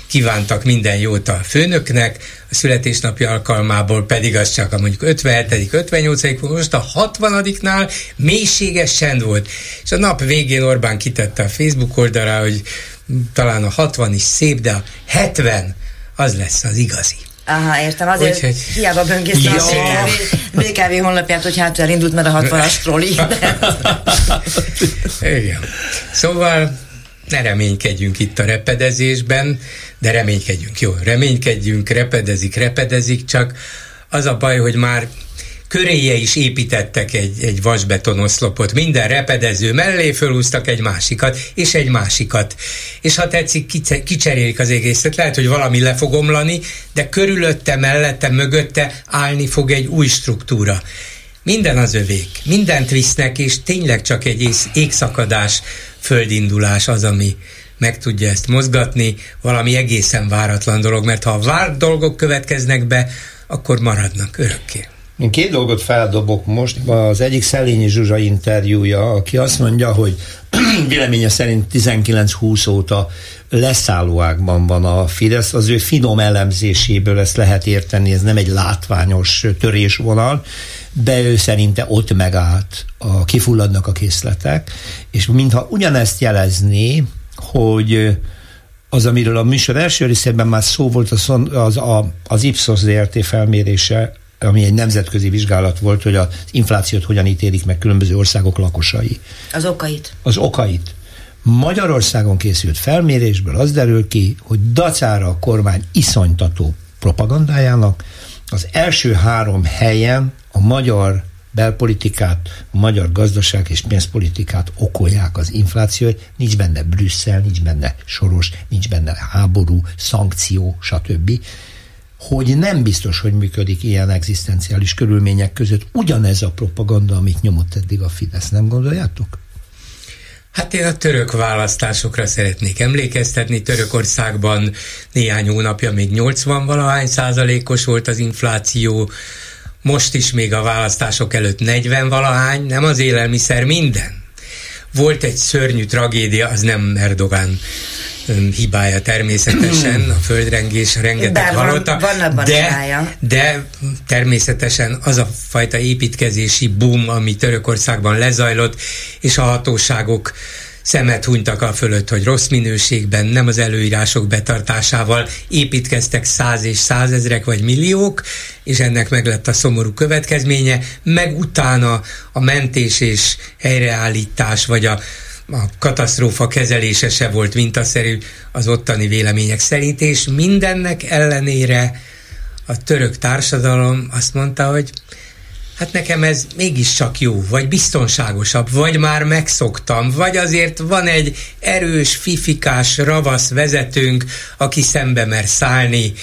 kívántak minden jót a főnöknek, a születésnapi alkalmából pedig az csak a mondjuk 57 58 most a 60-nál mélységes csend volt. És a nap végén Orbán kitette a Facebook oldalra, hogy talán a 60 is szép, de a 70 az lesz az igazi. Aha, értem. Azért Úgyhogy... hiába böngésztem a BKV, BKV honlapját, hogy hát elindult mert a 60-as troli. Igen. Szóval ne reménykedjünk itt a repedezésben, de reménykedjünk, jó, reménykedjünk, repedezik, repedezik, csak az a baj, hogy már köréje is építettek egy, egy vasbetonoszlopot, minden repedező mellé fölhúztak egy másikat, és egy másikat. És ha tetszik, kicserélik az egészet. Lehet, hogy valami le fog omlani, de körülötte, mellette, mögötte állni fog egy új struktúra. Minden az övék, mindent visznek, és tényleg csak egy égszakadás, földindulás az, ami meg tudja ezt mozgatni, valami egészen váratlan dolog, mert ha a várt dolgok következnek be, akkor maradnak örökké. Én két dolgot feldobok most. Az egyik Szelényi Zsuzsa interjúja, aki azt mondja, hogy véleménye szerint 19-20 óta leszállóákban van a Fidesz, az ő finom elemzéséből ezt lehet érteni, ez nem egy látványos törésvonal, de ő szerinte ott megállt, a, kifulladnak a készletek, és mintha ugyanezt jelezné, hogy az, amiről a műsor első részében már szó volt, az, az, a, az Ipsos ZRT. felmérése, ami egy nemzetközi vizsgálat volt, hogy az inflációt hogyan ítélik meg különböző országok lakosai. Az okait. Az okait. Magyarországon készült felmérésből az derül ki, hogy dacára a kormány iszonytató propagandájának az első három helyen a magyar belpolitikát, a magyar gazdaság és pénzpolitikát okolják az inflációt, nincs benne Brüsszel, nincs benne Soros, nincs benne háború, szankció, stb hogy nem biztos, hogy működik ilyen egzisztenciális körülmények között ugyanez a propaganda, amit nyomott eddig a Fidesz, nem gondoljátok? Hát én a török választásokra szeretnék emlékeztetni. Törökországban néhány hónapja még 80 valahány százalékos volt az infláció, most is még a választások előtt 40 valahány, nem az élelmiszer, minden. Volt egy szörnyű tragédia, az nem Erdogan hibája természetesen, a földrengés rengeteg halota, van, van de, de természetesen az a fajta építkezési boom, ami Törökországban lezajlott, és a hatóságok szemet hunytak a fölött, hogy rossz minőségben, nem az előírások betartásával építkeztek száz és százezrek vagy milliók, és ennek meg lett a szomorú következménye, meg utána a mentés és helyreállítás, vagy a a katasztrófa kezelése se volt mintaszerű az ottani vélemények szerint, és mindennek ellenére a török társadalom azt mondta, hogy hát nekem ez mégiscsak jó, vagy biztonságosabb, vagy már megszoktam, vagy azért van egy erős, fifikás, ravasz vezetőnk, aki szembe mer szállni,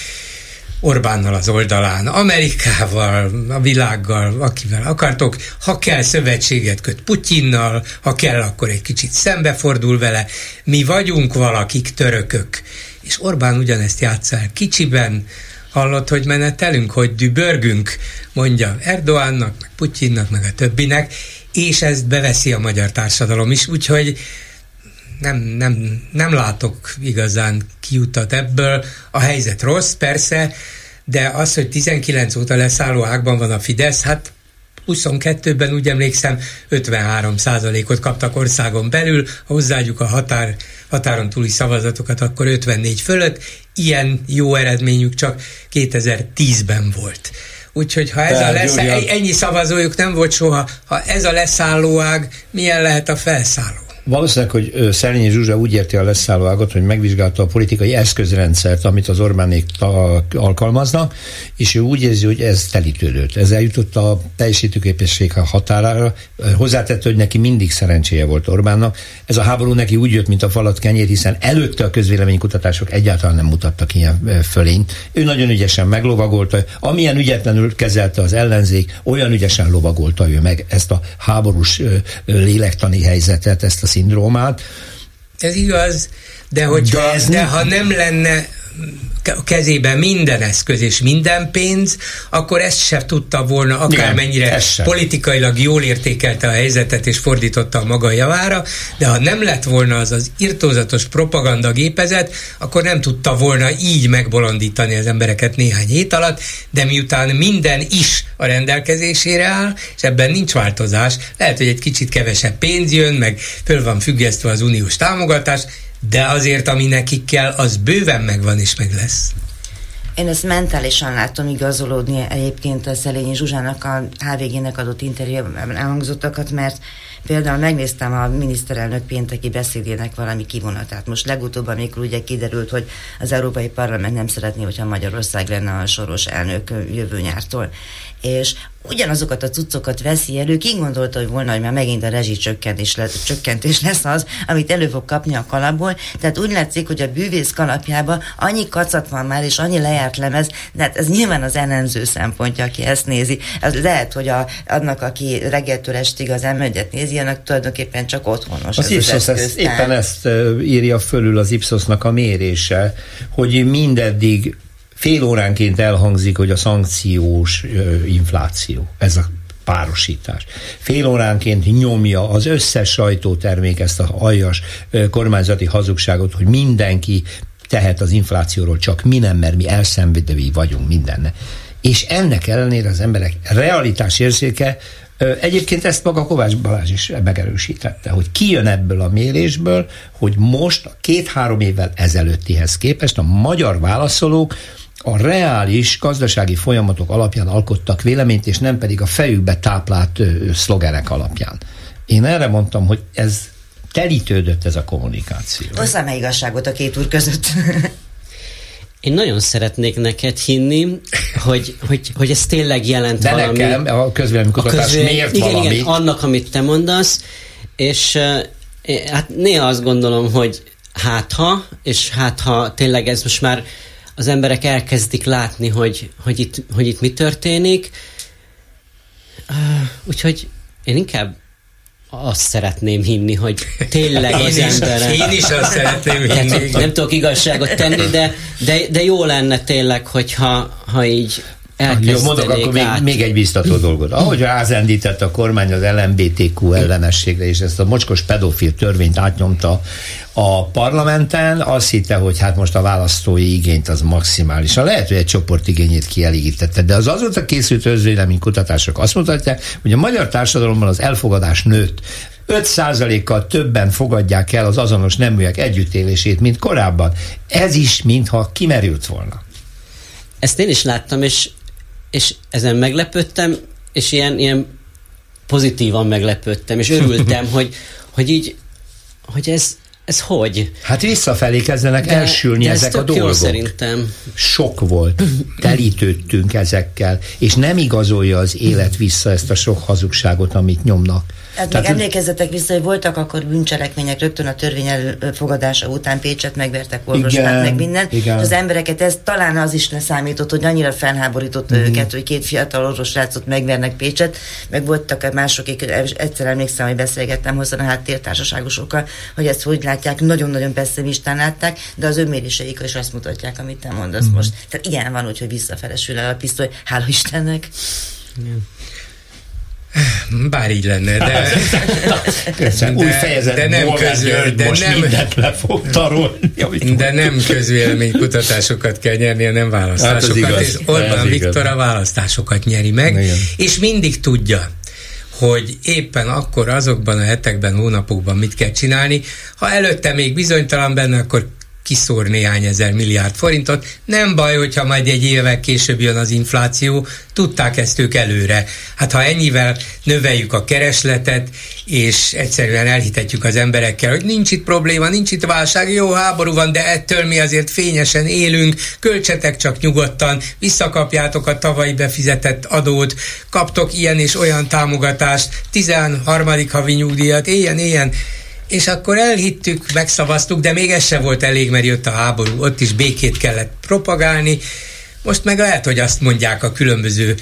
Orbánnal az oldalán, Amerikával, a világgal, akivel akartok, ha kell szövetséget köt Putyinnal, ha kell, akkor egy kicsit szembefordul vele, mi vagyunk valakik törökök. És Orbán ugyanezt játsza el kicsiben, hallott, hogy menetelünk, hogy dübörgünk, mondja Erdoánnak, meg Putyinnak, meg a többinek, és ezt beveszi a magyar társadalom is, úgyhogy nem, nem, nem látok igazán kiutat ebből. A helyzet rossz, persze, de az, hogy 19 óta leszálló ágban van a Fidesz, hát 22-ben úgy emlékszem 53 százalékot kaptak országon belül, ha hozzáadjuk a határ, határon túli szavazatokat, akkor 54 fölött. Ilyen jó eredményük csak 2010-ben volt. Úgyhogy ha ez a lesz, ennyi szavazójuk nem volt soha, ha ez a leszállóág, milyen lehet a felszálló? Valószínűleg, hogy Szerényi Zsuzsa úgy érti a leszállóágot, hogy megvizsgálta a politikai eszközrendszert, amit az Orbánék alkalmaznak, és ő úgy érzi, hogy ez telítődött. Ez eljutott a teljesítőképesség határára. Hozzátette, hogy neki mindig szerencséje volt Orbánnak. Ez a háború neki úgy jött, mint a falat kenyér, hiszen előtte a közvéleménykutatások egyáltalán nem mutattak ilyen fölényt. Ő nagyon ügyesen meglovagolta, amilyen ügyetlenül kezelte az ellenzék, olyan ügyesen lovagolta ő meg ezt a háborús lélektani helyzetet, ezt a szindrómát. Ez igaz, de, hogyha, de, ez de ha nem lenne kezében minden eszköz és minden pénz, akkor ezt se tudta volna, akármennyire politikailag jól értékelte a helyzetet és fordította a maga javára, de ha nem lett volna az az irtózatos propaganda gépezet, akkor nem tudta volna így megbolondítani az embereket néhány hét alatt, de miután minden is a rendelkezésére áll, és ebben nincs változás, lehet, hogy egy kicsit kevesebb pénz jön, meg föl van függesztve az uniós támogatás, de azért, ami nekik kell, az bőven megvan és meg lesz. Én ezt mentálisan látom igazolódni egyébként a Szelényi Zsuzsának a HVG-nek adott interjúban elhangzottakat, mert Például megnéztem a miniszterelnök pénteki beszédének valami kivonatát. Most legutóbb, amikor ugye kiderült, hogy az Európai Parlament nem szeretné, hogyha Magyarország lenne a soros elnök jövő nyártól. És ugyanazokat a cuccokat veszi elő, ki gondolta, hogy volna, hogy már megint a rezsicsökkentés lesz, csökkentés lesz az, amit elő fog kapni a kalapból. Tehát úgy látszik, hogy a bűvész kalapjába annyi kacat van már, és annyi lejárt lemez, de hát ez nyilván az ellenző szempontja, aki ezt nézi. Az lehet, hogy a, annak, aki reggeltől estig az m nézi, annak tulajdonképpen csak otthonos. Az, Ipsos az ezt, éppen ezt írja fölül az Ipsosnak a mérése, hogy mindeddig fél óránként elhangzik, hogy a szankciós infláció, ez a párosítás. Fél óránként nyomja az összes sajtótermék ezt a aljas kormányzati hazugságot, hogy mindenki tehet az inflációról, csak mi nem, mert mi elszenvedői vagyunk mindenne. És ennek ellenére az emberek realitás érzéke Egyébként ezt maga Kovács Balázs is megerősítette, hogy kijön ebből a mérésből, hogy most a két-három évvel ezelőttihez képest a magyar válaszolók a reális gazdasági folyamatok alapján alkottak véleményt, és nem pedig a fejükbe táplált szlogenek alapján. Én erre mondtam, hogy ez telítődött ez a kommunikáció. Hozzám igazságot a két úr között. Én nagyon szeretnék neked hinni, hogy, hogy, hogy ez tényleg jelent De valami. nekem a közvéleménykutatás közvél... miért igen, valami? Igen, annak, amit te mondasz, és uh, hát néha azt gondolom, hogy hát ha, és hát ha tényleg ez most már az emberek elkezdik látni, hogy, hogy, itt, hogy itt mi történik. Úgyhogy én inkább azt szeretném hinni, hogy tényleg az ember. Én is azt szeretném hinni. Tehát, nem tudok igazságot tenni, de, de, de jó lenne tényleg, hogyha ha így jó, mondok akkor még, még egy biztató dolgot. Ahogy rázendített a kormány az LMBTQ ellenességre, és ezt a mocskos pedofil törvényt átnyomta a parlamenten, azt hitte, hogy hát most a választói igényt az maximális. A Lehet, hogy egy csoport igényét kielégítette, de az azóta készült kutatások azt mutatják, hogy a magyar társadalomban az elfogadás nőtt. 5%-kal többen fogadják el az azonos neműek együttélését, mint korábban. Ez is, mintha kimerült volna. Ezt én is láttam, és és ezen meglepődtem, és ilyen, ilyen pozitívan meglepődtem, és örültem, hogy, hogy így, hogy ez, ez hogy? Hát visszafelé kezdenek de, elsülni de ezek a dolgok. szerintem. Sok volt. Telítődtünk ezekkel, és nem igazolja az élet vissza ezt a sok hazugságot, amit nyomnak. Hát még emlékezzetek vissza, hogy voltak akkor bűncselekmények rögtön a törvény elfogadása után Pécset megvertek, orvosát, meg minden. Igen. És az embereket ez talán az is leszámított, hogy annyira felháborította mm. őket, hogy két fiatal orvosrácot megvernek Pécset, meg voltak mások, akik egyszer emlékszem, hogy beszélgettem hozzá a háttértársaságosokkal, hogy ezt hogy látják, nagyon-nagyon pessimistán látták, de az önméréseik is azt mutatják, amit te mondasz mm. most. Tehát igen, van úgy, hogy visszafelesül el a pisztoly, hála Istennek. Igen. Bár így lenne, de... de új fejezet, de nem közvélemény, de most nem, mindent De nem közvélemény kutatásokat kell nyerni, nem választásokat. Hát és Orbán Viktor a választásokat nyeri meg, Igen. és mindig tudja, hogy éppen akkor azokban a hetekben, hónapokban mit kell csinálni. Ha előtte még bizonytalan benne, akkor kiszór néhány ezer milliárd forintot. Nem baj, hogyha majd egy évvel később jön az infláció, tudták ezt ők előre. Hát ha ennyivel növeljük a keresletet, és egyszerűen elhitetjük az emberekkel, hogy nincs itt probléma, nincs itt válság, jó háború van, de ettől mi azért fényesen élünk, költsetek csak nyugodtan, visszakapjátok a tavalyi befizetett adót, kaptok ilyen és olyan támogatást, 13. havi nyugdíjat, éljen, éljen, és akkor elhittük, megszavaztuk, de még ez se volt elég, mert jött a háború, ott is békét kellett propagálni. Most meg lehet, hogy azt mondják a különböző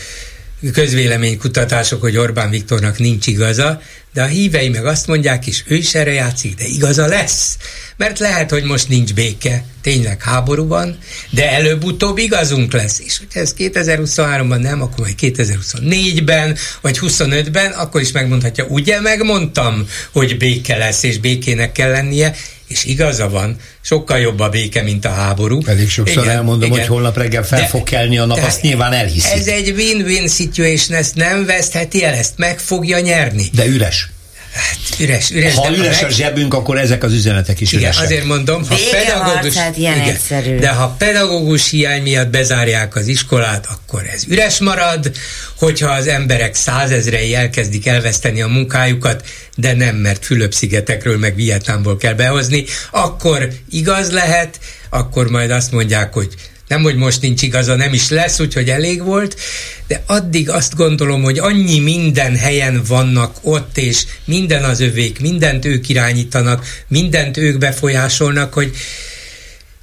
közvéleménykutatások, hogy Orbán Viktornak nincs igaza, de a hívei meg azt mondják, és ő is erre játszik, de igaza lesz. Mert lehet, hogy most nincs béke, tényleg háborúban, de előbb-utóbb igazunk lesz. És hogyha ez 2023-ban nem, akkor majd 2024-ben, vagy 25-ben, akkor is megmondhatja, ugye megmondtam, hogy béke lesz, és békének kell lennie, és igaza van, sokkal jobb a béke, mint a háború. Elég sokszor igen, elmondom, igen. hogy holnap reggel fel De, fog kelni a nap, azt nyilván elhiszi. Ez egy win-win situation, ezt nem vesztheti el, ezt meg fogja nyerni. De üres. Hát Üres, üres. Ha üres a zsebünk, akkor ezek az üzenetek is igen, üresek. azért mondom, ha pedagógus, ilyen igen, egyszerű. de ha pedagógus hiány miatt bezárják az iskolát, akkor ez üres marad, hogyha az emberek százezrei elkezdik elveszteni a munkájukat, de nem, mert Fülöp-szigetekről meg Vietnámból kell behozni, akkor igaz lehet, akkor majd azt mondják, hogy nem, hogy most nincs igaza, nem is lesz, úgyhogy elég volt, de addig azt gondolom, hogy annyi minden helyen vannak ott, és minden az övék, mindent ők irányítanak, mindent ők befolyásolnak, hogy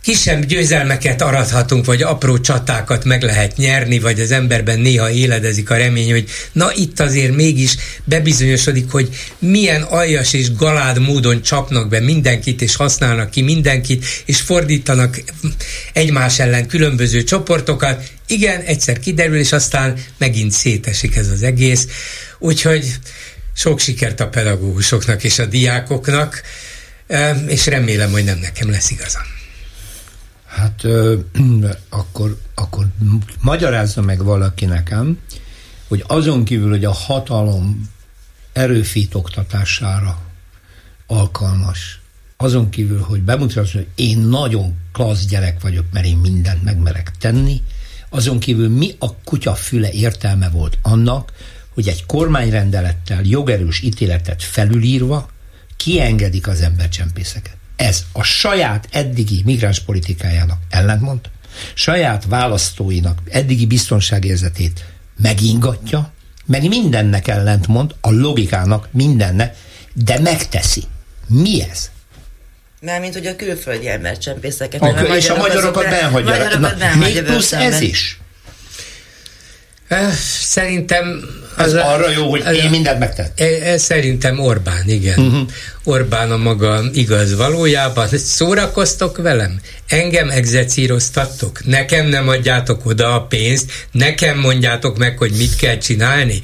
kisebb győzelmeket arathatunk, vagy apró csatákat meg lehet nyerni, vagy az emberben néha éledezik a remény, hogy na itt azért mégis bebizonyosodik, hogy milyen aljas és galád módon csapnak be mindenkit, és használnak ki mindenkit, és fordítanak egymás ellen különböző csoportokat. Igen, egyszer kiderül, és aztán megint szétesik ez az egész. Úgyhogy sok sikert a pedagógusoknak és a diákoknak, és remélem, hogy nem nekem lesz igazam. Hát ö, akkor, akkor magyarázza meg valaki nekem, hogy azon kívül, hogy a hatalom erőfitoktatására alkalmas, azon kívül, hogy bemutatja, hogy én nagyon klassz gyerek vagyok, mert én mindent megmerek tenni, azon kívül mi a kutya füle értelme volt annak, hogy egy kormányrendelettel jogerős ítéletet felülírva kiengedik az embercsempészeket ez a saját eddigi migráns politikájának ellentmond, saját választóinak eddigi biztonságérzetét megingatja, meg mindennek ellentmond, a logikának mindennek, de megteszi. Mi ez? Mármint, hogy a külföldi embercsempészeket. A, a és a magyarokat benhagyja. Még plusz ez is. Szerintem... Az ez arra jó, hogy én mindent megtettem. Szerintem Orbán, igen. Uh-huh. Orbán a maga igaz valójában. Szórakoztok velem? Engem egzecíroztattok? Nekem nem adjátok oda a pénzt? Nekem mondjátok meg, hogy mit kell csinálni?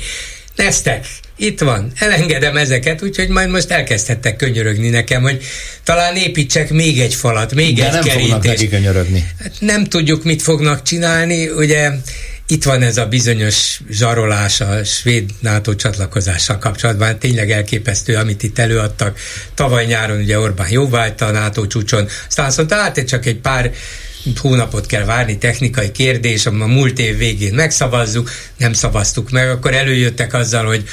Neztek, itt van, elengedem ezeket, úgyhogy majd most elkezdhettek könyörögni nekem, hogy talán építsek még egy falat, még De egy nem kerítést. fognak neki könyörögni. Hát nem tudjuk, mit fognak csinálni, ugye itt van ez a bizonyos zsarolás a svéd NATO csatlakozással kapcsolatban, tényleg elképesztő, amit itt előadtak. Tavaly nyáron ugye Orbán jóvágyta a NATO csúcson, aztán azt mondta, hát csak egy pár hónapot kell várni, technikai kérdés, a múlt év végén megszavazzuk, nem szavaztuk meg, akkor előjöttek azzal, hogy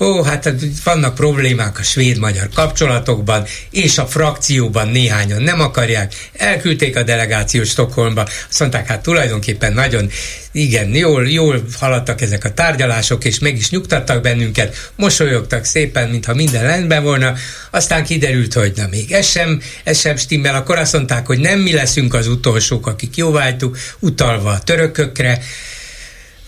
ó, hát vannak problémák a svéd-magyar kapcsolatokban, és a frakcióban néhányan nem akarják, elküldték a delegációt Stockholmba, azt mondták, hát tulajdonképpen nagyon, igen, jól, jól haladtak ezek a tárgyalások, és meg is nyugtattak bennünket, mosolyogtak szépen, mintha minden rendben volna, aztán kiderült, hogy na még ez sem, ez sem stimmel, akkor azt mondták, hogy nem mi leszünk az utolsók, akik jóvágytuk, utalva a törökökre,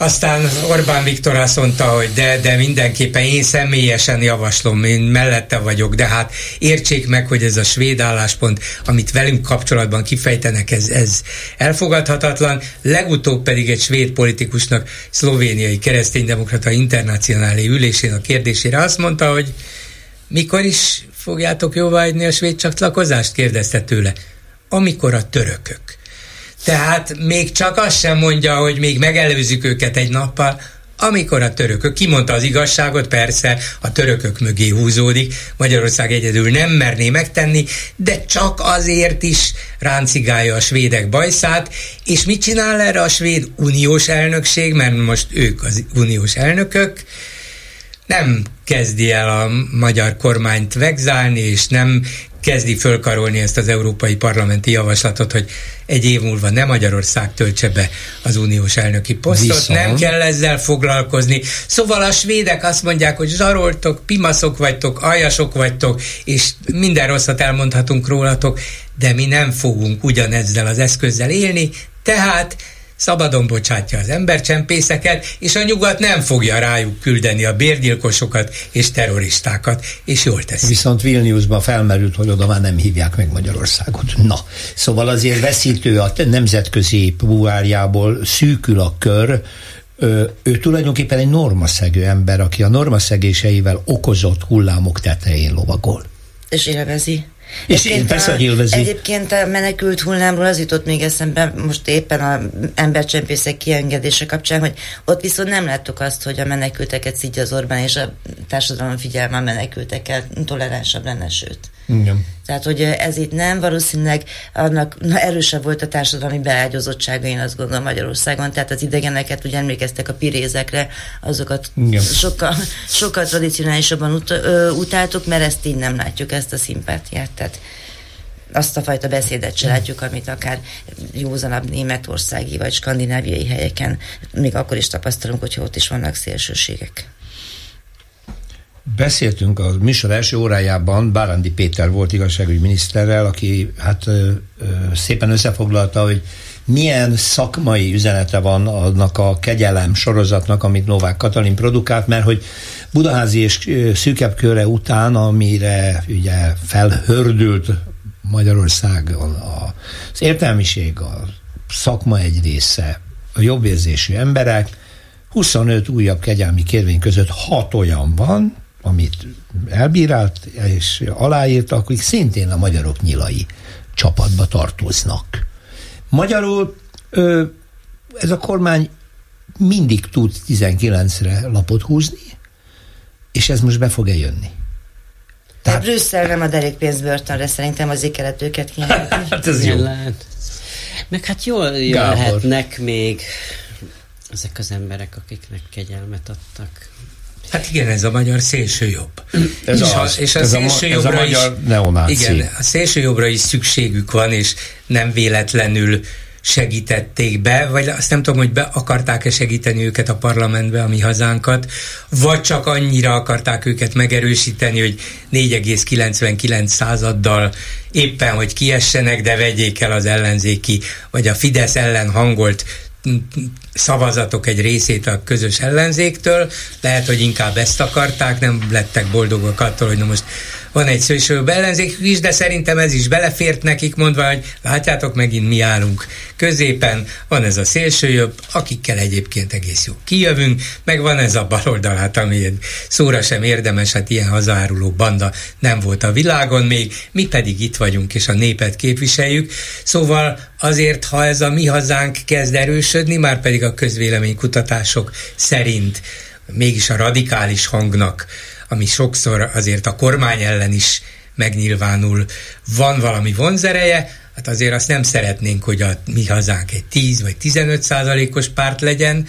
aztán Orbán Viktor azt mondta, hogy de, de mindenképpen én személyesen javaslom, én mellette vagyok, de hát értsék meg, hogy ez a svéd álláspont, amit velünk kapcsolatban kifejtenek, ez, ez elfogadhatatlan. Legutóbb pedig egy svéd politikusnak, szlovéniai kereszténydemokrata internacionális ülésén a kérdésére azt mondta, hogy mikor is fogjátok jóváhagyni a svéd csatlakozást? kérdezte tőle. Amikor a törökök. Tehát még csak azt sem mondja, hogy még megelőzzük őket egy nappal, amikor a törökök, kimondta az igazságot, persze a törökök mögé húzódik, Magyarország egyedül nem merné megtenni, de csak azért is ráncigálja a svédek bajszát, és mit csinál erre a svéd uniós elnökség, mert most ők az uniós elnökök, nem kezdi el a magyar kormányt vegzálni, és nem kezdi fölkarolni ezt az európai parlamenti javaslatot, hogy egy év múlva nem Magyarország töltse be az uniós elnöki posztot, Viszont. nem kell ezzel foglalkozni. Szóval a svédek azt mondják, hogy zsaroltok, pimaszok vagytok, aljasok vagytok, és minden rosszat elmondhatunk rólatok, de mi nem fogunk ugyanezzel az eszközzel élni, tehát szabadon bocsátja az embercsempészeket, és a nyugat nem fogja rájuk küldeni a bérgyilkosokat és terroristákat, és jól teszi. Viszont Vilniusban felmerült, hogy oda már nem hívják meg Magyarországot. Na, szóval azért veszítő a nemzetközi buárjából szűkül a kör, ő, ő tulajdonképpen egy normaszegő ember, aki a normaszegéseivel okozott hullámok tetején lovagol. És élvezi És én persze, hogy élvezi. Egyébként a menekült hullámról az jutott még eszembe, most éppen a embercsempészek kiengedése kapcsán, hogy ott viszont nem láttuk azt, hogy a menekülteket szidja az Orbán, és a társadalom figyelme a menekültekkel toleránsabb lenne, sőt. Igen. Tehát, hogy ez itt nem, valószínűleg annak na, erősebb volt a társadalmi beágyazottsága, én azt gondolom Magyarországon, tehát az idegeneket, ugye emlékeztek a pirézekre, azokat Igen. sokkal, sokkal tradicionálisabban ut- ö, utáltuk, mert ezt így nem látjuk, ezt a szimpátiát, tehát azt a fajta beszédet se látjuk, amit akár józanabb németországi vagy skandináviai helyeken még akkor is tapasztalunk, hogyha ott is vannak szélsőségek. Beszéltünk a műsor első órájában, Bárandi Péter volt igazságügyi miniszterrel, aki hát ö, ö, szépen összefoglalta, hogy milyen szakmai üzenete van annak a kegyelem sorozatnak, amit Novák Katalin produkált, mert hogy Budaházi és szűkebb köre után, amire ugye felhördült Magyarország, az értelmiség, a szakma egy része, a jobbérzésű emberek, 25 újabb kegyelmi kérvény között 6 olyan van, amit elbírált és aláírta, akik szintén a magyarok nyilai csapatba tartoznak. Magyarul ez a kormány mindig tud 19-re lapot húzni, és ez most be fog-e jönni? Tehát Brüsszel nem a derékpénzbörtönre, szerintem azért kellett őket kinyelni. hát ez jó. Lehet. Meg hát jól jöhetnek még ezek az emberek, akiknek kegyelmet adtak. Hát igen, ez a magyar szélső jobb. Ez és, az, a, és a ez szélső a, jobbra ez a is, neonáci. Igen, a szélső jobbra is szükségük van, és nem véletlenül segítették be, vagy azt nem tudom, hogy be akarták-e segíteni őket a parlamentbe, a mi hazánkat, vagy csak annyira akarták őket megerősíteni, hogy 4,99 századdal éppen, hogy kiessenek, de vegyék el az ellenzéki, vagy a Fidesz ellen hangolt szavazatok egy részét a közös ellenzéktől, lehet, hogy inkább ezt akarták, nem lettek boldogok attól, hogy na most van egy szélső ellenzék is, de szerintem ez is belefért nekik, mondva, hogy látjátok, megint mi állunk középen, van ez a szélsőjobb, akikkel egyébként egész jó kijövünk, meg van ez a baloldal, hát ami szóra sem érdemes, hát ilyen hazáruló banda nem volt a világon még, mi pedig itt vagyunk, és a népet képviseljük. Szóval azért, ha ez a mi hazánk kezd erősödni, már pedig a közvéleménykutatások szerint mégis a radikális hangnak ami sokszor azért a kormány ellen is megnyilvánul, van valami vonzereje, hát azért azt nem szeretnénk, hogy a mi hazánk egy 10 vagy 15 százalékos párt legyen,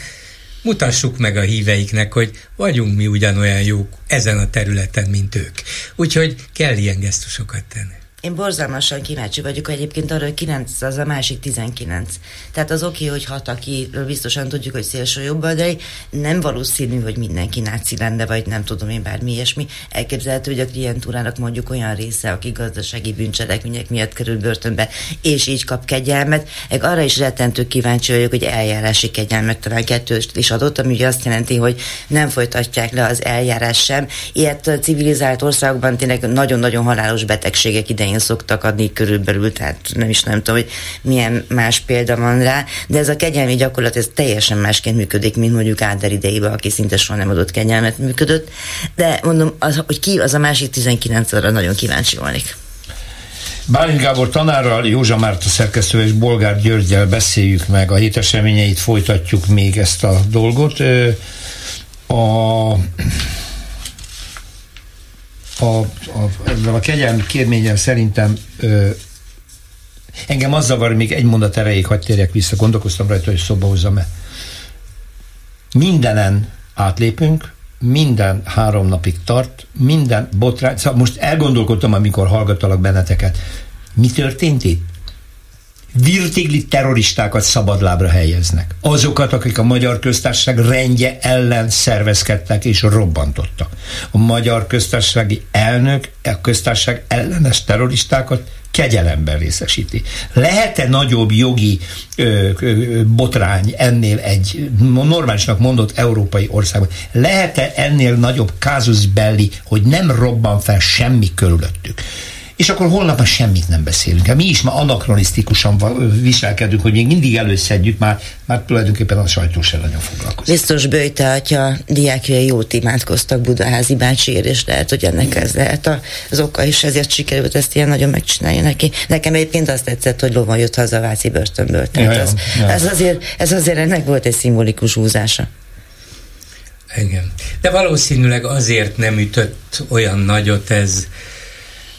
mutassuk meg a híveiknek, hogy vagyunk mi ugyanolyan jók ezen a területen, mint ők. Úgyhogy kell ilyen gesztusokat tenni. Én borzalmasan kíváncsi vagyok egyébként arra, hogy 9 az a másik 19. Tehát az oké, hogy hat, akiről biztosan tudjuk, hogy szélső jobboldali, nem valószínű, hogy mindenki náci lenne, vagy nem tudom én bármi ilyesmi. Elképzelhető, hogy a klientúrának mondjuk olyan része, aki gazdasági bűncselekmények miatt kerül börtönbe, és így kap kegyelmet. Meg arra is rettentő kíváncsi vagyok, hogy eljárási kegyelmet talán kettőst is adott, ami ugye azt jelenti, hogy nem folytatják le az eljárás sem. Ilyet civilizált országokban tényleg nagyon-nagyon halálos betegségek idején elején szoktak adni körülbelül, tehát nem is nem tudom, hogy milyen más példa van rá, de ez a kegyelmi gyakorlat ez teljesen másként működik, mint mondjuk Áder idejében, aki szinte soha nem adott kegyelmet működött, de mondom, az, hogy ki az a másik 19 arra nagyon kíváncsi volnék. Bálint Gábor tanárral, Józsa Márta szerkesztő és Bolgár Györgyel beszéljük meg a hét eseményeit, folytatjuk még ezt a dolgot. A a, a, ezzel a kegyelmi kérménnyel szerintem ö, engem az zavar, még egy mondat erejéig hagyd térjek vissza, gondolkoztam rajta, hogy szóba hozzam -e. Mindenen átlépünk, minden három napig tart, minden botrány, szóval most elgondolkodtam, amikor hallgattalak benneteket, mi történt itt? Virtigli terroristákat szabadlábra helyeznek. Azokat, akik a magyar köztársaság rendje ellen szervezkedtek és robbantottak. A magyar köztársasági elnök a köztársaság ellenes terroristákat kegyelemben részesíti. Lehet-e nagyobb jogi ö, ö, botrány ennél egy normálisnak mondott európai országban? Lehet-e ennél nagyobb kázus belli, hogy nem robban fel semmi körülöttük? És akkor holnap már semmit nem beszélünk. Hát mi is ma anakronisztikusan viselkedünk, hogy még mindig előszedjük, már, már tulajdonképpen a sajtó se nagyon foglalkozik. Biztos Böjte atya diákjai jót imádkoztak Budaházi bácsiért, és lehet, hogy ennek ez lehet az oka, és ezért sikerült ezt ilyen nagyon megcsinálni neki. Nekem egyébként azt tetszett, hogy lovon jött haza a Váci börtönből. Tehát ja, az, ja. Ez, azért, ez azért ennek volt egy szimbolikus húzása. Igen. De valószínűleg azért nem ütött olyan nagyot ez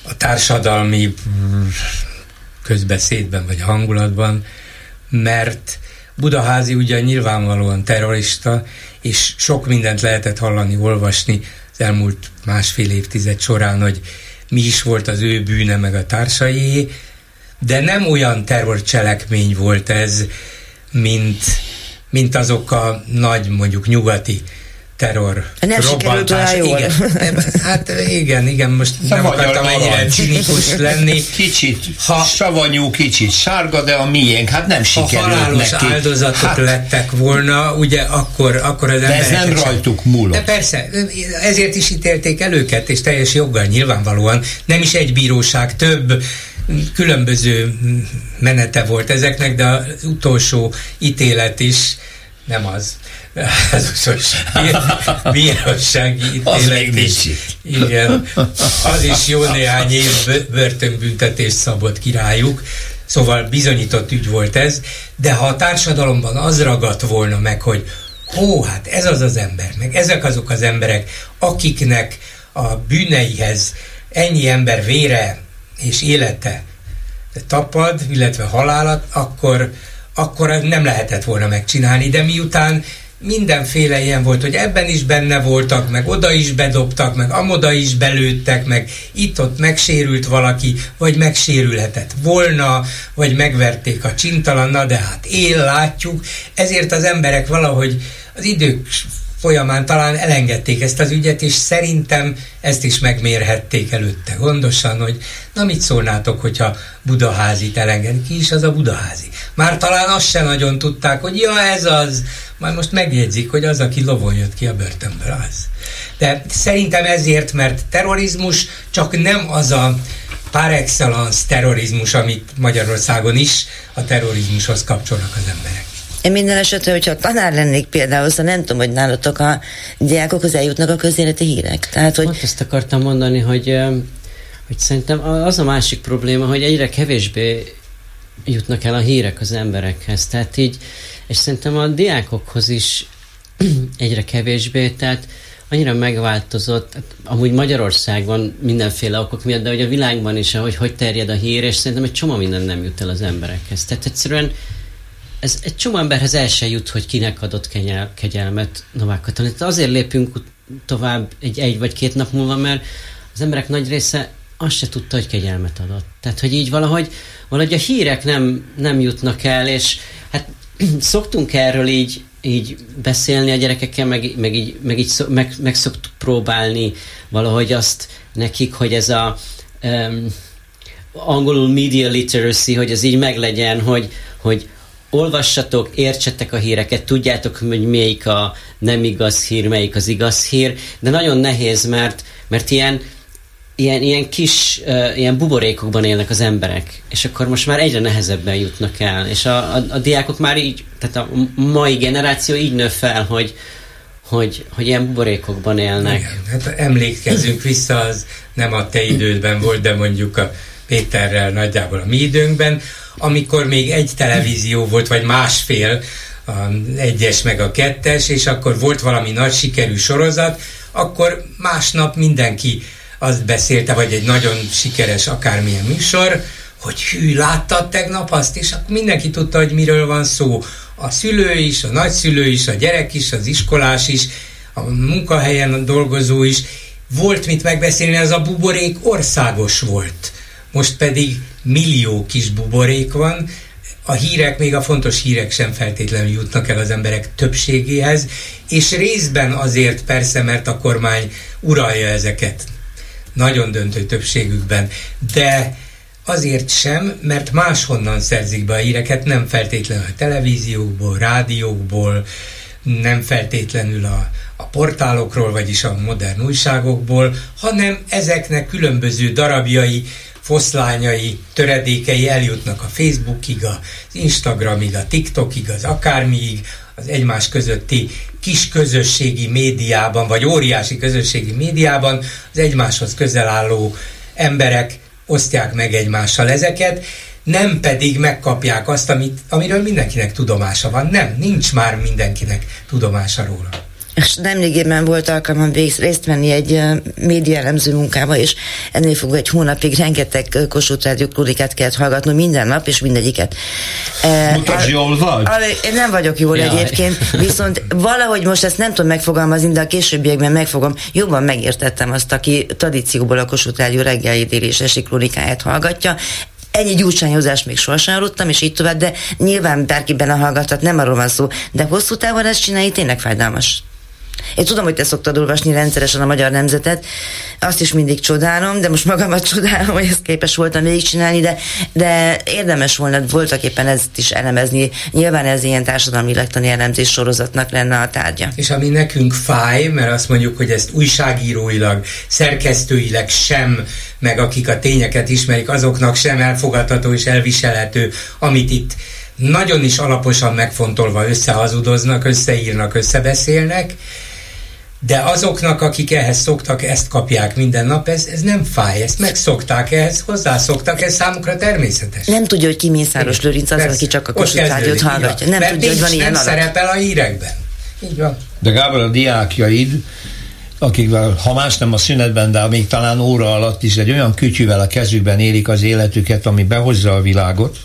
a társadalmi közbeszédben vagy hangulatban, mert Budaházi ugye nyilvánvalóan terrorista, és sok mindent lehetett hallani, olvasni az elmúlt másfél évtized során, hogy mi is volt az ő bűne meg a társai, de nem olyan terrorcselekmény volt ez, mint, mint azok a nagy, mondjuk nyugati terror nem jól. Igen, hát igen, igen, most de nem akartam ennyire cinikus lenni. Kicsit ha, savanyú, kicsit sárga, de a miénk, hát nem sikerült ha halálos neki. áldozatok hát, lettek volna, ugye akkor, akkor az De ez nem rajtuk múlott. De persze, ezért is ítélték el őket, és teljes joggal nyilvánvalóan. Nem is egy bíróság, több különböző menete volt ezeknek, de az utolsó ítélet is nem az utolsó bírósági ítélet is. Igen, az is jó néhány év börtönbüntetést szabott királyuk, szóval bizonyított ügy volt ez, de ha a társadalomban az ragadt volna meg, hogy hó, hát ez az az ember, meg ezek azok az emberek, akiknek a bűneihez ennyi ember vére és élete tapad, illetve halálat, akkor, akkor nem lehetett volna megcsinálni, de miután mindenféle ilyen volt, hogy ebben is benne voltak, meg oda is bedobtak, meg amoda is belőttek, meg itt-ott megsérült valaki, vagy megsérülhetett volna, vagy megverték a csintalannal, de hát él, látjuk, ezért az emberek valahogy az idők folyamán talán elengedték ezt az ügyet, és szerintem ezt is megmérhették előtte gondosan, hogy na mit szólnátok, hogyha Budaházit elenged, ki is az a Budaházi. Már talán azt sem nagyon tudták, hogy ja, ez az, majd most megjegyzik, hogy az, aki lovon jött ki a börtönből, az. De szerintem ezért, mert terrorizmus csak nem az a par excellence terrorizmus, amit Magyarországon is a terrorizmushoz kapcsolnak az emberek. Én minden esetre, hogyha tanár lennék például, szóval nem tudom, hogy nálatok a diákokhoz eljutnak a közéleti hírek. Tehát, hogy... Pont ezt akartam mondani, hogy, hogy szerintem az a másik probléma, hogy egyre kevésbé jutnak el a hírek az emberekhez. Tehát így, és szerintem a diákokhoz is egyre kevésbé, tehát annyira megváltozott, hát amúgy Magyarországon mindenféle okok miatt, de hogy a világban is, ahogy hogy terjed a hír, és szerintem egy csomó minden nem jut el az emberekhez. Tehát egyszerűen ez egy csomó emberhez el se jut, hogy kinek adott kenyel, kegyelmet Novák Katalin. Azért lépünk tovább egy, egy vagy két nap múlva, mert az emberek nagy része azt se tudta, hogy kegyelmet adott. Tehát, hogy így valahogy, valahogy a hírek nem, nem jutnak el, és hát szoktunk erről így, így beszélni a gyerekekkel, meg, meg így, meg, így szok, meg, meg szoktuk próbálni valahogy azt nekik, hogy ez a um, angolul media literacy, hogy ez így meglegyen, hogy, hogy olvassatok, értsetek a híreket, tudjátok, hogy melyik a nem igaz hír, melyik az igaz hír, de nagyon nehéz, mert, mert ilyen, ilyen, ilyen kis, uh, ilyen buborékokban élnek az emberek, és akkor most már egyre nehezebben jutnak el, és a, a, a diákok már így, tehát a mai generáció így nő fel, hogy, hogy, hogy ilyen buborékokban élnek. Igen, hát emlékezünk vissza, az nem a te idődben volt, de mondjuk a Péterrel nagyjából a mi időnkben, amikor még egy televízió volt, vagy másfél, a egyes meg a kettes, és akkor volt valami nagy sikerű sorozat, akkor másnap mindenki azt beszélte, vagy egy nagyon sikeres akármilyen műsor, hogy hű, láttad tegnap azt, és akkor mindenki tudta, hogy miről van szó. A szülő is, a nagyszülő is, a gyerek is, az iskolás is, a munkahelyen a dolgozó is. Volt mit megbeszélni, ez a buborék országos volt. Most pedig millió kis buborék van, a hírek, még a fontos hírek sem feltétlenül jutnak el az emberek többségéhez, és részben azért persze, mert a kormány uralja ezeket. Nagyon döntő többségükben, de azért sem, mert máshonnan szerzik be a híreket, nem feltétlenül a televíziókból, rádiókból, nem feltétlenül a, a portálokról, vagyis a modern újságokból, hanem ezeknek különböző darabjai foszlányai, töredékei eljutnak a Facebookig, az Instagramig, a TikTokig, az akármiig, az egymás közötti kis közösségi médiában, vagy óriási közösségi médiában az egymáshoz közel álló emberek osztják meg egymással ezeket, nem pedig megkapják azt, amit, amiről mindenkinek tudomása van. Nem, nincs már mindenkinek tudomása róla és nemrégében volt alkalmam részt venni egy média elemző munkába, és ennél fogva egy hónapig rengeteg Kossuth Rádió kronikát kellett hallgatnom minden nap, és mindegyiket. Mutasd, jól vagy? Én nem vagyok jól Jaj. egyébként, viszont valahogy most ezt nem tudom megfogalmazni, de a későbbiekben megfogom, jobban megértettem azt, aki tradícióból a Kossuth Rádió reggeli délési kronikáját hallgatja, ennyi gyurcsányozást még sohasem hallottam, és így tovább, de nyilván bárkiben a hallgatat, nem arról van szó, de hosszú távon ezt csinálni tényleg fájdalmas. Én tudom, hogy te szoktad olvasni rendszeresen a magyar nemzetet, azt is mindig csodálom, de most magamat csodálom, hogy ezt képes voltam végigcsinálni, de, de érdemes volna voltak éppen ezt is elemezni. Nyilván ez ilyen társadalmi lektani elemzés sorozatnak lenne a tárgya. És ami nekünk fáj, mert azt mondjuk, hogy ezt újságíróilag, szerkesztőileg sem, meg akik a tényeket ismerik, azoknak sem elfogadható és elviselhető, amit itt nagyon is alaposan megfontolva összehazudoznak, összeírnak, összebeszélnek, de azoknak, akik ehhez szoktak, ezt kapják minden nap, ez, ez nem fáj, ezt megszokták, ehhez hozzászoktak, ez számukra természetes. Nem tudja, hogy ki Mészáros Lőrinc az, aki csak a Kossuth hallgatja. Nem tudja, hogy van ilyen nem szerepel a hírekben. Így van. De Gábor, a diákjaid, akikvel, ha más nem a szünetben, de még talán óra alatt is egy olyan kütyűvel a kezükben élik az életüket, ami behozza a világot,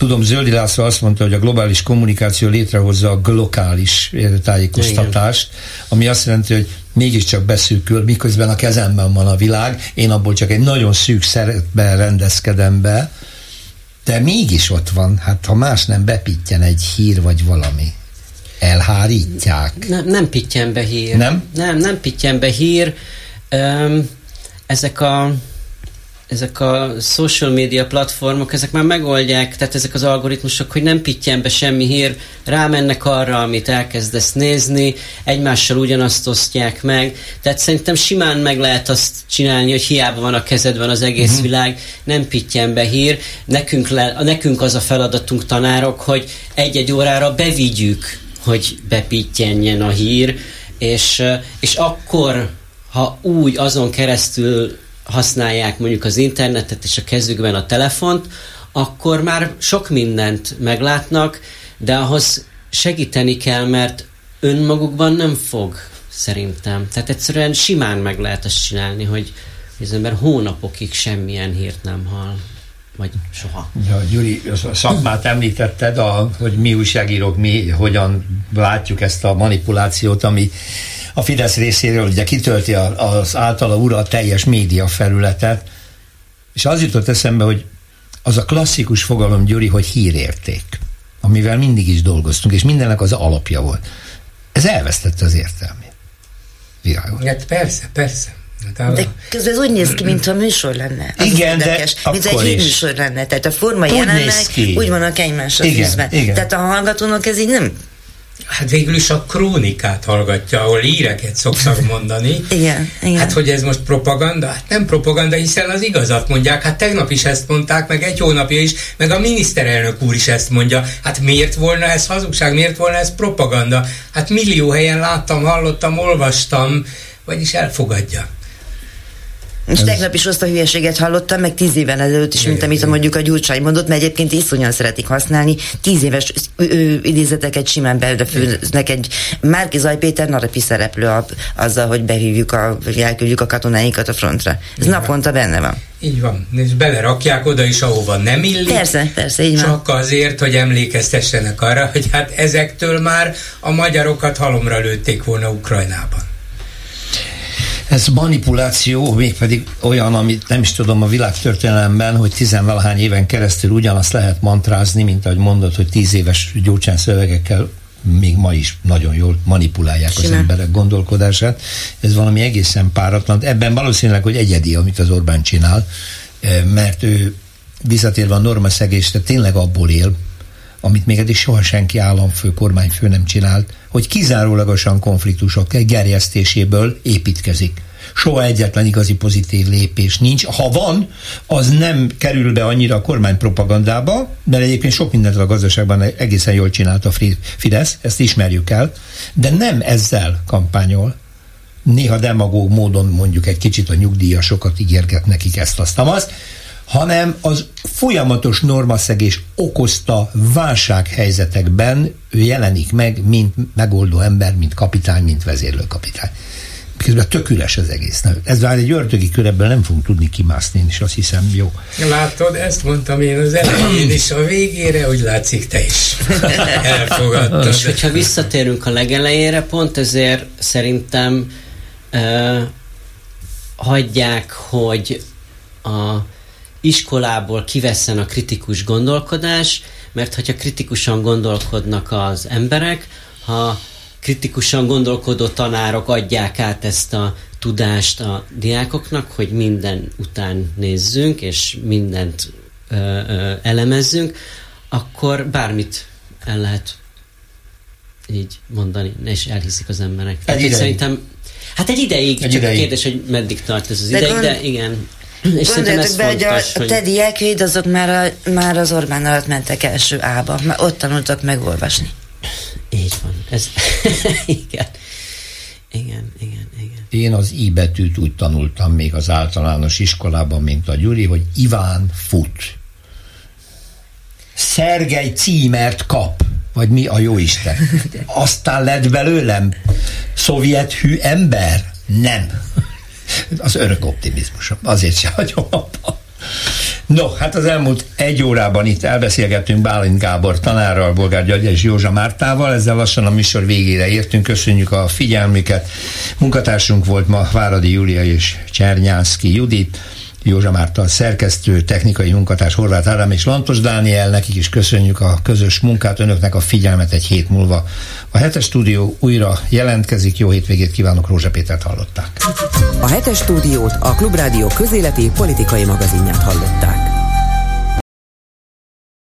Tudom, Zöldi László azt mondta, hogy a globális kommunikáció létrehozza a glokális tájékoztatást, Igen. ami azt jelenti, hogy mégiscsak beszűkül, miközben a kezemben van a világ, én abból csak egy nagyon szűk szerepben rendezkedem be, de mégis ott van, hát ha más nem bepittyen egy hír vagy valami. Elhárítják. Nem, nem pittyen be hír. Nem? Nem, nem pittyen be hír. Um, ezek a ezek a social media platformok, ezek már megoldják, tehát ezek az algoritmusok, hogy nem pittyen be semmi hír, rámennek arra, amit elkezdesz nézni, egymással ugyanazt osztják meg, tehát szerintem simán meg lehet azt csinálni, hogy hiába van a kezedben az egész uh-huh. világ, nem pittyen be hír, nekünk, le, nekünk az a feladatunk tanárok, hogy egy-egy órára bevigyük, hogy bepittyenjen a hír, és, és akkor, ha úgy azon keresztül használják mondjuk az internetet és a kezükben a telefont, akkor már sok mindent meglátnak, de ahhoz segíteni kell, mert önmagukban nem fog, szerintem. Tehát egyszerűen simán meg lehet azt csinálni, hogy az ember hónapokig semmilyen hírt nem hall vagy soha. Ja, Gyuri, a szakmát említetted, a, hogy mi újságírók, mi hogyan látjuk ezt a manipulációt, ami a Fidesz részéről ugye kitölti az általa ura a teljes média felületet, és az jutott eszembe, hogy az a klasszikus fogalom, Gyuri, hogy hírérték, amivel mindig is dolgoztunk, és mindennek az alapja volt. Ez elvesztette az értelmét. Világos. Hát persze, persze. Hát de közben ez úgy néz ki, mintha műsor lenne. Az igen, de mint egy műsor lenne. Tehát a forma jelenleg úgy vannak egymásra fűzve. Tehát a hallgatónak ez így nem Hát végül is a krónikát hallgatja, ahol íreket szoktak mondani. igen, igen. Hát, hogy ez most propaganda? Hát nem propaganda, hiszen az igazat mondják. Hát tegnap is ezt mondták, meg egy hónapja is, meg a miniszterelnök úr is ezt mondja. Hát miért volna ez hazugság, miért volna ez propaganda? Hát millió helyen láttam, hallottam, olvastam, vagyis elfogadja. És ez... tegnap is azt a hülyeséget hallottam, meg tíz éven ezelőtt is, mint amit mondjuk a Gyurcsány mondott, mert egyébként iszonyan szeretik használni. Tíz éves idézeteket simán belefőznek egy Márki Zaj Péter narapi szereplő a, azzal, hogy behívjuk, a, elküldjük a katonáinkat a frontra. Ez így naponta benne van. Így van, és belerakják oda is, ahova nem illik. Persze, persze, így van. Csak azért, hogy emlékeztessenek arra, hogy hát ezektől már a magyarokat halomra lőtték volna Ukrajnában. Ez manipuláció, mégpedig olyan, amit nem is tudom a világtörténelemben, hogy tizenvalahány éven keresztül ugyanazt lehet mantrázni, mint ahogy mondod, hogy tíz éves gyurcsán szövegekkel még ma is nagyon jól manipulálják Sime. az emberek gondolkodását. Ez valami egészen páratlan. Ebben valószínűleg, hogy egyedi, amit az Orbán csinál, eh, mert ő visszatérve a normaszegésre tényleg abból él, amit még eddig soha senki államfő, kormányfő nem csinált, hogy kizárólagosan konfliktusok gerjesztéséből építkezik. soha egyetlen igazi pozitív lépés nincs. Ha van, az nem kerül be annyira a kormány propagandába, de egyébként sok mindent a gazdaságban egészen jól csinált a Fidesz, ezt ismerjük el, de nem ezzel kampányol, néha demagóg módon mondjuk egy kicsit a nyugdíjasokat ígérget nekik ezt, azt, azt, hanem az folyamatos normaszegés okozta válsághelyzetekben ő jelenik meg, mint megoldó ember, mint kapitány, mint vezérlőkapitány. Közben tök üres az egész. Ez már egy ördögi körebből nem fogunk tudni kimászni, és azt hiszem jó. Látod, ezt mondtam én az elején, és a végére úgy látszik te is elfogadtad. És hogyha visszatérünk a legelejére, pont ezért szerintem uh, hagyják, hogy a iskolából kiveszen a kritikus gondolkodás, mert hogyha kritikusan gondolkodnak az emberek, ha kritikusan gondolkodó tanárok adják át ezt a tudást a diákoknak, hogy minden után nézzünk, és mindent ö, ö, elemezzünk, akkor bármit el lehet így mondani, és elhiszik az emberek. Egy ideig. Szerintem, hát egy ideig, egy csak ideig. a kérdés, hogy meddig tart ez az de ideig, gond... de igen. És Gondoljatok be, hogy a, a te diákjaid azok már, a, már az Orbán alatt mentek első ába, már ott tanultak megolvasni. Így van. Ez, igen. Igen, igen, igen. Én az I betűt úgy tanultam még az általános iskolában, mint a Gyuri, hogy Iván fut. Szergej címert kap, vagy mi a jó Isten. Aztán lett belőlem szovjet hű ember? Nem. Az örök optimizmusom. Azért se hagyom abba. No, hát az elmúlt egy órában itt elbeszélgettünk Bálint Gábor tanárral, Bolgár György és Józsa Mártával, ezzel lassan a műsor végére értünk, köszönjük a figyelmüket. Munkatársunk volt ma Váradi Júlia és Csernyánszki Judit. Józsa Márta szerkesztő, technikai munkatárs Horváth Ádám és Lantos Dániel, nekik is köszönjük a közös munkát, önöknek a figyelmet egy hét múlva. A hetes stúdió újra jelentkezik, jó hétvégét kívánok, Rózsa Pétert hallották. A hetes stúdiót a Klubrádió közéleti politikai magazinját hallották.